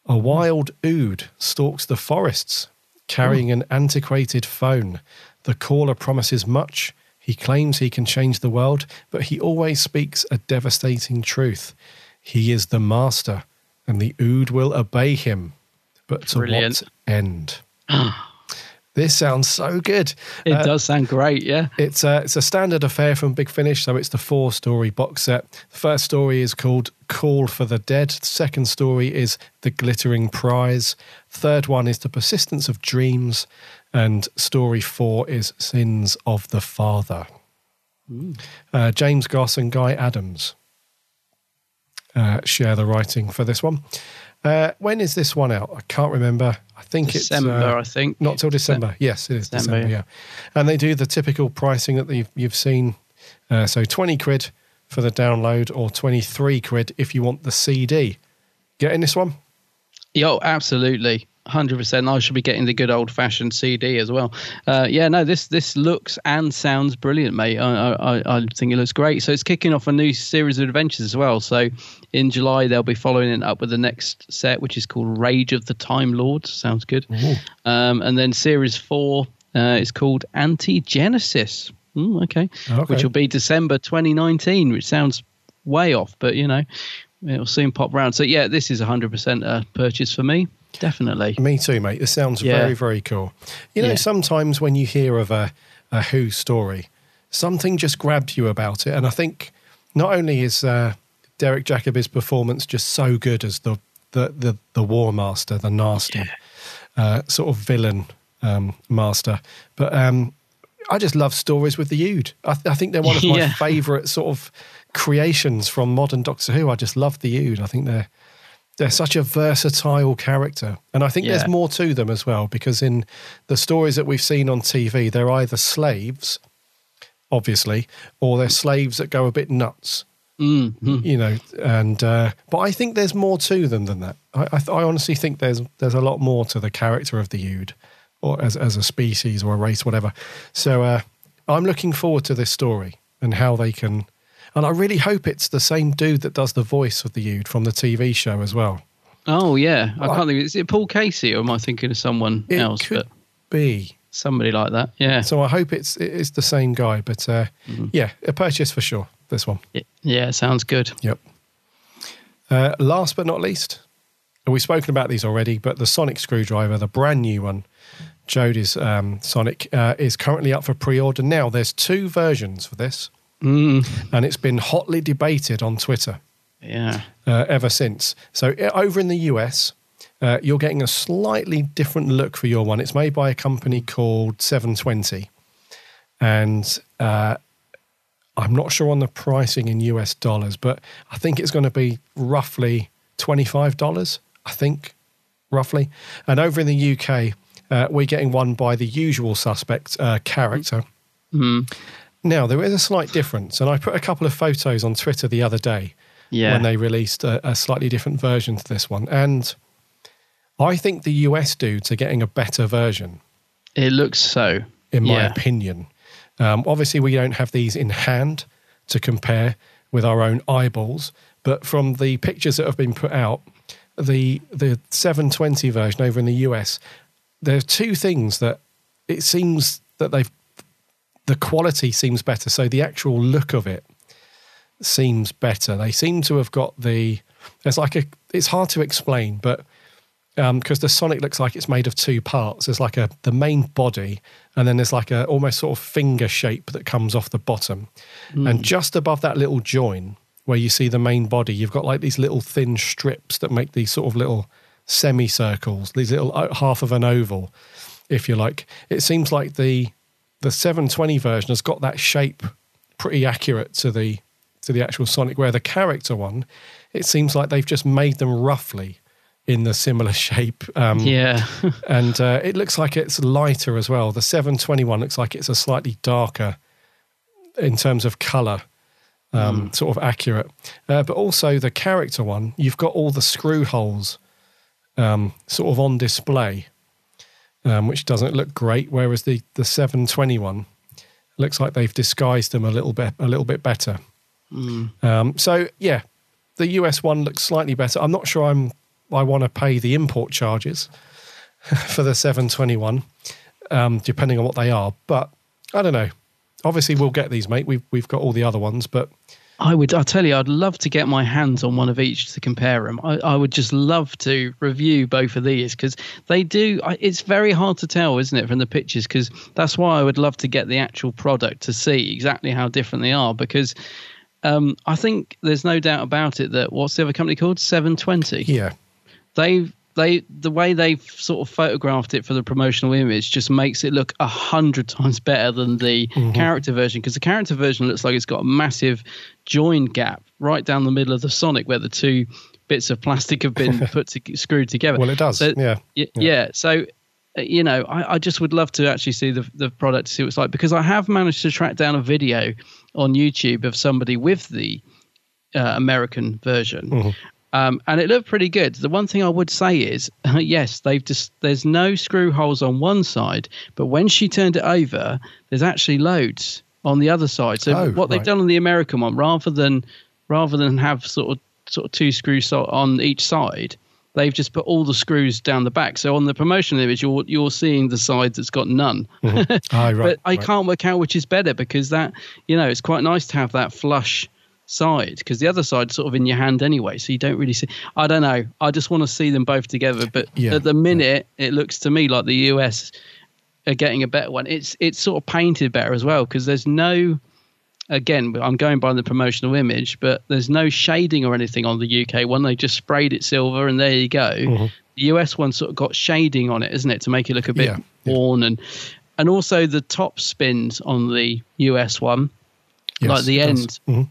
A: A wild ood stalks the forests, carrying an antiquated phone. The caller promises much. He claims he can change the world, but he always speaks a devastating truth. He is the master, and the ood will obey him. But to
B: Brilliant.
A: what end? [CLEARS THROAT] this sounds so good.
B: It
A: Uh,
B: does sound great, yeah.
A: it's a, it's a standard affair from Big Finish, so it's the four story box set. The first story is called Call for the Dead. The second story is The Glittering Prize. Third one is The Persistence of Dreams. And story four is Sins of the Father. Uh, James Goss and Guy Adams uh, share the writing for this one. Uh, when is this one out? I can't remember. I think
B: December,
A: it's uh,
B: I think.
A: not till December. Yes, it is
B: December,
A: December.
B: yeah.
A: yeah, and they do the typical pricing that you've, you've seen. Uh, so twenty quid for the download, or twenty three quid if you want the CD. Getting this one?
B: Yo, absolutely. 100%. I should be getting the good old fashioned CD as well. Uh, yeah, no, this this looks and sounds brilliant, mate. I, I, I think it looks great. So it's kicking off a new series of adventures as well. So in July, they'll be following it up with the next set, which is called Rage of the Time Lords. Sounds good. Um, and then series four uh, is called Anti Genesis. Mm, okay.
A: Okay.
B: Which will be December 2019, which sounds way off, but you know, it'll soon pop round. So yeah, this is 100% a purchase for me. Definitely.
A: Me too, mate. This sounds
B: Yeah.
A: very, very cool. You know,
B: Yeah.
A: sometimes when you hear of a, a Who story, something just grabbed you about it. And I think not only is uh, Derek Jacobi's performance just so good as the, the, the, the War Master, the nasty uh, sort of villain um, master, but um, I just love stories with the Ood. I, I think they're one of [LAUGHS] my
B: Yeah.
A: favourite sort of creations from modern Doctor Who. I just love the Ood. I think they're they're such a versatile character. And I think
B: Yeah.
A: there's more to them as well, because in the stories that we've seen on TV, they're either slaves, obviously, or they're slaves that go a bit nuts.
B: Mm-hmm.
A: You know, and uh, but I think there's more to them than that. I, I, I honestly think there's there's a lot more to the character of the Ood, or as as a species or a race, whatever. So uh, I'm looking forward to this story and how they can, and I really hope it's the same dude that does the voice of the Ood from the TV show as well.
B: Oh yeah, I can't think. Is it Paul Casey or am I thinking of someone
A: It
B: else?
A: could
B: But
A: be.
B: somebody like that. Yeah.
A: So I hope it's it's the same guy, but uh,
B: Mm-hmm.
A: yeah, a purchase for sure. This one.
B: Yeah, sounds good.
A: Yep. Uh, last but not least, we've spoken about these already, but the Sonic screwdriver, the brand new one, Jodie's um, Sonic, uh, is currently up for pre-order now. There's two versions for this.
B: Mm.
A: and it's been hotly debated on Twitter
B: Yeah.
A: uh, ever since. So uh, over in the US, uh, you're getting a slightly different look for your one. It's made by a company called 720, and uh, I'm not sure on the pricing in US dollars, but I think it's going to be roughly $25. I think roughly. And over in the UK, uh, we're getting one by the usual suspect uh, character.
B: Mm.
A: Now, there is a slight difference, and I put a couple of photos on Twitter the other day
B: Yeah.
A: when they released a, a slightly different version to this one. And I think the US dudes are getting a better version,
B: It looks so.
A: in my
B: Yeah.
A: opinion. Um, obviously, we don't have these in hand to compare with our own eyeballs, but from the pictures that have been put out, the the 720 version over in the US, there are two things that it seems that they've the quality seems better. So the actual look of it seems better. They seem to have got the. There's like a. It's hard to explain, but because the Sonic looks like it's made of two parts. There's like a the main body, and then there's like a almost sort of finger shape that comes off the bottom, and just above that little join where you see the main body, you've got like these little thin strips that make these sort of little semicircles, these little uh, half of an oval, if you like. It seems like the the 720 version has got that shape pretty accurate to the to the actual Sonic. Where the character one, it seems like they've just made them roughly in the similar [LAUGHS] shape. Um,
B: Yeah. [LAUGHS]
A: and uh, it looks like it's lighter as well. The 721 looks like it's a slightly darker in terms of color, um, sort of accurate. Uh, but also the character one, you've got all the screw holes um, sort of on display, um, which doesn't look great. Whereas the the 721 looks like they've disguised them a little bit a little bit better. Um, so yeah, the US one looks slightly better. I'm not sure I'm I want to pay the import charges [LAUGHS] for the 721, um, depending on what they are. But I don't know. Obviously, we'll get these, mate. We've we've got all the other ones, but
B: I would. I tell you, I'd love to get my hands on one of each to compare them. I, I would just love to review both of these because they do. I, it's very hard to tell, isn't it, from the pictures? Because that's why I would love to get the actual product to see exactly how different they are. Because um, I think there's no doubt about it that what's the other company called? Seven Twenty.
A: yeah,
B: They they the way they've sort of photographed it for the promotional image just makes it look a hundred [LAUGHS] times better than the character version because the character version looks like it's got a massive join gap right down the middle of the Sonic where the two bits of plastic have been [LAUGHS] put to, screwed together.
A: Well, it does,
B: So-
A: yeah.
B: y- yeah. So uh, you know, I, I just would love to actually see the the product to see what it's like because I have managed to track down a video on YouTube of somebody with the uh, American version. Um, and it looked pretty good. The one thing I would say is, [LAUGHS] yes, they've just there's no screw holes on one side, but when she turned it over, there's actually loads on the other side. So
A: Oh,
B: what they've done on the American one, rather than rather than have sort of sort of two screws on each side, they've just put all the screws down the back. So on the promotional image, you're you're seeing the side that's got none.
A: Ah, [LAUGHS] right,
B: but I
A: right.
B: can't work out which is better because that you know it's quite nice to have that flush side because the other side's sort of in your hand anyway, so you don't really see. I don't know. I just want to see them both together. But
A: Yeah,
B: at the minute, it looks to me like the US are getting a better one. It's it's sort of painted better as well because there's no. Again, I'm going by the promotional image, but there's no shading or anything on the UK one. They just sprayed it silver, and there you go.
A: Mm-hmm.
B: The US one sort of got shading on it, isn't it, to make it look a bit
A: Yeah, yeah.
B: worn and and also the top spins on the US one,
A: Yes,
B: like the end.
A: Mhm.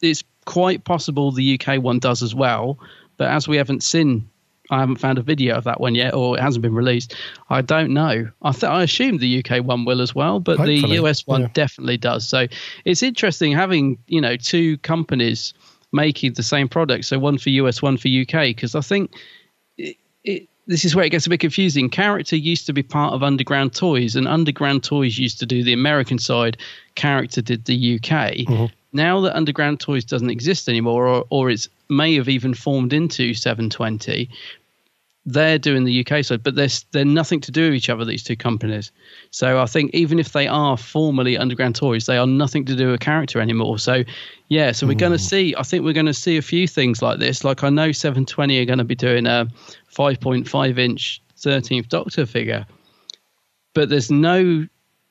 B: It's quite possible the UK one does as well, but as we haven't seen, I haven't found a video of that one yet, or it hasn't been released. I don't know. I th- I assume the UK one will as well, but
A: Hopefully,
B: the US one
A: yeah.
B: definitely does. So it's interesting having you know two companies making the same product, so one for US, one for UK, because I think it, it, this is where it gets a bit confusing. Character used to be part of Underground Toys, and Underground Toys used to do the American side. Character did the UK. Mm-hmm. Now that Underground Toys doesn't exist anymore, or, or it's may have even formed into 720, they're doing the UK side, but they're they're nothing to do with each other. These two companies. So I think even if they are formally Underground Toys, they are nothing to do with character anymore. So yeah, so we're going to hmm. see. I think we're going to see a few things like this. Like I know 720 are going to be doing a 5.5 inch 13th Doctor figure, but there's no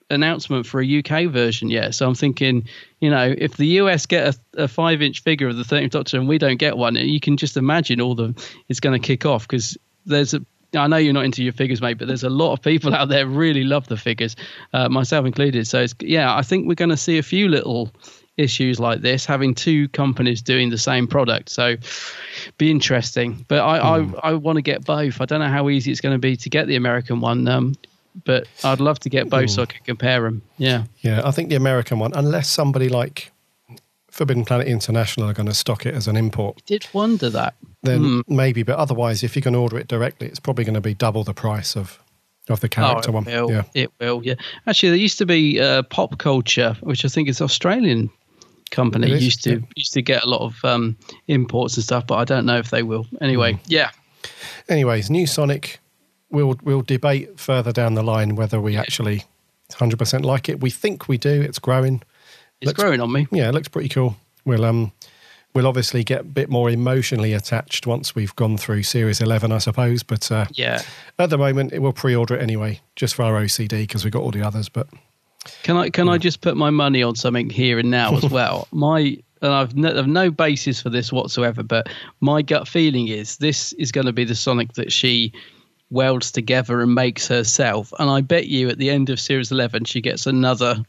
B: announcement for a UK version yet. So I'm thinking, you know, if the US get a, a five inch figure of the 13th Doctor and we don't get one, you can just imagine all the it's going to kick off because there's a I know you're not into your figures, mate, but there's a lot of people out there really love the figures, uh, myself included. So it's, yeah, I think we're going to see a few little issues like this, having two companies doing the same product. So be interesting. But I
A: Hmm.
B: I, I want to get both. I don't know how easy it's going to be to get the American one. Um, but I'd love to get both so I can compare them. Yeah.
A: Yeah, I think the American one, unless somebody like Forbidden Planet International are going to stock it as an import,
B: Did wonder that.
A: then
B: Hmm.
A: maybe. But otherwise, if you can order it directly, it's probably going to be double the price of of the character
B: oh,
A: one.
B: Will.
A: Yeah,
B: It will, yeah. Actually, there used to be uh, Pop Culture, which I think is Australian company,
A: is,
B: used to
A: yeah.
B: used to get a lot of um, imports and stuff, but I don't know if they will. Anyway,
A: Hmm.
B: yeah.
A: Anyways, new Sonic. We'll we'll debate further down the line whether we actually 100% like it. We think we do. It's growing.
B: It's growing on me.
A: Yeah, it looks pretty cool. We'll um we'll obviously get a bit more emotionally attached once we've gone through series 11, I suppose, but uh,
B: Yeah.
A: at the moment it will pre-order it anyway just for our OCD because we've got all the others, but
B: Can I can
A: Hmm.
B: I just put my money on something here and now as [LAUGHS] well? my and I've no, I've no basis for this whatsoever, but my gut feeling is this is going to be the Sonic that she welds together and makes herself. And I bet you at the end of series eleven she gets another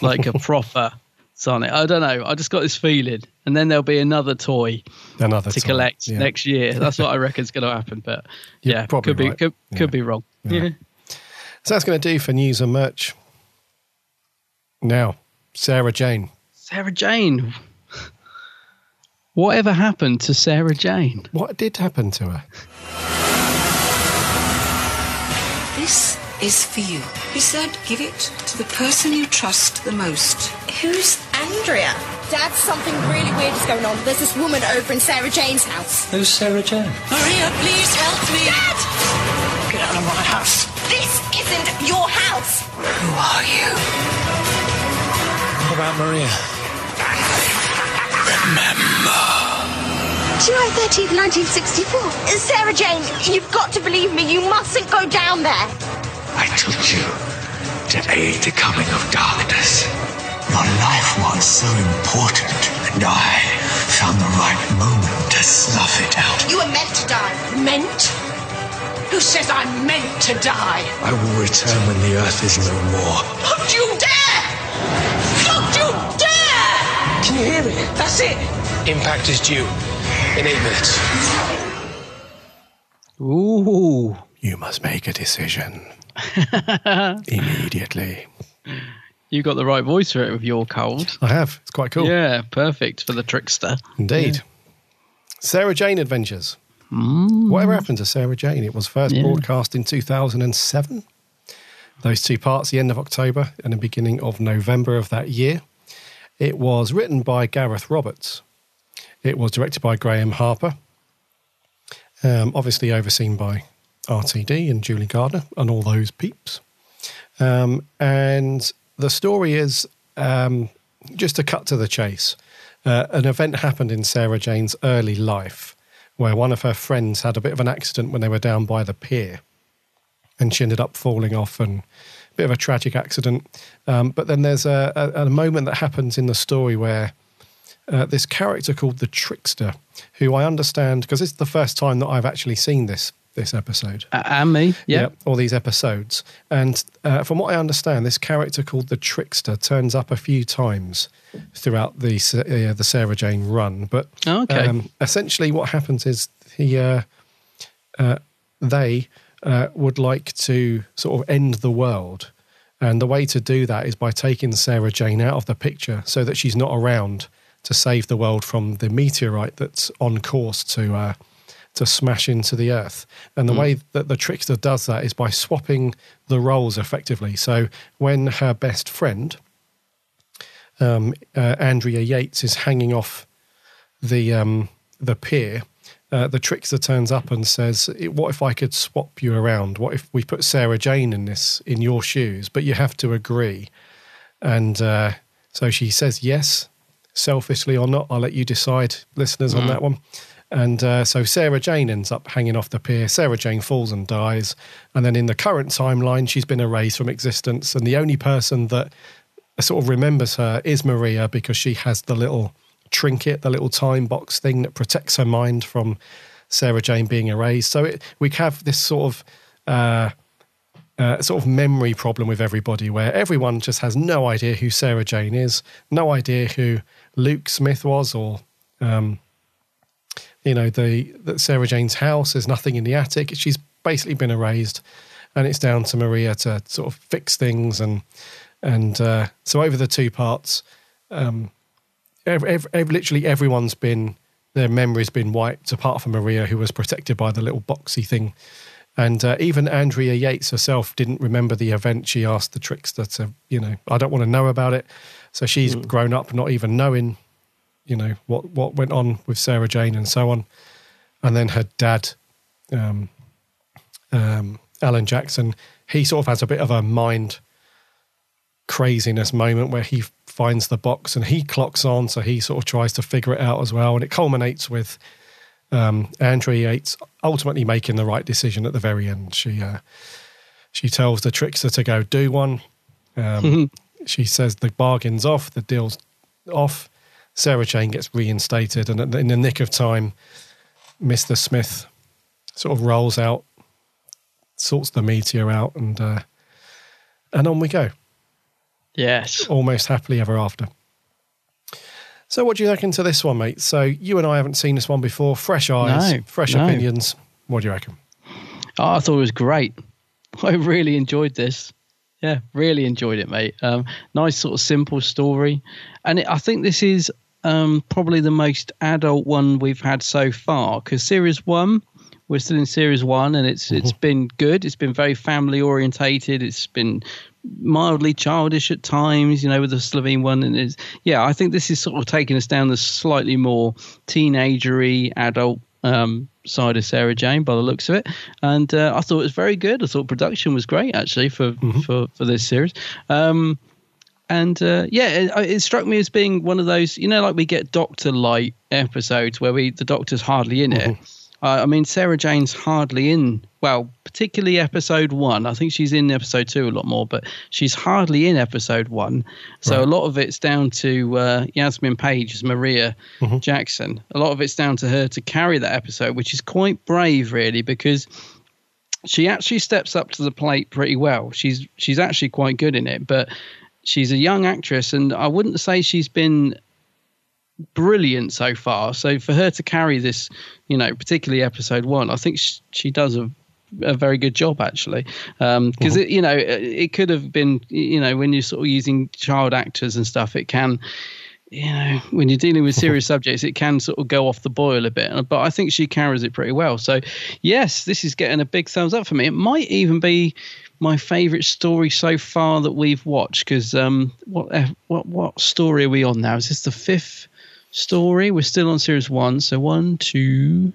B: like a [LAUGHS] proper Sonic. I don't know. I just got this feeling, and then there'll be another toy
A: another
B: to
A: time.
B: collect
A: Yeah.
B: next year. That's what I [LAUGHS] reckon is going to happen. But
A: You're
B: yeah,
A: probably
B: could be
A: right.
B: could,
A: Yeah.
B: could be wrong.
A: Yeah. So that's going to do for news and merch. Now, Sarah Jane.
B: Sarah Jane. Whatever happened to Sarah Jane?
A: What did happen to her?
L: Is for you. He said, give it to the person you trust the most.
M: Who's Andrea? Dad, something really weird is going on. There's this woman over in Sarah Jane's house.
D: Who's Sarah Jane?
L: Maria, please help me.
M: Dad!
L: Get out of my house.
M: This isn't your house!
L: Who are you?
D: What about Maria? Remember.
M: July 13th, 1964. Sarah Jane, you've got to believe me. You mustn't go down there.
D: I told you to aid the coming of darkness. Your life was so important, and I found the right moment to snuff it out.
M: You were meant to die.
L: Meant? Who says I'm meant to die?
D: I will return when the earth is no more.
L: Don't you dare! Don't you dare!
D: Can you hear me?
L: That's it.
D: Impact is due in eight minutes.
B: Ooh.
A: You must make a decision [LAUGHS] immediately.
B: You got the right voice for it with your cold.
A: I have. It's quite cool.
B: Yeah, perfect for the trickster.
A: Indeed. Sarah Jane Adventures. Whatever happened to Sarah Jane? It was first
B: Yeah.
A: broadcast in 2007. Those two parts, the end of October and the beginning of November of that year. It was written by Gareth Roberts. It was directed by Graham Harper. Um, obviously overseen by RTD and Julie Gardner and all those peeps. Um, and the story is um, just to cut to the chase. Uh, an event happened in Sarah Jane's early life where one of her friends had a bit of an accident when they were down by the pier and she ended up falling off and a bit of a tragic accident. Um, but then there's a, a, a moment that happens in the story where uh, this character called the Trickster, who I understand because it's the first time that I've actually seen this this episode.
B: Uh, and me, yeah.
A: all these episodes. And uh, from what I understand, this character called the Trickster turns up a few times throughout the uh, the Sarah Jane run. But
B: Oh, okay.
A: um, essentially, what happens is he, uh, uh, they uh, would like to sort of end the world. And the way to do that is by taking Sarah Jane out of the picture so that she's not around to save the world from the meteorite that's on course to uh, to smash into the earth. And the way that the trickster does that is by swapping the roles effectively. So when her best friend, um, uh, Andrea Yates, is hanging off the um, the pier, uh, the trickster turns up and says, "What if I could swap you around? What if we put Sarah Jane in this in your shoes? But you have to agree." And uh, so she says yes, selfishly or not. I'll let you decide, listeners, on
B: Mm.
A: that one. And uh, so Sarah Jane ends up hanging off the pier. Sarah Jane falls and dies. And then in the current timeline, she's been erased from existence. And the only person that sort of remembers her is Maria because she has the little trinket, the little time box thing that protects her mind from Sarah Jane being erased. So it, we have this sort of. Uh, uh, sort of memory problem with everybody where everyone just has no idea who Sarah Jane is, no idea who Luke Smith was, or um, you know the that Sarah Jane's house. There's nothing in the attic. She's basically been erased, and it's down to Maria to sort of fix things and and uh, so over the two parts, um, ev ev ev literally everyone's been their memory's been wiped apart from Maria, who was protected by the little boxy thing. And uh, even Andrea Yates herself didn't remember the event. She asked the trickster to, you know, I don't want to know about it. So she's mm. grown up not even knowing, you know, what, what went on with Sarah Jane and so on. And then her dad, um, um, Alan Jackson, he sort of has a bit of a mind craziness moment where he finds the box and he clocks on. So he sort of tries to figure it out as well. And it culminates with um, Andrea Yates ultimately making the right decision at the very end. She uh, she tells the trickster to go do one. Um, [LAUGHS] she says the bargain's off, the deal's off. Sarah Jane gets reinstated, and in the nick of time, Mister Smith sort of rolls out, sorts the meteor out, and uh, and on we go.
B: Yes,
A: almost happily ever after. So, what do you reckon to this one, mate? So, you and I haven't seen this one before. Fresh eyes, no, fresh no. opinions. What do you reckon?
B: Oh, I thought it was great. [LAUGHS] I really enjoyed this. Yeah, really enjoyed it, mate. Um, nice sort of simple story, and it, I think this is um, probably the most adult one we've had so far. Because series one, we're still in series one, and it's mm-hmm. it's been good. It's been very family orientated. It's been mildly childish at times, you know, with the Slitheen one. And it's, yeah, I think this is sort of taking us down the slightly more teenagery, adult um, side of Sarah Jane by the looks of it. And uh, I thought it was very good. I thought production was great actually for mm-hmm. for, for this series. Um, and uh, yeah, it, it, struck me as being one of those, you know, like we get Doctor-lite episodes where we the Doctor's hardly in mm-hmm. it uh, I mean, Sarah Jane's hardly in, well, particularly episode one. I think she's in episode two a lot more, but she's hardly in episode one. So right. a lot of it's down to uh, Yasmin Page as Maria mm-hmm. Jackson. A lot of it's down to her to carry that episode, which is quite brave, really, because she actually steps up to the plate pretty well. She's she's actually quite good in it, but she's a young actress, and I wouldn't say she's been brilliant so far. So for her to carry this, you know, particularly episode one, I think she, she does a a very good job actually because um, mm-hmm. it you know it could have been you know when you're sort of using child actors and stuff it can you know when you're dealing with serious [LAUGHS] subjects it can sort of go off the boil a bit but i think she carries it pretty well so yes this is getting a big thumbs up for me it might even be my favorite story so far that we've watched because um what uh, what what story are we on now is this the fifth story. We're still on series one. So one, two.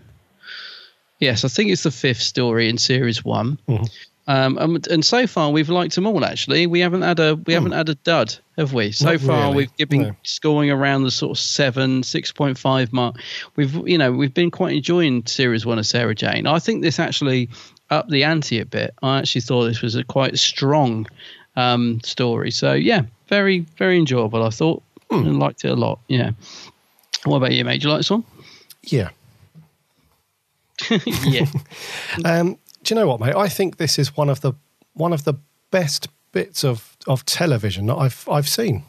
B: Yes, I think it's the fifth story in series one. Mm-hmm. Um, and, and, so far we've liked them all. Actually, we haven't had a we mm. haven't had a dud, have we? So Not far really. we've been no. scoring around the sort of seven, six point five mark. We've you know we've been quite enjoying series one of Sarah Jane. I think this actually upped the ante a bit. I actually thought this was a quite strong um, story. So yeah, very very enjoyable. I thought mm. and liked it a lot. Yeah. What about you, mate? Do you like this one?
A: Yeah. [LAUGHS]
B: yeah. [LAUGHS]
A: um, do you know what, mate? I think this is one of the one of the best bits of, of television that I've I've seen.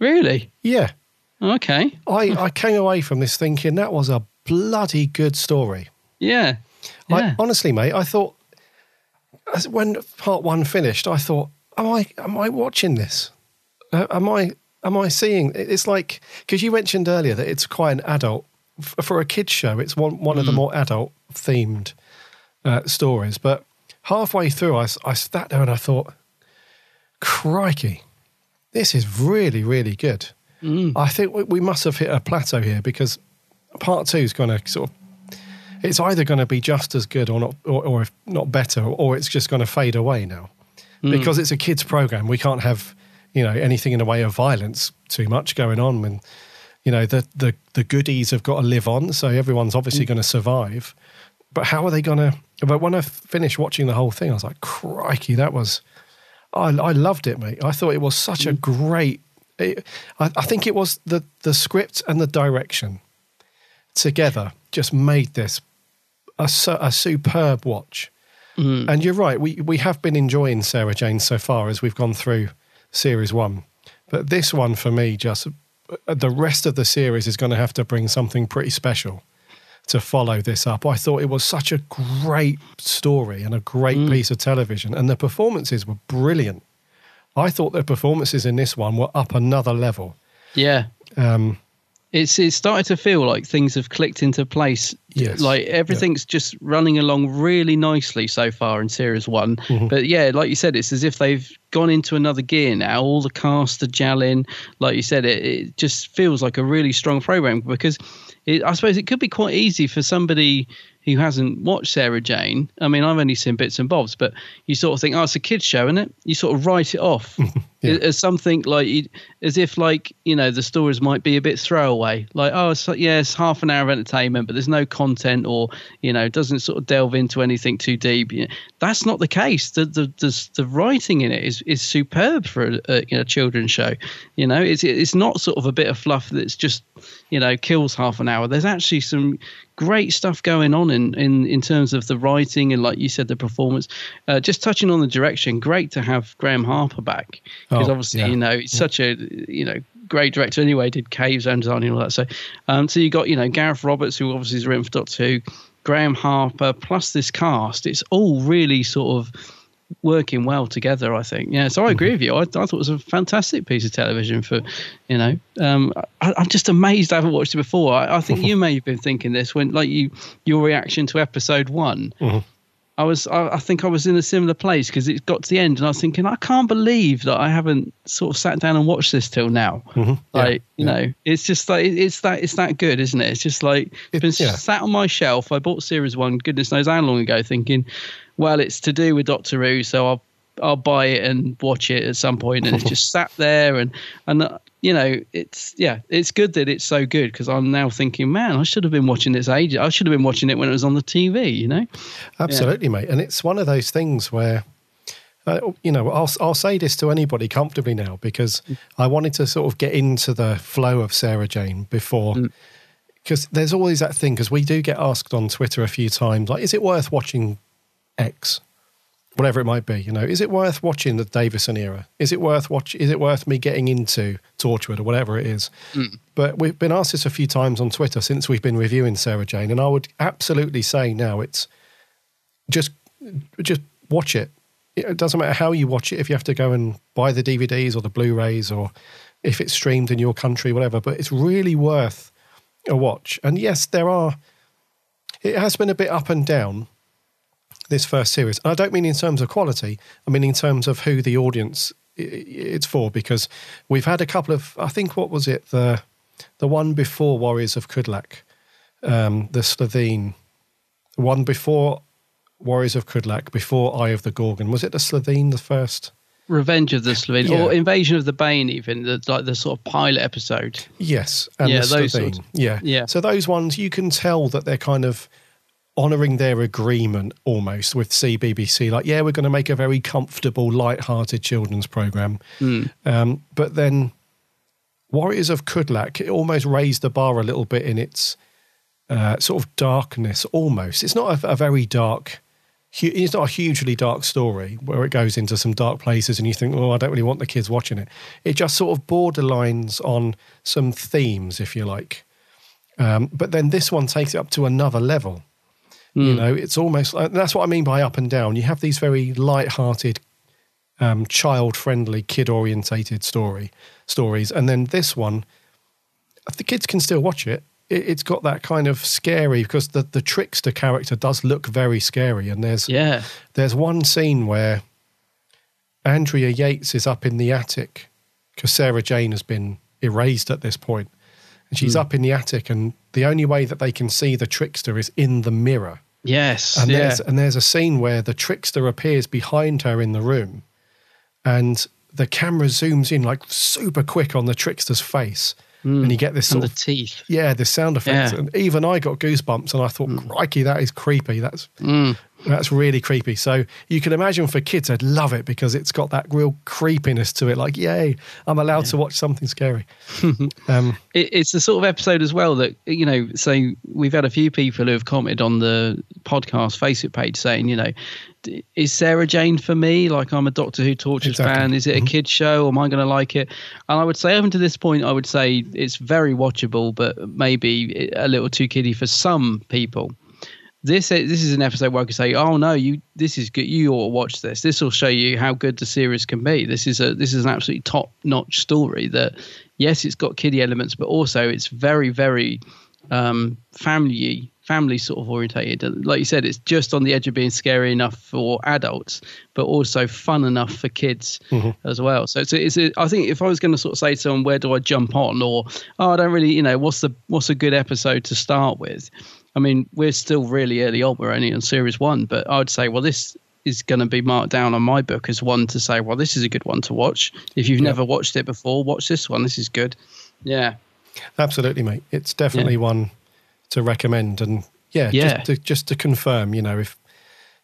B: Really?
A: Yeah.
B: Okay.
A: I, I came away from this thinking that was a bloody good story.
B: Yeah. Yeah.
A: I, honestly, mate, I thought when part one finished, I thought, am I am I watching this? Uh, am I am I seeing? It's like because you mentioned earlier that it's quite an adult for a kids show. It's one one mm. of the mm. more adult themed uh, stories. But halfway through, I, I sat there and I thought, crikey, this is really really good. Mm. I think we, we must have hit a plateau here because part two is going to sort of. It's either going to be just as good or not, or, or if not better, or it's just going to fade away now, mm. because it's a kids program. We can't have you know anything in the way of violence too much going on and you know the the the goodies have got to live on, so everyone's obviously
B: Mm.
A: going to survive. But how are they going to? But when I finished watching the whole thing, I was like, crikey, that was. I, I loved it, mate. I thought it was such a great. It, I, I think it was the the script and the direction together just made this a, a superb watch. And you're right, we, we have been enjoying Sarah Jane so far as we've gone through series one. But this one for me, just uh, the rest of the series is going to have to bring something pretty special to follow this up. I thought it was such a great story and a great piece of television, and the performances were brilliant. I thought the performances in this one were up another level.
B: Yeah.
A: Um,
B: it's it's started to feel like things have clicked into place.
A: Yes.
B: Like everything's just running along really nicely so far in series one.
A: Mm-hmm.
B: But yeah, like you said, it's as if they've gone into another gear now. All the cast are gelling. Like you said, it, it just feels like a really strong program because it, I suppose it could be quite easy for somebody who hasn't watched Sarah Jane. I mean, I've only seen bits and bobs, but you sort of think, oh, it's a kids show, isn't it? You sort of write it off [LAUGHS] as something like, as if like you know the stories might be a bit throwaway. Like, oh, it's, yeah, it's half an hour of entertainment, but there's no content, or you know, doesn't sort of delve into anything too deep. You know, that's not the case. The the the, the writing in it is is superb for a, a you know children's show. You know, it's it's not sort of a bit of fluff that's just you know kills half an hour. There's actually some great stuff going on in, in, in terms of the writing and like you said the performance. Uh, just touching on the direction great to have graham harper back because
A: Oh,
B: obviously
A: yeah.
B: you know he's such a you know great director. Anyway did Caves of Androzani and all that. So um so you got you know gareth roberts who obviously is written for doctor who graham harper plus this cast. It's all really sort of working well together i think. Yeah so i agree with you. I, I thought it was a fantastic piece of television for you know um I, i'm just amazed i haven't watched it before. I, I think [LAUGHS] you may have been thinking this when like you your reaction to episode one I was, I, I think I was in a similar place because it got to the end and I was thinking, I can't believe that I haven't sort of sat down and watched this till now. Mm-hmm. Like, you know, it's just like, it's that, it's that good, isn't it? It's just like, it's been
A: yeah.
B: sat on my shelf. I bought series one, goodness knows how long ago, thinking, well, it's to do with Doctor Who, so I'll, I'll buy it and watch it at some point, and it's just [LAUGHS] sat there, and and uh, you know, it's yeah, it's good that it's so good because I'm now thinking, man, I should have been watching this age. I should have been watching it when it was on the TV, you know.
A: Absolutely, mate. And it's one of those things where, uh, you know, I'll I'll say this to anybody comfortably now because I wanted to sort of get into the flow of Sarah Jane before. Because there's always that thing, because we do get asked on Twitter a few times, like, is it worth watching X? Whatever it might be, you know, is it worth watching the Davison era? Is it worth watch? Is it worth me getting into Torchwood or whatever it is? Mm. But we've been asked this a few times on Twitter since we've been reviewing Sarah Jane, and I would absolutely say now it's just just watch it. It doesn't matter how you watch it. If you have to go and buy the DVDs or the Blu-rays, or if it's streamed in your country, whatever. But it's really worth a watch. And yes, there are. It has been a bit up and down this first series. And I don't mean in terms of quality. I mean in terms of who the audience it's for. Because we've had a couple of. I think what was it the the one before Warriors of Kudlak, um, the Slitheen, the one before Warriors of Kudlak, before Eye of the Gorgon. Was it the Slitheen, the first?
B: Revenge of the Slitheen
A: Yeah.
B: or Invasion of the Bane, even the like the sort of pilot episode.
A: Yes, and
B: Yeah,
A: the
B: those
A: Slitheen.
B: sorts.
A: Yeah,
B: Yeah.
A: So those ones you can tell that they're kind of honouring their agreement almost with CBBC. Like, yeah, we're going to make a very comfortable, light-hearted children's program, um, but then Warriors of Kudlak it almost raised the bar a little bit in its uh, sort of darkness. Almost, it's not a, a very dark. hu- It's not a hugely dark story where it goes into some dark places and you think, oh, I don't really want the kids watching it. It just sort of borderlines on some themes, if you like. Um, but then this one takes it up to another level. You know, it's almost that's what I mean by up and down. You have these very light-hearted, um, child-friendly, kid-orientated story stories, and then this one, the kids can still watch it. it it's got that kind of scary because the the trickster character does look very scary, and there's
B: Yeah.
A: there's one scene where Andrea Yates is up in the attic because Sarah Jane has been erased at this point, and she's
B: Hmm.
A: up in the attic, and the only way that they can see the trickster is in the mirror.
B: Yes.
A: And
B: yeah.
A: there's and there's a scene where the trickster appears behind her in the room, and the camera zooms in like super quick on the trickster's face, and you get this sort
B: the
A: of
B: teeth.
A: yeah, the sound effects.
B: Yeah.
A: And even I got goosebumps, and I thought, crikey, that is creepy. That's
B: Mm.
A: That's really creepy. So you can imagine for kids, they'd love it because it's got that real creepiness to it. Like, yay, I'm allowed to watch something scary. [LAUGHS] um,
B: it, it's the sort of episode as well that you know. So we've had a few people who have commented on the podcast Facebook page saying, you know, is Sarah Jane for me? Like I'm a Doctor Who Tortures
A: Exactly.
B: fan. Is it a kid show? Or am I going to like it? And I would say, up to this point, I would say it's very watchable, but maybe a little too kiddie for some people. This this is an episode where I could say, "Oh no, you this is good. You ought to watch this. This will show you how good the series can be. This is a this is an absolutely top notch story. That yes, it's got kiddie elements, but also it's very very um, family family sort of orientated. Like you said, it's just on the edge of being scary enough for adults, but also fun enough for kids as well. So it's, a, it's a, I think if I was going to sort of say to someone, where do I jump on, or oh, I don't really, you know, what's the what's a good episode to start with? I mean, we're still really early on. We're only on series one, but I would say, well, this is going to be marked down on my book as one to say, well, this is a good one to watch. If you've never watched it before, watch this one. This is good. Yeah.
A: Absolutely, mate. It's definitely
B: Yeah.
A: one to recommend. And yeah,
B: Yeah.
A: Just, to, just to confirm, you know, if,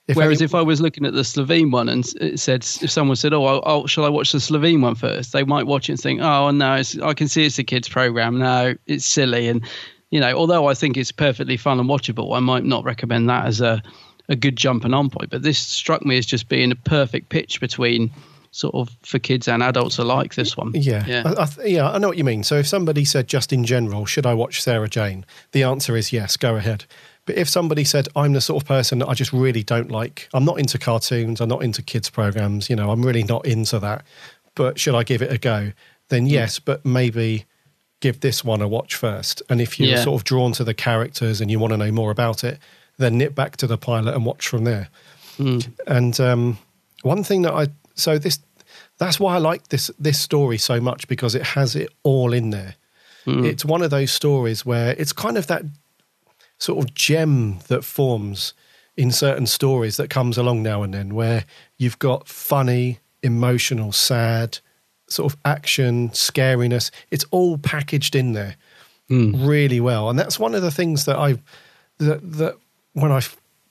A: if
B: Whereas
A: any-
B: if I was looking at the Slitheen one and it said, if someone said, "Oh, I'll, I'll, shall I watch the Slitheen one first? They might watch it and think, "Oh, no, it's, I can see it's a kids program. No, it's silly." And you know, although I think it's perfectly fun and watchable, I might not recommend that as a a good jump and on point. But this struck me as just being a perfect pitch between sort of for kids and adults alike. This one,
A: Yeah,
B: yeah,
A: I, I th- yeah, I know what you mean. So if somebody said just in general, should I watch Sarah Jane? The answer is yes, go ahead. But if somebody said I'm the sort of person that I just really don't like, I'm not into cartoons, I'm not into kids programs, you know, I'm really not into that. But should I give it a go? Then hmm. yes, but maybe give this one a watch first. And if you're
B: Yeah.
A: sort of drawn to the characters and you want to know more about it, then nip back to the pilot and watch from there. And um, one thing that I so this that's why I like this this story so much because it has it all in there. It's one of those stories where it's kind of that sort of gem that forms in certain stories that comes along now and then where you've got funny, emotional, sad, sort of action, scariness. It's all packaged in there hmm. really well. And that's one of the things that I that that when I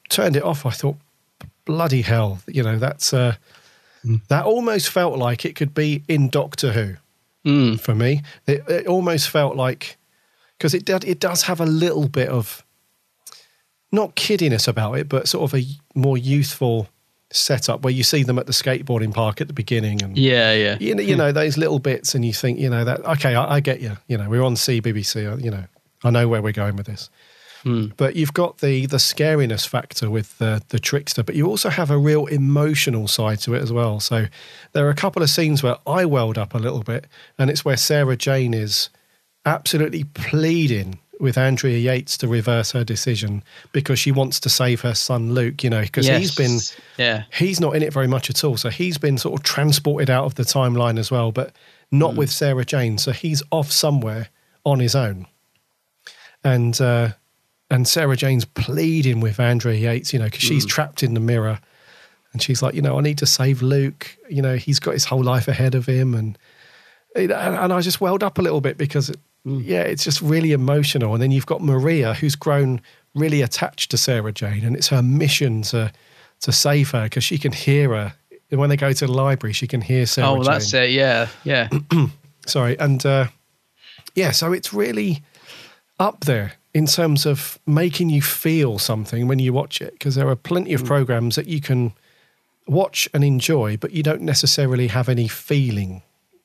A: turned it off, I thought, bloody hell, you know, that's uh, hmm. that almost felt like it could be in Doctor Who hmm. for me. It, it almost felt like because it did, it does have a little bit of not kiddiness about it, but sort of a more youthful setup where you see them at the skateboarding park at the beginning and
B: yeah, yeah.
A: you know, you know those little bits, and you think, you know, that okay, I, I get you. You know, we're on CBBC. uh, You know, I know where we're going with this. But you've got the the scariness factor with the the trickster, but you also have a real emotional side to it as well. So there are a couple of scenes where I welled up a little bit, and it's where Sarah Jane is absolutely pleading with Andrea Yates to reverse her decision because she wants to save her son Luke. You know, because he's been
B: yeah.
A: he's not in it very much at all. So he's been sort of transported out of the timeline as well, but not with Sarah Jane. So he's off somewhere on his own. And uh, and Sarah Jane's pleading with Andrea Yates, you know, because she's trapped in the mirror. And she's like, you know, I need to save Luke. You know, he's got his whole life ahead of him. And and, and I just welled up a little bit because, it, yeah, it's just really emotional. And then you've got Maria, who's grown really attached to Sarah Jane, and it's her mission to to save her because she can hear her. And when they go to the library, she can hear Sarah
B: oh,
A: Jane.
B: that's it. Yeah, yeah. [CLEARS THROAT]
A: Sorry, and uh, yeah, so it's really up there in terms of making you feel something when you watch it because there are plenty
B: Mm.
A: of programs that you can watch and enjoy, but you don't necessarily have any feeling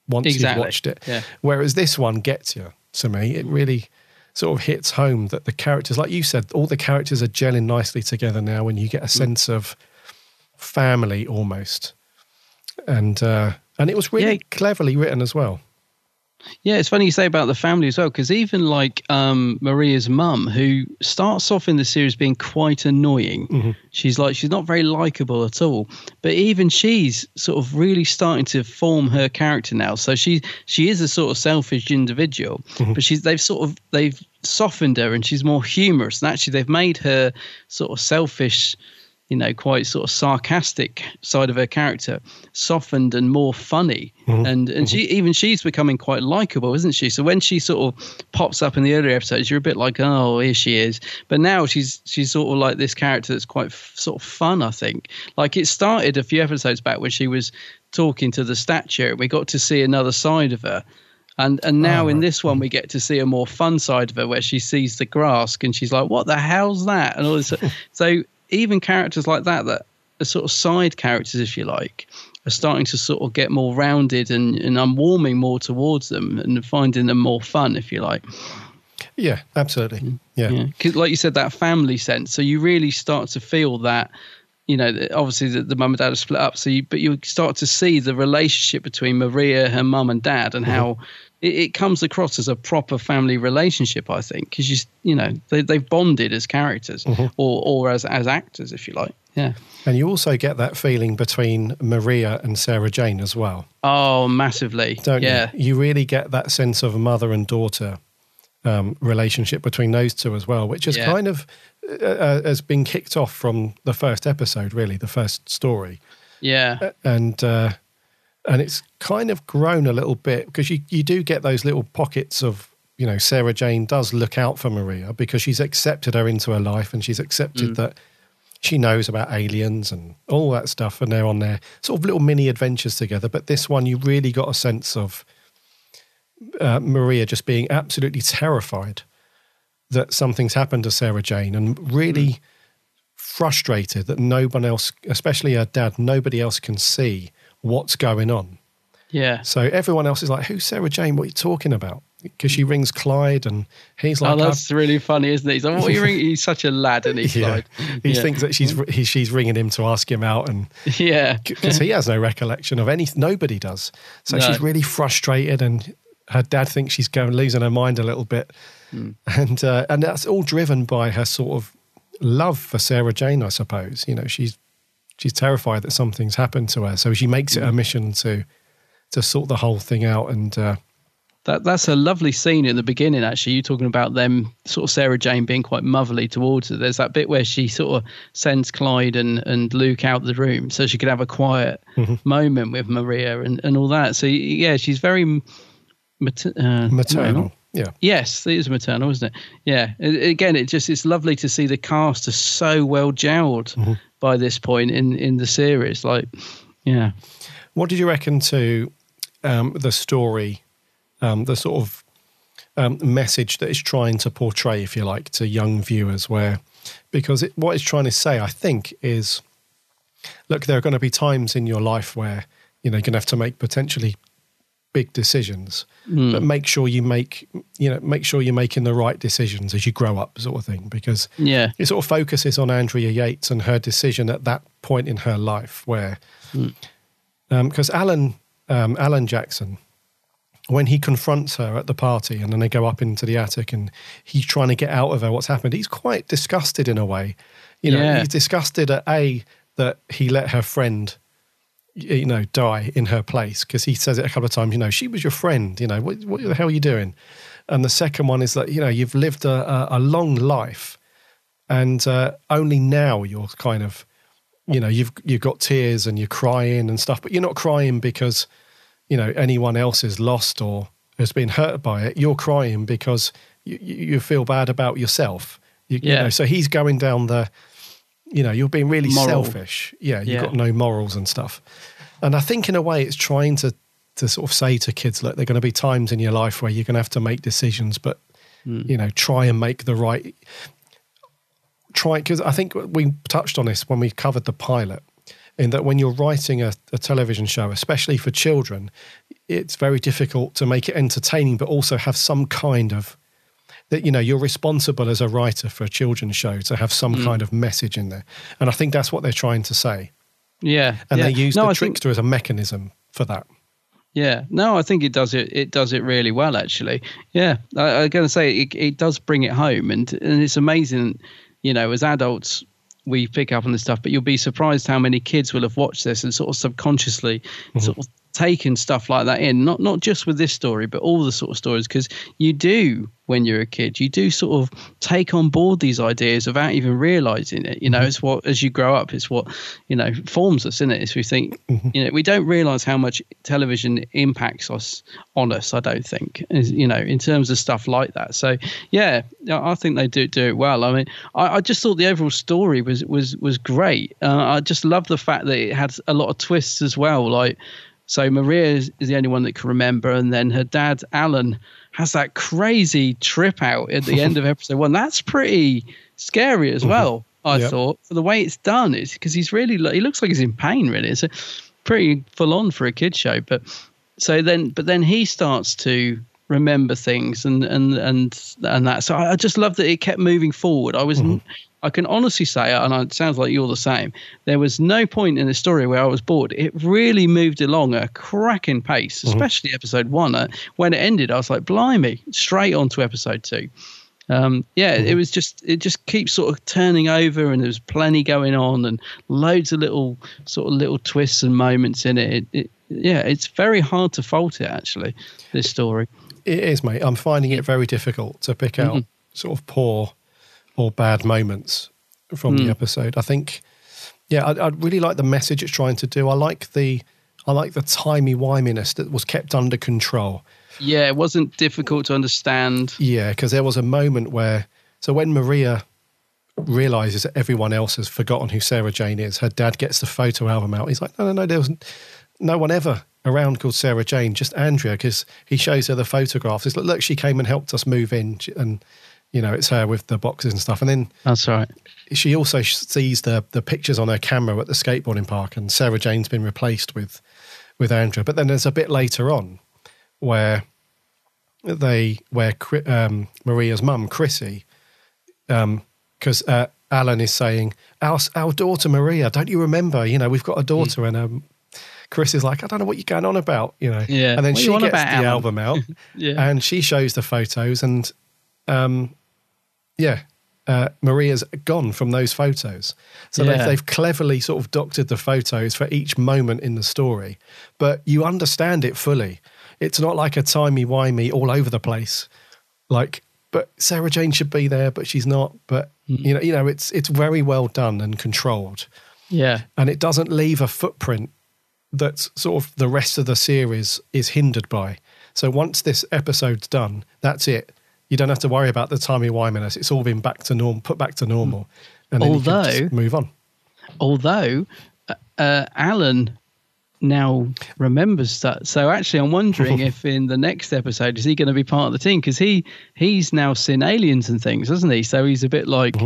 A: once
B: Exactly,
A: you've watched it.
B: yeah.
A: Whereas this one gets you. To me, it really sort of hits home that the characters, like you said, all the characters are gelling nicely together now, and you get a
B: Mm.
A: sense of family almost. And uh, and it was really cleverly written as well.
B: Yeah, it's funny you say about the family as well, because even like um, Maria's mum, who starts off in the series being quite annoying, she's like she's not very likable at all. But even she's sort of really starting to form her character now. So she she is a sort of selfish individual, but she's they've sort of they've softened her and she's more humorous. And actually, they've made her sort of selfish you know, quite sort of sarcastic side of her character softened and more funny.
A: Mm-hmm.
B: And and she even she's becoming quite likable, isn't she? So when she sort of pops up in the earlier episodes, you're a bit like, oh, here she is. But now she's she's sort of like this character that's quite f- sort of fun. I think. Like it started a few episodes back when she was talking to the statue. We got to see another side of her. And and now
A: Oh,
B: in this one we get to see a more fun side of her where she sees the grass and she's like, What the hell's that? And all this [LAUGHS] so even characters like that that are sort of side characters, if you like, are starting to sort of get more rounded and, and I'm warming more towards them and finding them more fun, if you like.
A: Yeah, absolutely. Mm. Yeah.
B: Yeah, because like you said, that family sense. So you really start to feel that, you know, obviously the, the mum and dad are split up. So you, but you start to see the relationship between Maria, her mum and dad, and mm-hmm. how it, it comes across as a proper family relationship. I think because you you know they, they've bonded as characters or or as as actors, if you like. Yeah.
A: And you also get that feeling between Maria and Sarah Jane as well,
B: Oh, massively.
A: don't
B: yeah.
A: you? You really get that sense of mother and daughter um, relationship between those two as well, which is
B: Yeah.
A: kind of uh, uh, has been kicked off from the first episode, really, the first story.
B: Yeah.
A: and uh, and it's kind of grown a little bit because you you do get those little pockets of you know Sarah Jane does look out for Maria because she's accepted her into her life and she's accepted
B: Mm.
A: that she knows about aliens and all that stuff and they're on their sort of little mini adventures together. But this one, you really got a sense of uh, Maria just being absolutely terrified that something's happened to Sarah Jane and really frustrated that no one else, especially her dad, nobody else can see what's going on.
B: Yeah.
A: So everyone else is like, "Who's Sarah Jane? What are you talking about?" Because she rings Clyde, and he's like,
B: oh, that's really funny, isn't it? He's like, what are you ringing? [LAUGHS] He's such a lad, and he's
A: yeah.
B: like,
A: he
B: yeah.
A: thinks that she's he, she's ringing him to ask him out, and [LAUGHS]
B: yeah,
A: because he has no recollection of anything. Nobody does. So
B: No.
A: she's really frustrated, and her dad thinks she's going losing her mind a little bit,
B: Hmm.
A: and uh, and that's all driven by her sort of love for Sarah Jane, I suppose. You know, she's she's terrified that something's happened to her, so she makes it her mission to to sort the whole thing out, and uh,
B: That that's a lovely scene in the beginning. Actually, you talking about them sort of Sarah Jane being quite motherly towards her. There's that bit where she sort of sends Clyde and, and Luke out the room so she could have a quiet moment with Maria and, and all that. So yeah, she's very mater- uh,
A: maternal.
B: no,
A: Yeah.
B: Yes, it is maternal, isn't it? Yeah. Again, it just it's lovely to see the cast are so well gelled by this point in in the series. Like, yeah.
A: What did you reckon to um, the story, um, the sort of um, message that it's trying to portray, if you like, to young viewers? Where, because it, what it's trying to say, I think, is look, there are going to be times in your life where you know you're going to have to make potentially big decisions,
B: Mm.
A: but make sure you make you know make sure you're making the right decisions as you grow up, sort of thing. Because
B: Yeah.
A: it sort of focuses on Andrea Yates and her decision at that point in her life where
B: Mm.
A: because Alan um, Alan Jackson, when he confronts her at the party, and then they go up into the attic, and he's trying to get out of her what's happened. He's quite disgusted in a way. You know,
B: Yeah.
A: he's disgusted at a that he let her friend, you know, die in her place because he says it a couple of times. You know, she was your friend. You know, what, what the hell are you doing? And the second one is that you know you've lived a, a, long life, and uh, only now you're kind of you know you've you've got tears and you're crying and stuff but you're not crying because you know anyone else is lost or has been hurt by it you're crying because you, you you feel bad about yourself you, you
B: Yeah.
A: know so he's going down the you know you're being really
B: Moral.
A: selfish yeah you've
B: Yeah.
A: got no morals and stuff and i think in a way it's trying to to sort of say to kids look there are going to be times in your life where you're going to have to make decisions but hmm. you know try and make the right try because I think we touched on this when we covered the pilot. In that, when you're writing a, a television show, especially for children, it's very difficult to make it entertaining, but also have some kind of that you know you're responsible as a writer for a children's show to have some
B: Mm.
A: kind of message in there, and I think that's what they're trying to say.
B: Yeah.
A: And
B: yeah.
A: they use
B: No,
A: the
B: I think-
A: trickster as a mechanism for that.
B: Yeah, no, I think it does it. It does it really well, actually. Yeah, I, I'm going to say it, it does bring it home, and and it's amazing. You know, as adults, we pick up on this stuff, but you'll be surprised how many kids will have watched this and sort of subconsciously sort of taken stuff like that in, not not just with this story, but all the sort of stories, because you do when you're a kid, you do sort of take on board these ideas without even realizing it. You know, it's what as you grow up, it's what you know forms us, isn't it? it? Is we think, you know, we don't realize how much television impacts us on us. I don't think, is, you know, in terms of stuff like that. So yeah, I think they do do it well. I mean, I, I just thought the overall story was was was great. Uh, I just love the fact that it had a lot of twists as well, like. So Maria is, is the only one that can remember, and then her dad Alan has that crazy trip out at the end of [LAUGHS] episode one. That's pretty scary as mm-hmm. well. I
A: Yep.
B: thought for the way it's done is because he's really he looks like he's in pain. Really, it's a pretty full on for a kid show. But so then, but then he starts to remember things and and and and that. So I, I just love that it kept moving forward. I was. I can honestly say, and it sounds like you're the same. There was no point in the story where I was bored. It really moved along at a cracking pace, especially episode one. Uh, when it ended, I was like, "Blimey!" Straight on to episode two. Um, yeah, it was just it just keeps sort of turning over, and there's plenty going on, and loads of little sort of little twists and moments in it. It, it yeah, it's very hard to fault it actually. This story.
A: It is, mate. I'm finding it very difficult to pick out
B: Mhm.
A: sort of poor or bad moments from
B: Mm.
A: the episode. I think, yeah, I, I really like the message it's trying to do. I like the, I like the timey wiminess that was kept under control.
B: Yeah, it wasn't difficult to understand.
A: Yeah, because there was a moment where, so when Maria realizes that everyone else has forgotten who Sarah Jane is, her dad gets the photo album out. He's like, no, no, no, there was no one ever around called Sarah Jane, just Andrea, because he shows her the photographs. It's like, look, she came and helped us move in, and you know, it's her with the boxes and stuff. And then
B: That's right.
A: she also sees the the pictures on her camera at the skateboarding park, and Sarah Jane's been replaced with with Andrea. But then there's a bit later on where they where um, Maria's mum Chrissy, because uh, Alan is saying our our daughter Maria, don't you remember? You know, we've got a daughter, and um, Chris is like, I don't know what you're going on about, you know.
B: Yeah.
A: and then
B: What
A: she gets
B: about,
A: the
B: Alan?
A: album out, [LAUGHS]
B: Yeah.
A: and she shows the photos, and um, yeah, uh, Maria's gone from those photos. So
B: Yeah.
A: they've, they've cleverly sort of doctored the photos for each moment in the story, but you understand it fully. It's not like a timey wimey all over the place. Like, but Sarah Jane should be there, but she's not. But you know, you know, it's it's very well done and controlled,
B: Yeah.
A: and it doesn't leave a footprint that sort of the rest of the series is hindered by. So once this episode's done, that's it. You don't have to worry about the timey wiminess. It's all been back to norm, put back to normal, and then you can
B: Although-
A: just move on.
B: Although uh, uh, Alan now remembers that, so actually, I'm wondering [LAUGHS] if in the next episode is he going to be part of the team because he he's now seen aliens and things, hasn't he? So he's a bit like.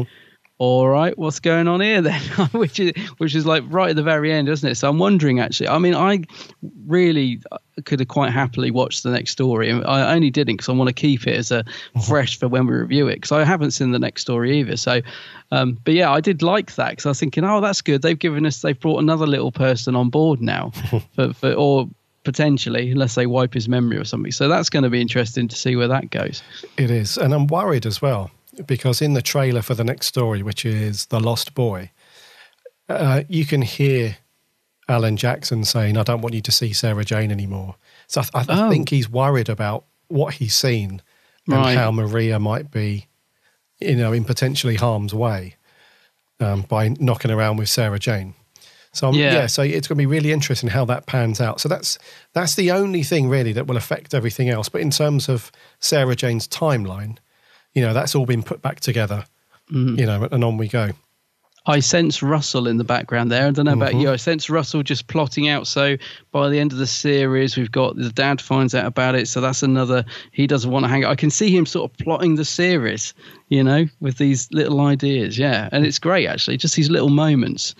B: All right, what's going on here then? [LAUGHS] which is which is like right at the very end, isn't it? So I'm wondering actually. I mean, I really could have quite happily watched the next story. And I only didn't because I want to keep it as a [LAUGHS] fresh for when we review it because I haven't seen the next story either. So, um, but yeah, I did like that because I was thinking, oh, that's good. They've given us, they've brought another little person on board now, [LAUGHS] for, for or potentially, unless they wipe his memory or something. So that's going to be interesting to see where that goes.
A: It is, and I'm worried as well because in the trailer for the next story, which is the Lost Boy, uh, you can hear Alan Jackson saying, "I don't want you to see Sarah Jane anymore." So I, I
B: Oh.
A: think he's worried about what he's seen and
B: Right.
A: how Maria might be, you know, in potentially harm's way um, by knocking around with Sarah Jane. So I'm,
B: Yeah.
A: yeah. so it's going to be really interesting how that pans out. So that's that's the only thing really that will affect everything else. But in terms of Sarah Jane's timeline, you know, that's all been put back together.
B: Mm.
A: You know, and on we go.
B: I sense Russell in the background there. I don't know about
A: Mhm.
B: you. I sense Russell just plotting out. So by the end of the series, we've got the dad finds out about it. So that's another. He doesn't want to hang. Out. I can see him sort of plotting the series, you know, with these little ideas. Yeah, and it's great actually. Just these little moments.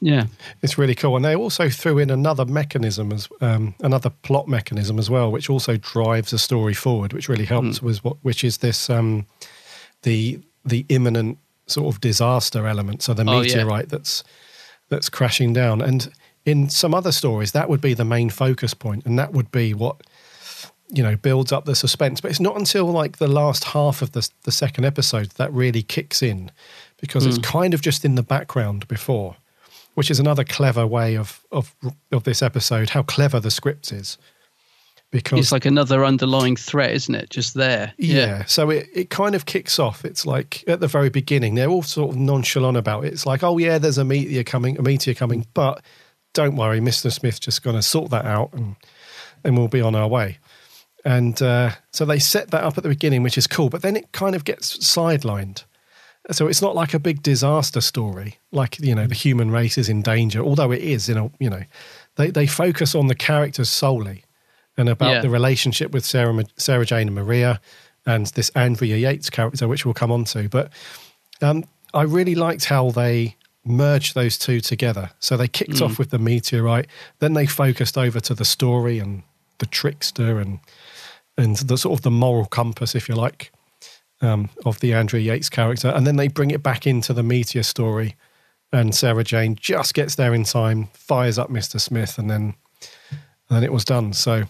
B: Yeah.
A: It's really cool, and they also threw in another mechanism as um, another plot mechanism as well, which also drives the story forward, which really helps. Was what, which is this um, the the imminent sort of disaster element. So the
B: Oh, yeah.
A: meteorite that's that's crashing down, and in some other stories, that would be the main focus point, and that would be what you know builds up the suspense. But it's not until like the last half of the the second episode that really kicks in, because it's
B: Mm.
A: kind of just in the background before which is another clever way of of of this episode. How clever the script is, because
B: it's like another underlying threat, isn't it? Just there.
A: yeah. So it, it kind of kicks off. It's like at the very beginning, they're all sort of nonchalant about it. It's like, oh yeah, there's a meteor coming, a meteor coming, but don't worry, Mr. Smith's just going to sort that out and and we'll be on our way. And uh, so they set that up at the beginning, which is cool, but then it kind of gets sidelined. So it's not like a big disaster story, like you know the human race is in danger. Although it is, you know, you know, they they focus on the characters solely and about
B: Yeah.
A: the relationship with Sarah Sarah Jane and Maria and this Andrea Yates character, which we'll come on to. But um, I really liked how they merged those two together. So they kicked
B: Mm.
A: off with the meteorite, then they focused over to the story and the trickster and and the sort of the moral compass, if you like, um, of the Andrea Yates character, and then they bring it back into the meteor story. And Sarah Jane just gets there in time, fires up Mister Smith, and then and then it was done. So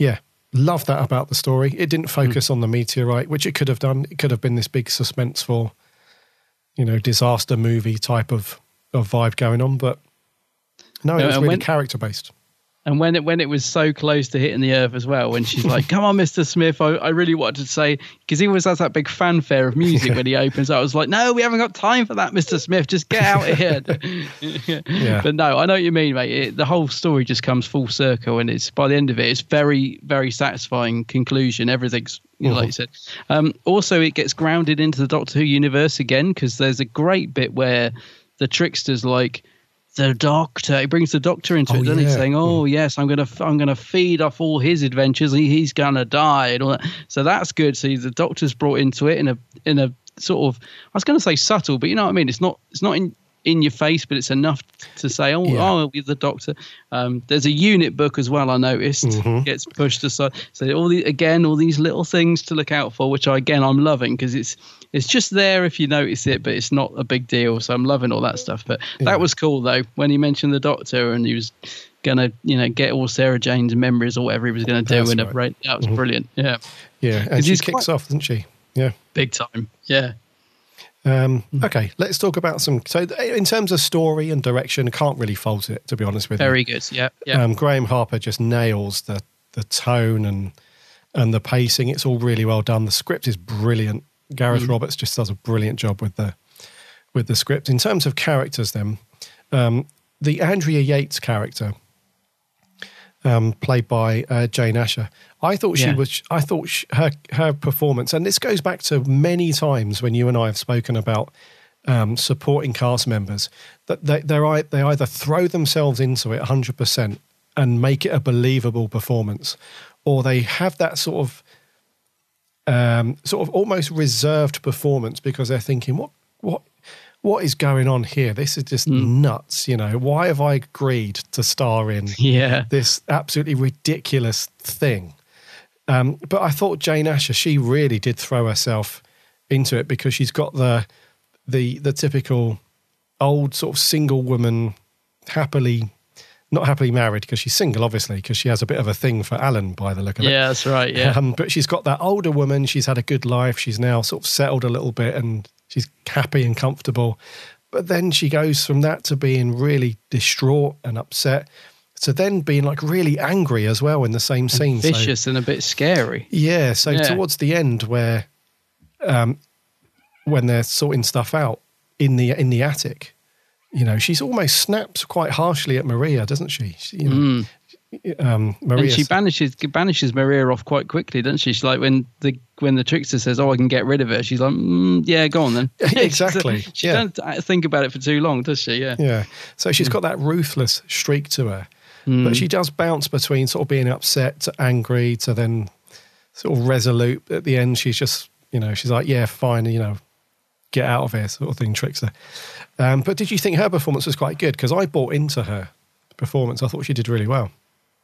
A: yeah, love that about the story. It didn't hmm. focus on the meteorite, which it could have done. It could have been this big suspenseful, you know, disaster movie type of of vibe going on, but no, it was really
B: when-
A: character based.
B: And when it when it was so close to hitting the earth as well, when she's like, "Come on, [LAUGHS] Mister Smith," I, I really wanted to say because he always has that big fanfare of music when he opens. Up. I was like, "No, we haven't got time for that, Mister Smith. Just get out of here." [LAUGHS]
A: Yeah.
B: But no, I know what you mean, mate. It, the whole story just comes full circle, and it's by the end of it, it's very very satisfying conclusion. Everything's you know, like you said. Um, also, it gets grounded into the Doctor Who universe again because there's a great bit where the trickster's like the doctor he brings the doctor into
A: Oh,
B: it doesn't he saying oh yes i'm gonna i'm gonna feed off all his adventures. He, he's gonna die and all that. So that's good. So the doctor's brought into it in a in a sort of i was gonna say subtle but you know what i mean? It's not it's not in in your face but it's enough to say oh
A: Yeah.
B: oh with the doctor um there's a unit book as well i noticed
A: Mhm.
B: gets pushed aside. So all the again all these little things to look out for which i again i'm loving because it's it's just there if you notice it, but it's not a big deal. So I'm loving all that stuff. But
A: Yeah.
B: that was cool though when he mentioned the doctor and he was gonna, you know, get all Sarah Jane's memories or whatever he was gonna do
A: That's
B: in a
A: right.
B: break. That was
A: Mhm.
B: brilliant. Yeah,
A: Yeah, and she kicks
B: quite-
A: off, doesn't she? Yeah.
B: big time. Yeah.
A: Um, okay, let's talk about some. So, in terms of story and direction, can't really fault it, to be honest with you.
B: Very good. Yeah. Yeah.
A: Um, Graham Harper just nails the the tone and and the pacing. It's all really well done. The script is brilliant. Gareth
B: Mm.
A: Roberts just does a brilliant job with the with the script. In terms of characters, then um, the Andrea Yates character, um, played by uh, Jane Asher, I thought she
B: Yeah.
A: was. I thought sh her her performance, and this goes back to many times when you and I have spoken about um, supporting cast members that they they're, they either throw themselves into it hundred percent and make it a believable performance, or they have that sort of um, sort of almost reserved performance because they're thinking, what what what is going on here? This is just nuts. You know, why have I agreed to star in [LAUGHS]
B: Yeah.
A: this absolutely ridiculous thing? Um, but I thought Jane Asher, she really did throw herself into it because she's got the the the typical old sort of single woman, happily not happily married because she's single, obviously, because she has a bit of a thing for Alan by the look of it.
B: Yeah, that's right. Yeah.
A: Um, but she's got that older woman. She's had a good life. She's now sort of settled a little bit and she's happy and comfortable. But then she goes from that to being really distraught and upset to then being like really angry as well in the same scene. So-
B: Vicious and a bit scary.
A: yeah. So
B: Yeah.
A: towards the end, where um, when they're sorting stuff out in the in the attic, you know, she's almost snaps quite harshly at Maria, doesn't she? She- you know, um, Maria.
B: And she banishes banishes Maria off quite quickly, doesn't she? She's like when the when the trickster says, "Oh, I can get rid of her," she's like, mm, "Yeah, go on then." [LAUGHS]
A: Exactly, [LAUGHS]
B: she
A: yeah.
B: don't think about it for too long, does she? Yeah.
A: Yeah. So she's got that ruthless streak to her.
B: Mm.
A: But she does bounce between sort of being upset to angry to then sort of resolute. At the end, she's just, you know, she's like, yeah, fine, you know, get out of here, sort of thing, Trickster. Um, but did you think her performance was quite good? Because I bought into her performance. I thought she did really well.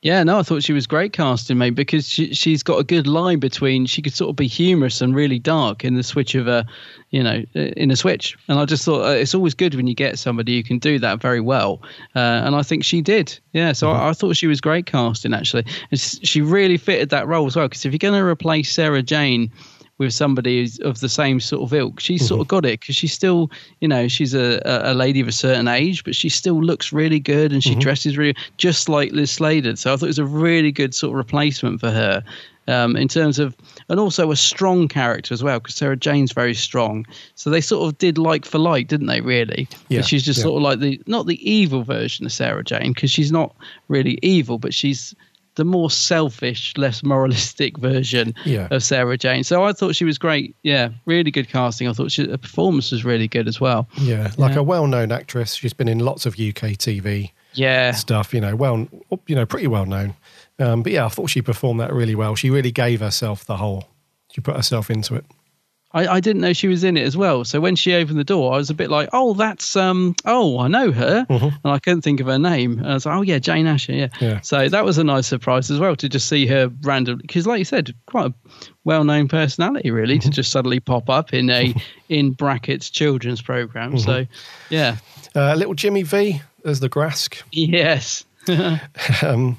B: Yeah, no, I thought she was great casting, mate, because she, she's got a good line between she could sort of be humorous and really dark in the switch of a, you know, in a switch. And I just thought uh, it's always good when you get somebody who can do that very well. Uh, and I think she did. Yeah, so I, I thought she was great casting, actually. And she really fitted that role as well, because if you're going to replace Sarah Jane with somebody who's of the same sort of ilk. She's sort of got it because she's still, you know, she's a, a lady of a certain age, but she still looks really good and she dresses really just like Liz Sladen. So I thought it was a really good sort of replacement for her. Um, in terms of, and also a strong character as well, because Sarah Jane's very strong. So they sort of did like for like, didn't they? Really,
A: Yeah,
B: she's just
A: yeah.
B: sort of like the not the evil version of Sarah Jane, because she's not really evil, but she's the more selfish, less moralistic [LAUGHS] version
A: Yeah.
B: of Sarah Jane. So I thought she was great. Yeah, really good casting. I thought she, her performance was really good as well.
A: Yeah, like
B: Yeah.
A: a well-known actress. She's been in lots of UK TV
B: Yeah,
A: stuff. You know, well, you know, pretty well known. Um, but yeah, I thought she performed that really well. She really gave herself the whole. She put herself into it.
B: I, I didn't know she was in it as well. So when she opened the door, I was a bit like, "Oh, that's um, oh, I know her," and I couldn't think of her name. And I was like, "Oh yeah, Jane Asher, yeah."
A: Yeah.
B: So that was a nice surprise as well to just see her randomly, because like you said, quite a well-known personality, really, to just suddenly pop up in a [LAUGHS] in brackets children's program. So, yeah,
A: Uh, little Jimmy Vee as the Grask.
B: yes. [LAUGHS] [LAUGHS]
A: Um,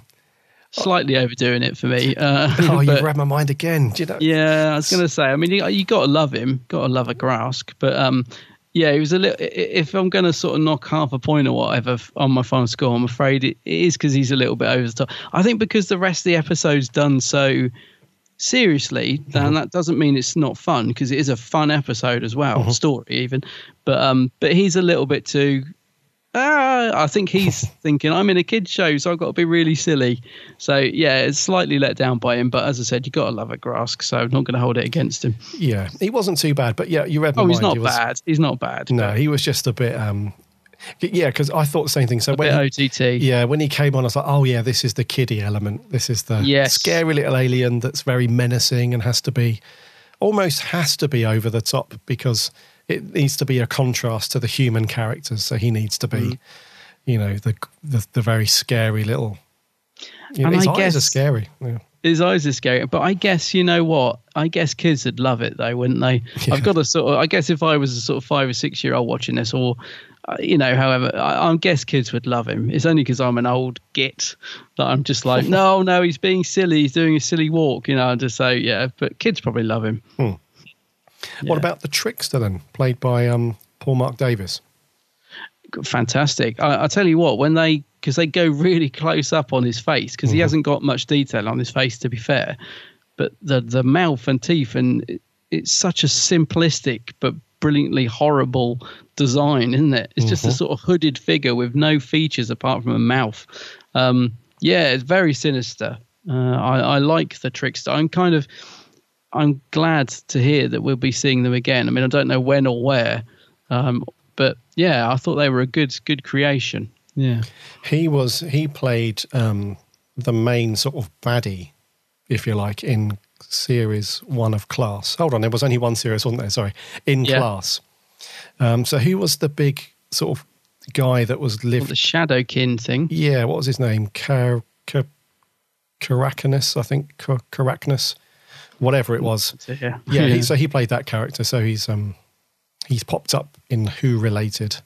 B: Slightly overdoing it for me. [LAUGHS] Uh, [LAUGHS]
A: oh, you read my mind again. Do you know?
B: Yeah, I was going to say. I mean, you, you got to love him. Got to love a Grask. But um, yeah, it was a little. If I'm going to sort of knock half a point or whatever on my final score, I'm afraid it, it is because he's a little bit over the top. I think because the rest of the episode's done so seriously, then that doesn't mean it's not fun because it is a fun episode as well, story even. But um, but he's a little bit too. Ah, I think he's [LAUGHS] thinking I'm in a kids show, so I've got to be really silly. So yeah, it's slightly let down by him. But as I said, you've got to love a Grask, so I'm not going to hold it against him.
A: Yeah, he wasn't too bad, but yeah, you read my
B: Oh,
A: mind.
B: he's not
A: He was-
B: bad. He's not bad.
A: No, he was just a bit. um Yeah, because I thought the same thing. So
B: A
A: when
B: OTT.
A: yeah, when he came on, I was like, oh yeah, this is the kiddie element. This is the
B: Yes.
A: scary little alien that's very menacing and has to be almost has to be over the top because it needs to be a contrast to the human characters. So he needs to be,
B: Mm.
A: you know, the the, the very scary little. You know,
B: And
A: his
B: I
A: eyes
B: guess-
A: are scary. Yeah.
B: His eyes are scary, but I guess you know what? I guess kids would love it though, wouldn't they? [LAUGHS] I've got a sort of. I guess if I was a sort of five or six year old watching this, or uh, you know, however, I, I guess kids would love him. It's only because I'm an old git that I'm just like, [LAUGHS] no, no, he's being silly. He's doing a silly walk, you know. And just say, yeah, but kids probably love him.
A: What about the trickster then, played by um, Paul Marc Davis?
B: fantastic. I, I tell you what, when they because they go really [LAUGHS] close up on his face because he
A: Mhm.
B: hasn't got much detail on his face to be fair, but the the mouth and teeth and it, it's such a simplistic but brilliantly horrible design, isn't it? It's just a
A: Mhm.
B: sort of hooded figure with no features apart from a mouth. Um, yeah, it's very sinister. Uh, I, I like the trickster. I'm kind of I'm glad to hear that we'll be seeing them again. I mean, I don't know when or where, um, but yeah, I thought they were a good good creation. Yeah,
A: He was he played um, the main sort of baddie, if you like, in series one of Class. Hold on, there was only one series, wasn't there? Sorry, in
B: Yeah.
A: Class. Um, so who was the big sort of guy that was lived?
B: the Shadowkin thing.
A: Yeah, what was his name? Car, Car, Corakinus, I think. Car, Corakinus, whatever it was.
B: Yeah,
A: Yeah, He, so he played that character. So he's um he's popped up in Who related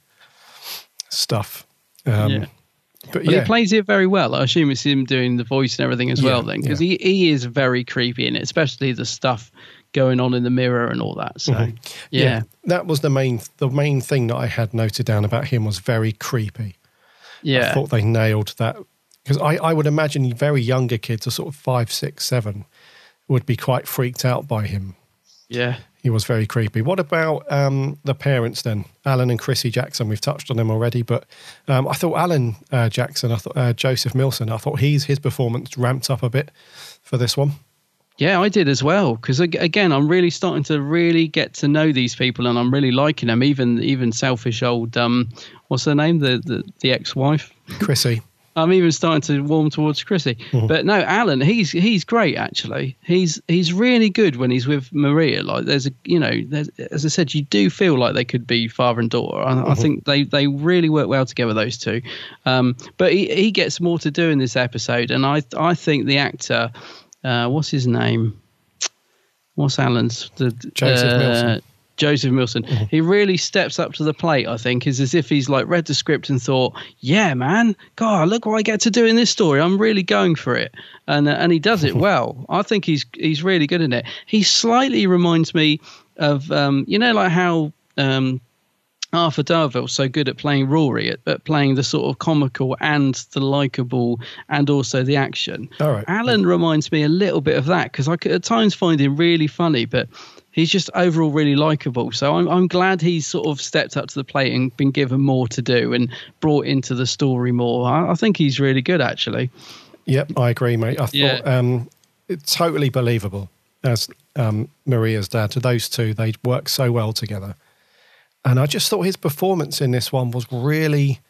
A: stuff. Um,
B: Yeah.
A: But
B: Well,
A: yeah,
B: he plays it very well. I assume it's him doing the voice and everything as well, then, because he, he is very creepy in it, especially the stuff going on in the mirror and all that. So,
A: Mhm.
B: yeah,
A: that was the main the main thing that I had noted down about him was very creepy.
B: yeah,
A: I thought they nailed that because I, I would imagine very younger kids, are sort of five, six, seven, would be quite freaked out by him.
B: yeah.
A: He was very creepy. What about um, the parents then? Alan and Chrissy Jackson. We've touched on them already, but um, I thought Alan uh, Jackson, I thought uh, Joseph Millson, I thought he's his performance ramped up a bit for this one.
B: Yeah, I did as well. Because again, I'm really starting to really get to know these people, and I'm really liking them. Even even selfish old um, what's her name? The the, the ex-wife.
A: Chrissy.
B: I'm even starting to warm towards Chrissy.
A: Mhm.
B: But no, Alan, he's he's great actually. He's he's really good when he's with Maria. Like there's a you know, there's, as I said, you do feel like they could be father and daughter. I, I
A: Mhm.
B: think they they really work well together, those two. Um, but he he gets more to do in this episode, and I I think the actor, uh, what's his name? What's Alan's? The,
A: Joseph
B: uh,
A: Millson.
B: Joseph Millson. He really steps up to the plate. I think is as if he's like read the script and thought, "Yeah, man, God, look what I get to do in this story. I'm really going for it," and uh, and he does it [LAUGHS] well. I think he's he's really good in it. He slightly reminds me of um, you know like how. Um, Arthur Darvill's so good at playing Rory, at, at playing the sort of comical and the likable and also the action.
A: All right.
B: Alan reminds me a little bit of that because I could at times find him really funny, but he's just overall really likable. So I'm, I'm glad he's sort of stepped up to the plate and been given more to do and brought into the story more. I, I think he's really good, actually.
A: Yep, I agree, mate. I
B: Yeah.
A: thought um, it's totally believable as um, Maria's dad. To those two, they work so well together, and I just thought his performance in this one was really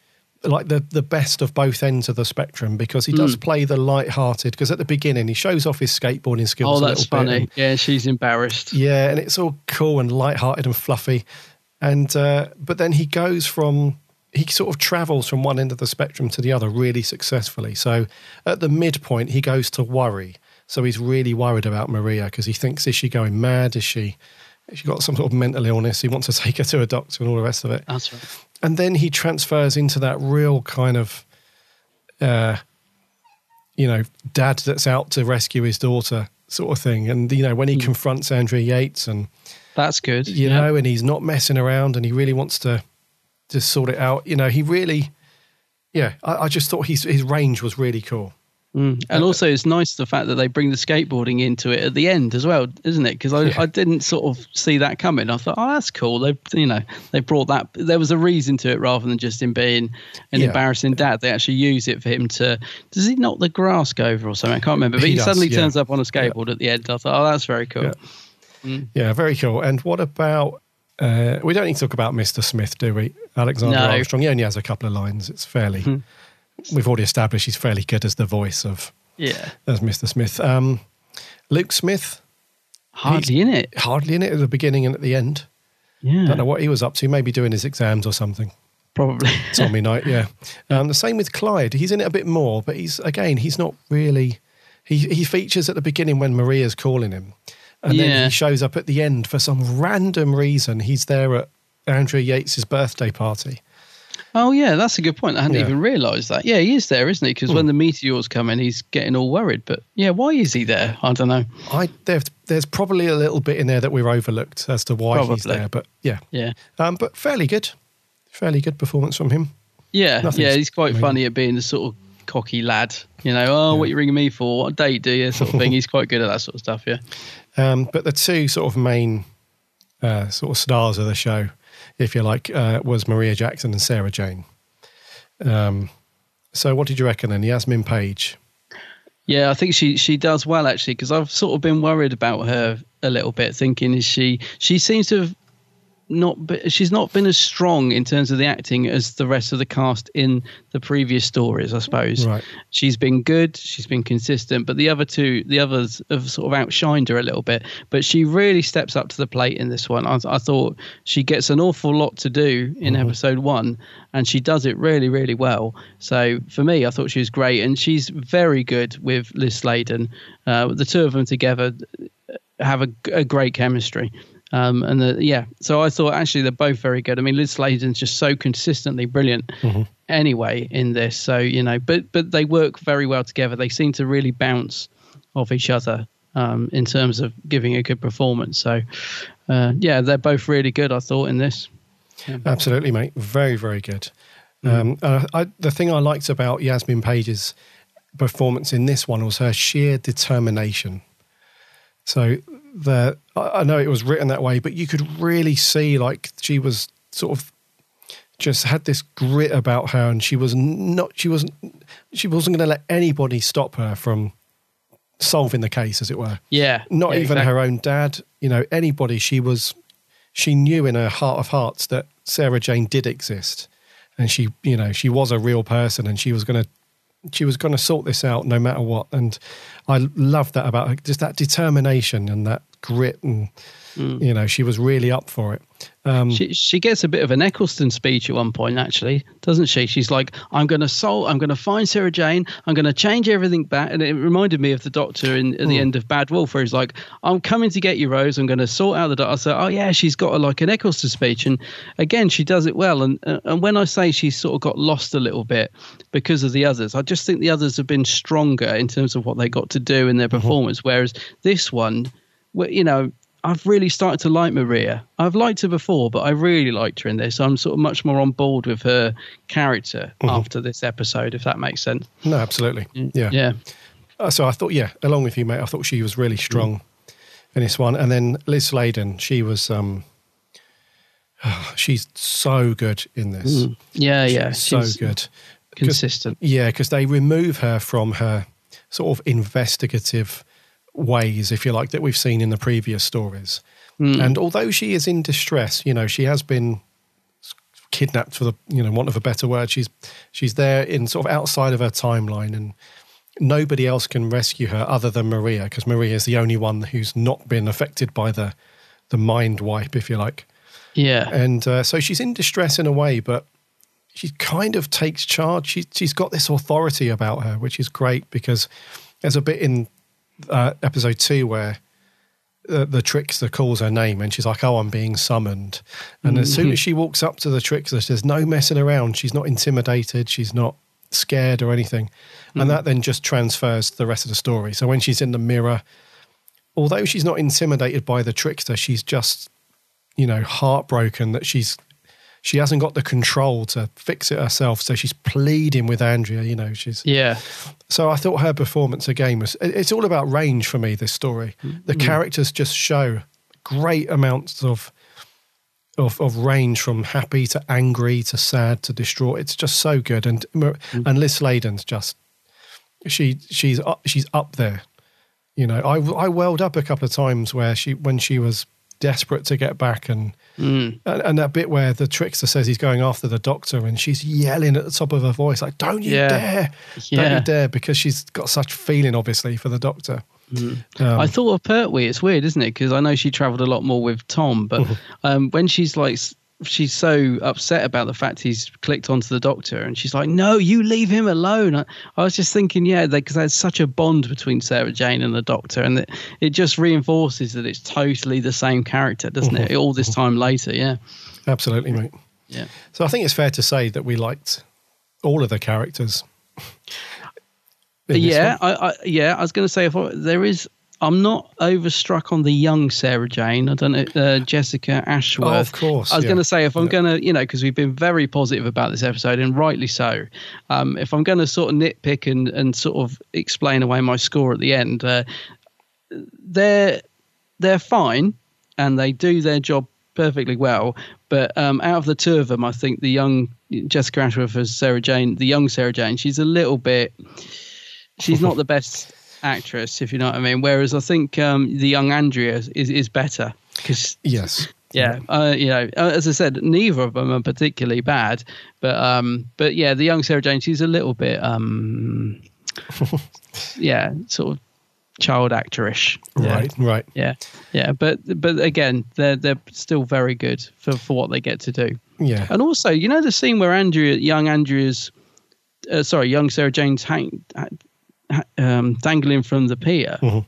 A: like the the best of both ends of the spectrum because he does
B: Mm.
A: play the light-hearted. Because at the beginning, he shows off his skateboarding skills.
B: Oh,
A: a
B: that's funny.
A: and-
B: Yeah, she's embarrassed.
A: yeah, and it's all cool and light-hearted and fluffy, and uh, but then he goes from he sort of travels from one end of the spectrum to the other really successfully. So at the midpoint, he goes to worry. So he's really worried about Maria because he thinks is she going mad? Is she? She got some sort of mental illness? He wants to [LAUGHS] take her to a doctor and all the rest of it.
B: That's right.
A: And then he transfers into that real kind of, uh, you know, dad that's out to rescue his daughter sort of thing. And you know, when he confronts Andrea Yates and
B: That's good.
A: you
B: yeah.
A: know, and he's not messing around and he really wants to just sort it out. You know, he really, yeah, I, I just thought his his range was really cool.
B: Mm. And also, it's nice the fact that they bring the skateboarding into it at the end as well, isn't it? Because I, I didn't sort of see that coming. I thought, oh, that's cool. They, you know, they brought that. There was a reason to it rather than just him being an
A: Yeah.
B: embarrassing dad. They actually use it for him to. Does he knock the grass over or something? I can't remember. But
A: He
B: he,
A: does,
B: suddenly
A: yeah.
B: turns up on a skateboard at the end. I thought, oh, that's very cool.
A: Yeah.
B: Mm.
A: Yeah, very cool. And what about? Uh, we don't need to talk about Mr. Smith, do we? Alexander
B: No.
A: Armstrong. He only has a couple of lines. It's fairly.
B: Hmm.
A: We've already established he's fairly good as the voice of
B: Yeah.
A: as Mr. Smith. Um, Luke Smith,
B: Hardly in it.
A: hardly in it at the beginning and at the end.
B: Yeah.
A: Don't know what he was up to. Maybe doing his exams or something.
B: Probably. [LAUGHS]
A: Tommy Knight, yeah. Um, the same with Clyde. He's in it a bit more, but he's again, he's not really. He he features at the beginning when Maria's calling him, and then he shows up at the end for some random reason. He's there at Andrea Yates's birthday party.
B: Oh yeah, that's a good point. I hadn't
A: Yeah.
B: even realised that. Yeah, he is there, isn't he? Because
A: Hmm.
B: when the meteors come in, he's getting all worried. But yeah, why is he there? I don't know.
A: I there's, there's probably a little bit in there that we've overlooked as to why he's there, but yeah,
B: Yeah,
A: um, but fairly good, fairly good performance from him.
B: yeah,
A: Nothing's
B: yeah. He's quite
A: amazing.
B: funny at being the sort of cocky lad. You know, oh, what you ringing me for? What date do you? Sort of thing. [LAUGHS] he's quite good at that sort of stuff. Yeah.
A: Um, but the two sort of main uh, sort of stars of the show, if you like, uh, was Maria Jackson and Sarah Jane. Um, so, what did you reckon then? Yasmin Page.
B: Yeah, I think she she does well actually because I've sort of been worried about her a little bit, thinking is she she seems to have not be, she's not been as strong in terms of the acting as the rest of the cast in the previous stories, I suppose.
A: Right.
B: She's been good, she's been consistent, but the other two, the others have sort of outshined her a little bit. But she really steps up to the plate in this one. I, I thought she gets an awful lot to do in episode one, and she does it really, really well. So for me, I thought she was great, and she's very good with Liz Sladen. Uh, the two of them together have a, a great chemistry. Um, and the, yeah, so I thought actually they're both very good. I mean, Liz Sladen's just so consistently brilliant anyway in this. So you know, but but they work very well together. They seem to really bounce off each other um, in terms of giving a good performance. So uh, yeah, they're both really good. I thought in this.
A: Absolutely, mate. Very, very good. Um, and I, I, the thing I liked about Yasmin Page's performance in this one was her sheer determination. So the I I know it was written that way, but you could really see like she was sort of just had this grit about her, and she was not she wasn't she wasn't going to let anybody stop her from solving the case, as it were.
B: Yeah,
A: Not
B: yeah,
A: even
B: exactly.
A: her own dad, you know, anybody. She was she knew in her heart of hearts that Sarah Jane did exist, and she you know she was a real person, and she was going to she was going to sort this out no matter what. And I love that about her, just that determination and that grit and you know she was really up for it. Um,
B: she she gets a bit of an Eccleston speech at one point, actually, doesn't she? She's like, "I'm going to solve. I'm going to find Sarah Jane. I'm going to change everything back." And it reminded me of the Doctor in at the
A: Hmm.
B: end of Bad Wolf, where he's like, "I'm coming to get you, Rose. I'm going to sort out the Doctor." I said, "Oh yeah, she's got a, like an Eccleston speech," and again, she does it well. And uh, and when I say she's sort of got lost a little bit because of the others, I just think the others have been stronger in terms of what they got to do in their performance, whereas this one, you know. I've really started to like Maria. I've liked her before, but I really liked her in this. I'm sort of much more on board with her character after this episode, if that makes sense.
A: no, absolutely. Yeah.
B: Yeah.
A: Uh, so I thought, yeah, along with you, mate, I thought she was really strong in this one. And then Liz Sladen, she was, um, [SIGHS] she's so good in this.
B: Mm. Yeah,
A: She's
B: yeah.
A: so
B: she's
A: good. 'Cause-
B: Consistent.
A: Yeah, because they remove her from her sort of investigative ways, if you like, that we've seen in the previous stories.
B: Mm.
A: And although she is in distress, you know, she has been kidnapped for the, you know, want of a better word. She's she's there in sort of outside of her timeline, and nobody else can rescue her other than Maria, because Maria is the only one who's not been affected by the the mind wipe, if you like.
B: Yeah.
A: And uh, so she's in distress in a way, but she kind of takes charge. She, she's got this authority about her, which is great because there's a bit in uh, episode two where the, the trickster calls her name and she's like, Oh, I'm being summoned. And as soon as she walks up to the trickster, there's no messing around. She's not intimidated. She's not scared or anything. And that then just transfers to the rest of the story. So when she's in the mirror, although she's not intimidated by the trickster, she's just, you know, heartbroken that she's she hasn't got the control to fix it herself. So she's pleading with Andrea, you know, she's
B: Yeah.
A: so I thought her performance again was. It's all about range for me, this story. The
B: Mm.
A: characters just show great amounts of of, of range from happy to angry to sad to distraught. It's just so good. And
B: Mm.
A: and Liz Sladen's just she she's up, she's up there. You know, I I welled up a couple of times where she when she was desperate to get back and
B: Mm.
A: and, and that bit where the trickster says he's going after the doctor and she's yelling at the top of her voice like don't you
B: Yeah.
A: dare don't you dare because she's got such feeling obviously for the doctor Um,
B: I thought of Pertwee. It's weird, isn't it? Because I know she travelled a lot more with Tom, but [LAUGHS] um, when she's like, she's so upset about the fact he's clicked onto the doctor, and she's like, "No, you leave him alone." I, I was just thinking, yeah, because there's such a bond between Sarah Jane and the doctor, and it, it just reinforces that it's totally the same character, doesn't it? Mm-hmm. All this mm-hmm. time later, yeah,
A: absolutely mate
B: yeah.
A: so i think it's fair to say that we liked all of the characters
B: yeah. I, I, yeah. I was going to say if I, there is, I'm not overstruck on the young Sarah Jane. I don't know, uh, Jessica Ashworth.
A: Oh, of course,
B: I was
A: yeah.
B: going to say if I'm
A: Yeah.
B: going to, you know, because we've been very positive about this episode and rightly so. Um, if I'm going to sort of nitpick and and sort of explain away my score at the end, uh, they're they're fine and they do their job perfectly well. But um, out of the two of them, I think the young Jessica Ashworth as Sarah Jane, the young Sarah Jane, she's a little bit. She's not the best actress, if you know what I mean. Whereas I think um, the young Andrea is is better because
A: yes
B: yeah, uh, you know, uh, as I said, neither of them are particularly bad, but um, but yeah, the young Sarah Jane, she's a little bit um, [LAUGHS] yeah, sort of child actorish. Yeah.
A: right right
B: Yeah, yeah, but but again, they're they're still very good for for what they get to do.
A: yeah
B: And also, you know, the scene where Andrea, young Andrea's, uh, sorry, young Sarah Jane's hang, ha- ha- um, dangling from the pier.
A: Mhm.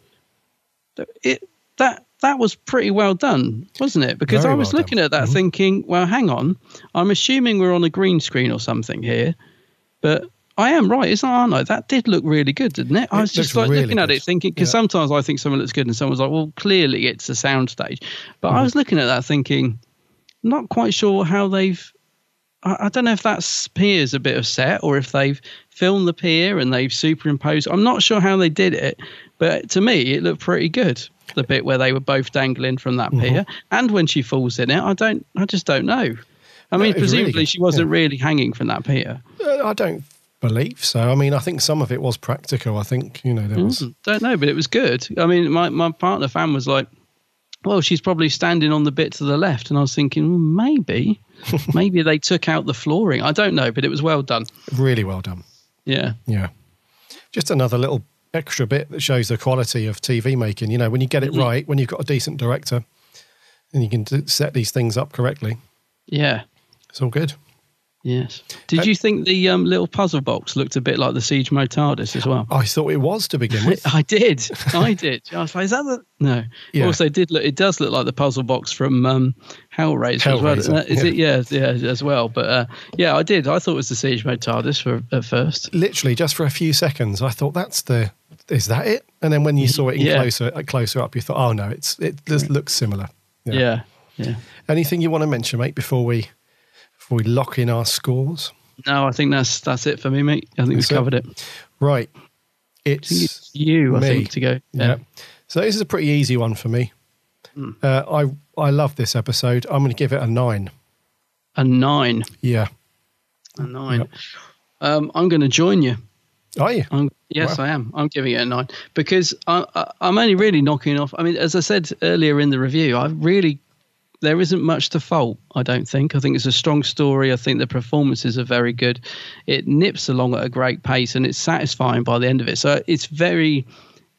B: It that that was pretty well done, wasn't it? Because
A: Very
B: I was
A: well
B: looking
A: done.
B: at that,
A: Mhm.
B: thinking, well, hang on, I'm assuming we're on a green screen or something here, but. I am right, isn't I? Aren't I? That did look really good, didn't it? I
A: It
B: was just like
A: really
B: looking at
A: good.
B: it, thinking because
A: Yeah.
B: sometimes I think someone looks good, and someone's like, "Well, clearly it's a soundstage." But I
A: Mhm.
B: was looking at that, thinking, not quite sure how they've. I, I don't know if that's pier's a bit of set or if they've filmed the pier and they've superimposed. I'm not sure how they did it, but to me it looked pretty good. The bit where they were both dangling from that pier, and when she falls in it, I don't. I just don't know. I mean,
A: was really
B: presumably she wasn't
A: yeah.
B: really hanging from that pier.
A: Uh, i don't believe so i mean i think some of it was practical i think you know there was
B: Mm, don't know, but it was good. I mean, my, my partner fan was like, well, she's probably standing on the bit to the left. And I was thinking, well, maybe, [LAUGHS] maybe they took out the flooring. I don't know, but it was well done.
A: really well done
B: Yeah.
A: Yeah. Just another little extra bit that shows the quality of TV making. You know, when you get it
B: Mhm.
A: right, when you've got a decent director, and you can set these things up correctly,
B: Yeah.
A: it's all good.
B: Yes. Did you think the um, little puzzle box looked a bit like the Siege Mode TARDIS as well?
A: I thought it was to begin with. [LAUGHS]
B: I did. I did. I was like, is that the no?
A: Yeah.
B: Also, it did look. It does look like the puzzle box from um, Hellraiser, as well.
A: Hellraiser,
B: Is it? Yeah, yeah, as well. But uh, yeah, I did. I thought it was the Siege Mode TARDIS for at first.
A: Literally, just for a few seconds, I thought that's the. Is that it? And then when you saw it in
B: Yeah.
A: closer, uh, closer up, you thought, oh no, it's it just looks similar.
B: Yeah. Yeah.
A: Anything you want to mention, mate, before we before we lock in our scores?
B: No, I think that's that's it for me, mate. I think we've
A: That's it?
B: covered it.
A: Right. It's
B: you, I think, to go.
A: Yeah. So this is a pretty easy one for me.
B: Hmm.
A: Uh, I I love this episode. I'm going to give it a nine.
B: A nine.
A: Yeah.
B: A nine. Um, I'm going to join you.
A: Are you?
B: I'm, yes,
A: Wow.
B: I am. I'm giving it a nine because I, I, I'm only really knocking off. I mean, as I said earlier in the review, I really there isn't much to fault. I don't think. I think it's a strong story. I think the performances are very good. It nips along at a great pace and it's satisfying by the end of it. So it's very.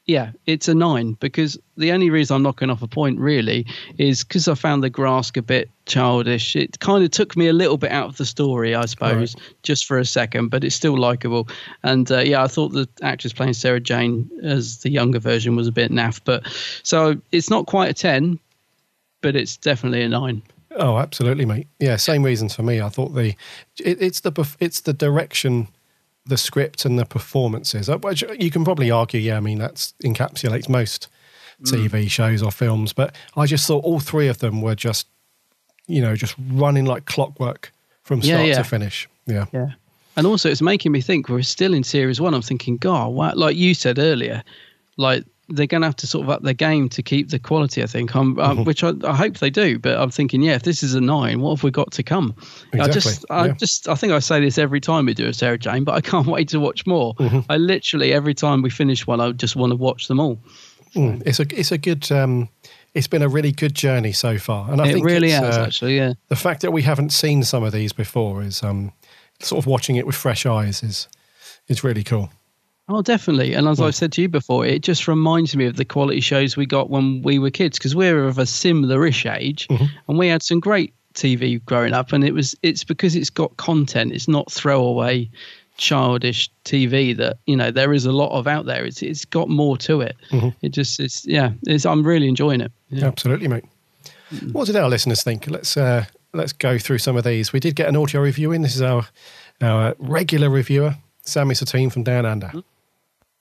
B: Yeah, it's a nine because the only reason I'm knocking off a point really is because I found the Grask a bit childish. It kind of took me a little bit out of the story, I suppose, just for a second, but it's still likable. And uh, yeah, I thought the actress playing Sarah Jane as the younger version was a bit naff, but so it's not quite a 10, but it's definitely a nine.
A: Oh, absolutely, mate. Yeah, same reasons for me. I thought the it, it's the it's the direction, the script, and the performances. Uh, which You can probably argue, yeah. I mean, that encapsulates most
B: Mm.
A: TV shows or films. But I just thought all three of them were just, you know, just running like clockwork from
B: Yeah,
A: start
B: yeah.
A: to finish. Yeah,
B: Yeah. And also, it's making me think we're still in series one. I'm thinking, God, wow, like you said earlier, like they're going to have to sort of up their game to keep the quality. I think, um, um, which I, I hope they do. But I'm thinking, yeah, if this is a nine, what have we got to come? I just,
A: Exactly,
B: I
A: yeah.
B: just, I think I say this every time we do a Sarah Jane, but I can't [LAUGHS] wait to watch more.
A: Mm-hmm.
B: I literally every time we finish one, I just want to watch them all.
A: Mm, it's a it's a good. Um, it's been a really good journey so far, and I
B: It
A: think
B: really
A: it's,
B: has,
A: uh,
B: actually, yeah.
A: The fact that we haven't seen some of these before is um, sort of watching it with fresh eyes is is really cool.
B: Oh, definitely. And as I've said to you before, it just reminds me of the quality shows we got when we were kids because we're of a similar-ish age, mm-hmm. and we had some great TV growing up. And it was it's because it's got content. It's not throwaway, childish TV that you know there is a lot of out there. It's it's got more to it. Mm-hmm. It just it's yeah. It's I'm really enjoying it. Yeah.
A: Absolutely, mate. Mm. What did our listeners think? Let's uh, let's go through some of these. We did get an audio review in. This is our our regular reviewer, Sammy Satine from Down Under. Mm.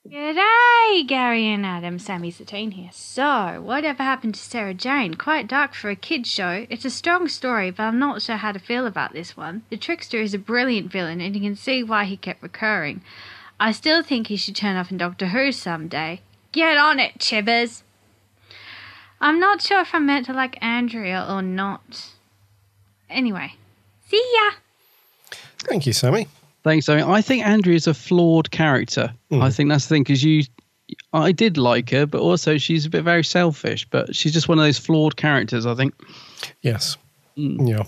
N: G'day, Gary and Adam. Sammy Satine here. So, whatever happened to Sarah Jane? Quite dark for a kid's show. It's a strong story, but I'm not sure how to feel about this one. The trickster is a brilliant villain, and you can see why he kept recurring. I still think he should turn up in Doctor Who someday. Get on it, Chibbers! I'm not sure if I'm meant to like Andrea or not. Anyway, see ya!
A: Thank you, Sammy.
B: Thanks. I, mean, I think Andrea's a flawed character. I think that's the thing because you, I did like her, but also she's a bit very selfish. But she's just one of those flawed characters. I think.
A: Yes. Yeah.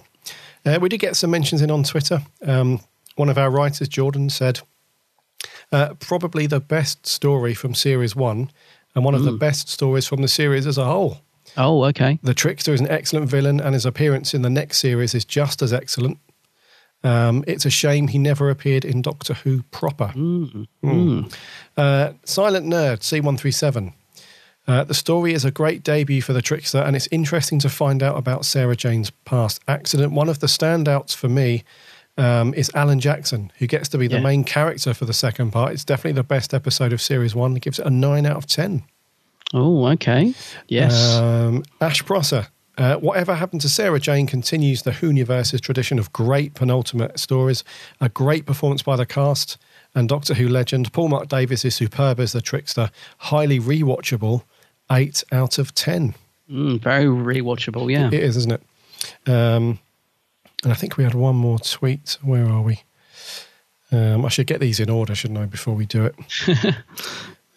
A: Uh, we did get some mentions in on Twitter. Um, one of our writers, Jordan, said uh, probably the best story from series one and one of the best stories from the series as a whole.
B: Oh, okay.
A: The Trickster is an excellent villain, and his appearance in the next series is just as excellent. Um, it's a shame he never appeared in Doctor Who proper. Mm. Uh, Silent Nerd, C137. Uh, the story is a great debut for the Trickster, and it's interesting to find out about Sarah Jane's past accident. One of the standouts for me um, is Alan Jackson, who gets to be the main character for the second part. It's definitely the best episode of Series 1. It gives it a 9 out of 10.
B: Oh, okay. Yes.
A: Um, Ash Prosser. Uh, whatever happened to Sarah Jane continues the Whoniverse's tradition of great penultimate stories. A great performance by the cast and Doctor Who legend Paul Marc Davis is superb as the trickster. Highly rewatchable. Eight out of ten.
B: Mm, very rewatchable. Yeah.
A: It is, isn't it? Um, and I think we had one more tweet. Where are we? Um, I should get these in order, shouldn't I, before we do it? [LAUGHS]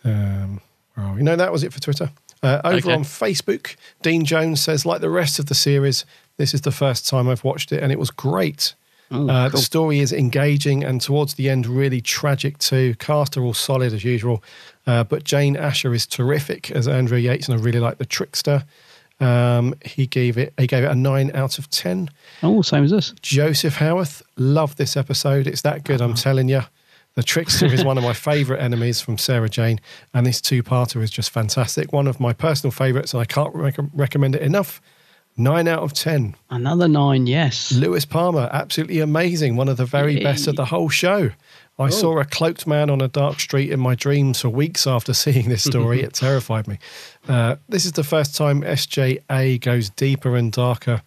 A: um, where are we? No, that was it for Twitter. Uh, over
B: Okay.
A: on Facebook, Dean Jones says, like the rest of the series, this is the first time I've watched it and it was great.
B: Oh,
A: uh, The story is engaging and towards the end, really tragic too. Cast are all solid as usual. Uh, but Jane Asher is terrific as Andrea Yates, and I really like the trickster. Um, he gave it he gave it a nine out of ten.
B: Oh, same as us.
A: Joseph Howarth, love this episode. It's that good, I'm telling you. The trickster is one of my favourite enemies from Sarah Jane, and this two-parter is just fantastic. One of my personal favourites, and I can't rec- recommend it enough. Nine out of ten.
B: Another nine, yes.
A: Lewis Palmer, absolutely amazing. One of the very
B: Yay.
A: best of the whole show. I
B: Oh.
A: saw a cloaked man on a dark street in my dreams for weeks after [LAUGHS] seeing this story. [LAUGHS] it terrified me. Uh, this is the first time SJA goes deeper and darker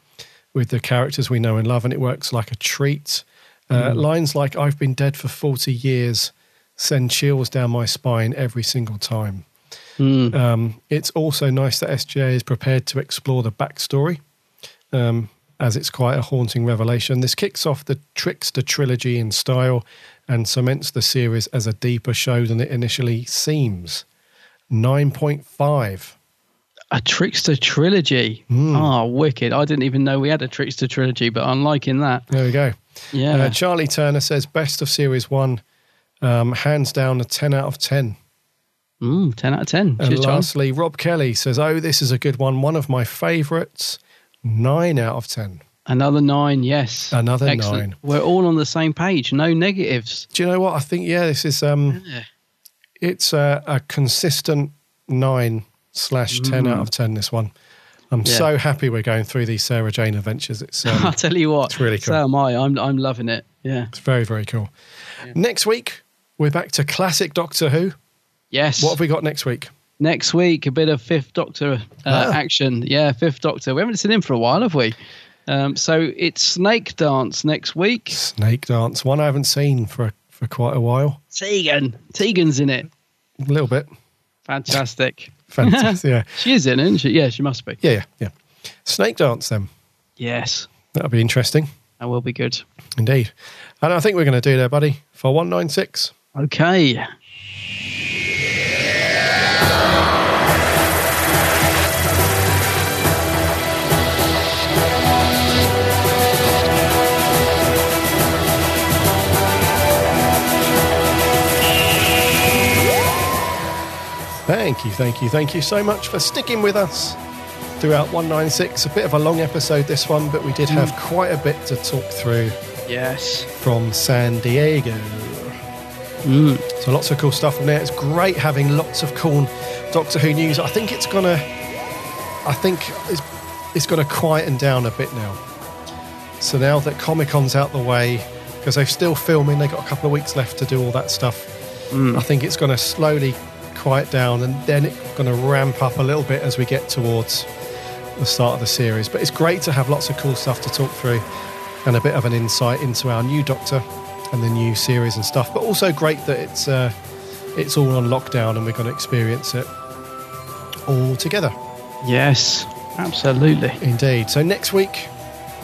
A: with the characters we know and love, and it works like a treat. Uh,
B: Mm.
A: Lines like "I've been dead for forty years" send chills down my spine every single time.
B: Mm.
A: Um, it's also nice that SJA is prepared to explore the backstory, um, as it's quite a haunting revelation. This kicks off the Trickster trilogy in style and cements the series as a deeper show than it initially seems. 9.5.
B: A Trickster trilogy.
A: Hmm.
B: Oh, wicked. I didn't even know we had a Trickster trilogy, but I'm liking that.
A: There we go.
B: Yeah.
A: Uh, Charlie Turner says best of series one, um, hands down a 10 out of 10.
B: Mm, 10 out of 10.
A: And
B: Cheers, Charlie.
A: lastly, Rob Kelly says, Oh, this is a good one. One of my favourites. 9 out of 10.
B: Another nine, yes.
A: Another
B: Excellent.
A: nine.
B: We're all on the same page. No negatives.
A: Do you know what? I think, yeah, this is, um,
B: Yeah.
A: it's a, a consistent 9 slash 10
B: Mm.
A: out of 10, this one. I'm
B: Yeah.
A: so happy we're going through these Sarah Jane adventures. It's, [LAUGHS] um,
B: I'll tell you what.
A: it's really cool.
B: So am I. I'm, I'm loving it. Yeah.
A: It's very, very cool. Next week, we're back to classic Doctor Who.
B: Yes.
A: What have we got next week?
B: Next week, a bit of Fifth Doctor uh,
A: Ah.
B: action. Yeah, Fifth Doctor. We haven't seen him for a while, have we? Um, so it's Snakedance next week.
A: Snakedance, one I haven't seen for for quite a while.
B: Tegan. Tegan's in it.
A: A little bit.
B: Fantastic. [LAUGHS]
A: Fantastic. [LAUGHS] yeah.
B: She is in isn't she? Yeah, she must be.
A: Yeah, yeah, yeah. Snakedance, then.
B: Yes.
A: That'll be interesting.
B: That will be good.
A: Indeed. And I think we're going to do there, buddy, for 196.
B: Okay.
A: Thank you, thank you, thank you so much for sticking with us throughout 196. A bit of a long episode, this one, but we did have quite a bit to talk through
B: Yes.
A: from San Diego.
B: Mm.
A: So lots of cool stuff from there. It's great having lots of cool Doctor Who news. I think it's gonna, I think it's it's gonna quieten down a bit now. So now that Comic Con's out the way, because they're still filming, they have got a couple of weeks left to do all that stuff.
B: Mm.
A: I think it's going to slowly quiet down, and then it's going to ramp up a little bit as we get towards the start of the series. But it's great to have lots of cool stuff to talk through, and a bit of an insight into our new Doctor and the new series and stuff. But also great that it's uh, it's all on lockdown, and we're going to experience it all together.
B: Yes. Absolutely.
A: Indeed. So next week,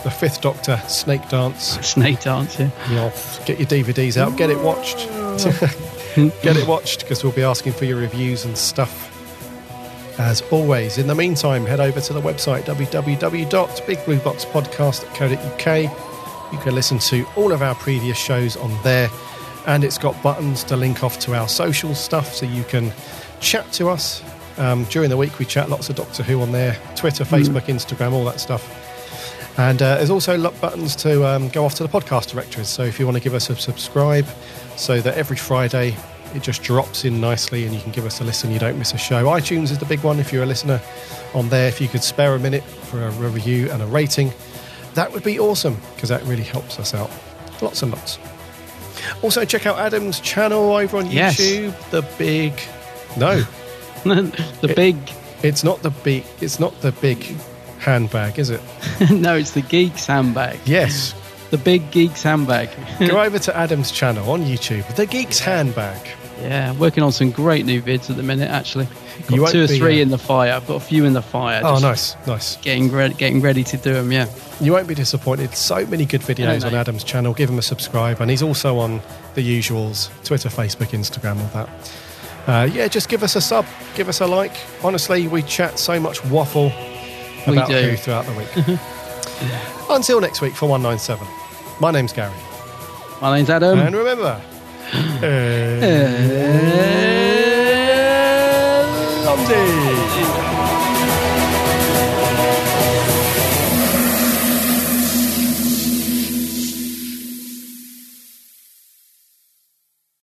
A: the fifth Doctor, Snakedance.
B: Snake Dance, yeah.
A: You'll get your DVDs out, get it watched. [LAUGHS] get it watched because we'll be asking for your reviews and stuff. As always, in the meantime, head over to the website www.bigblueboxpodcast.co.uk. You can listen to all of our previous shows on there, and it's got buttons to link off to our social stuff so you can chat to us. Um, during the week, we chat lots of Doctor Who on there Twitter, Facebook, Instagram, all that stuff. And uh, there's also buttons to um, go off to the podcast directories. So if you want to give us a subscribe, so that every Friday it just drops in nicely and you can give us a listen, you don't miss a show. iTunes is the big one if you're a listener on there. If you could spare a minute for a review and a rating, that would be awesome because that really helps us out. Lots and lots. Also, check out Adam's channel over on
B: Yes.
A: YouTube. The big. No. [LAUGHS]
B: the big.
A: It's not the big. It's not the big handbag, is it? [LAUGHS]
B: no, it's the Geeks handbag.
A: Yes.
B: The big Geeks handbag. [LAUGHS]
A: Go over to [LAUGHS] Adam's channel on YouTube, The Geeks Handbag.
B: Yeah, working on some great new vids at the minute. Actually, got
A: You
B: two or
A: be,
B: three
A: uh,
B: in the fire. I've got a few in the fire.
A: Oh, nice, nice.
B: Getting ready, getting ready to do them. Yeah.
A: You won't be disappointed. So many good videos on. Adam's channel. Give him a subscribe, and he's also on the usuals: Twitter, Facebook, Instagram, all that. Uh, yeah, just give us a sub, give us a like. Honestly, we chat so much waffle about who throughout the week. yeah. [LAUGHS] Until next week for one nine seven. My name's Gary.
B: My name's Adam.
A: And remember, [GASPS]
B: Uh,
A: Allons-y.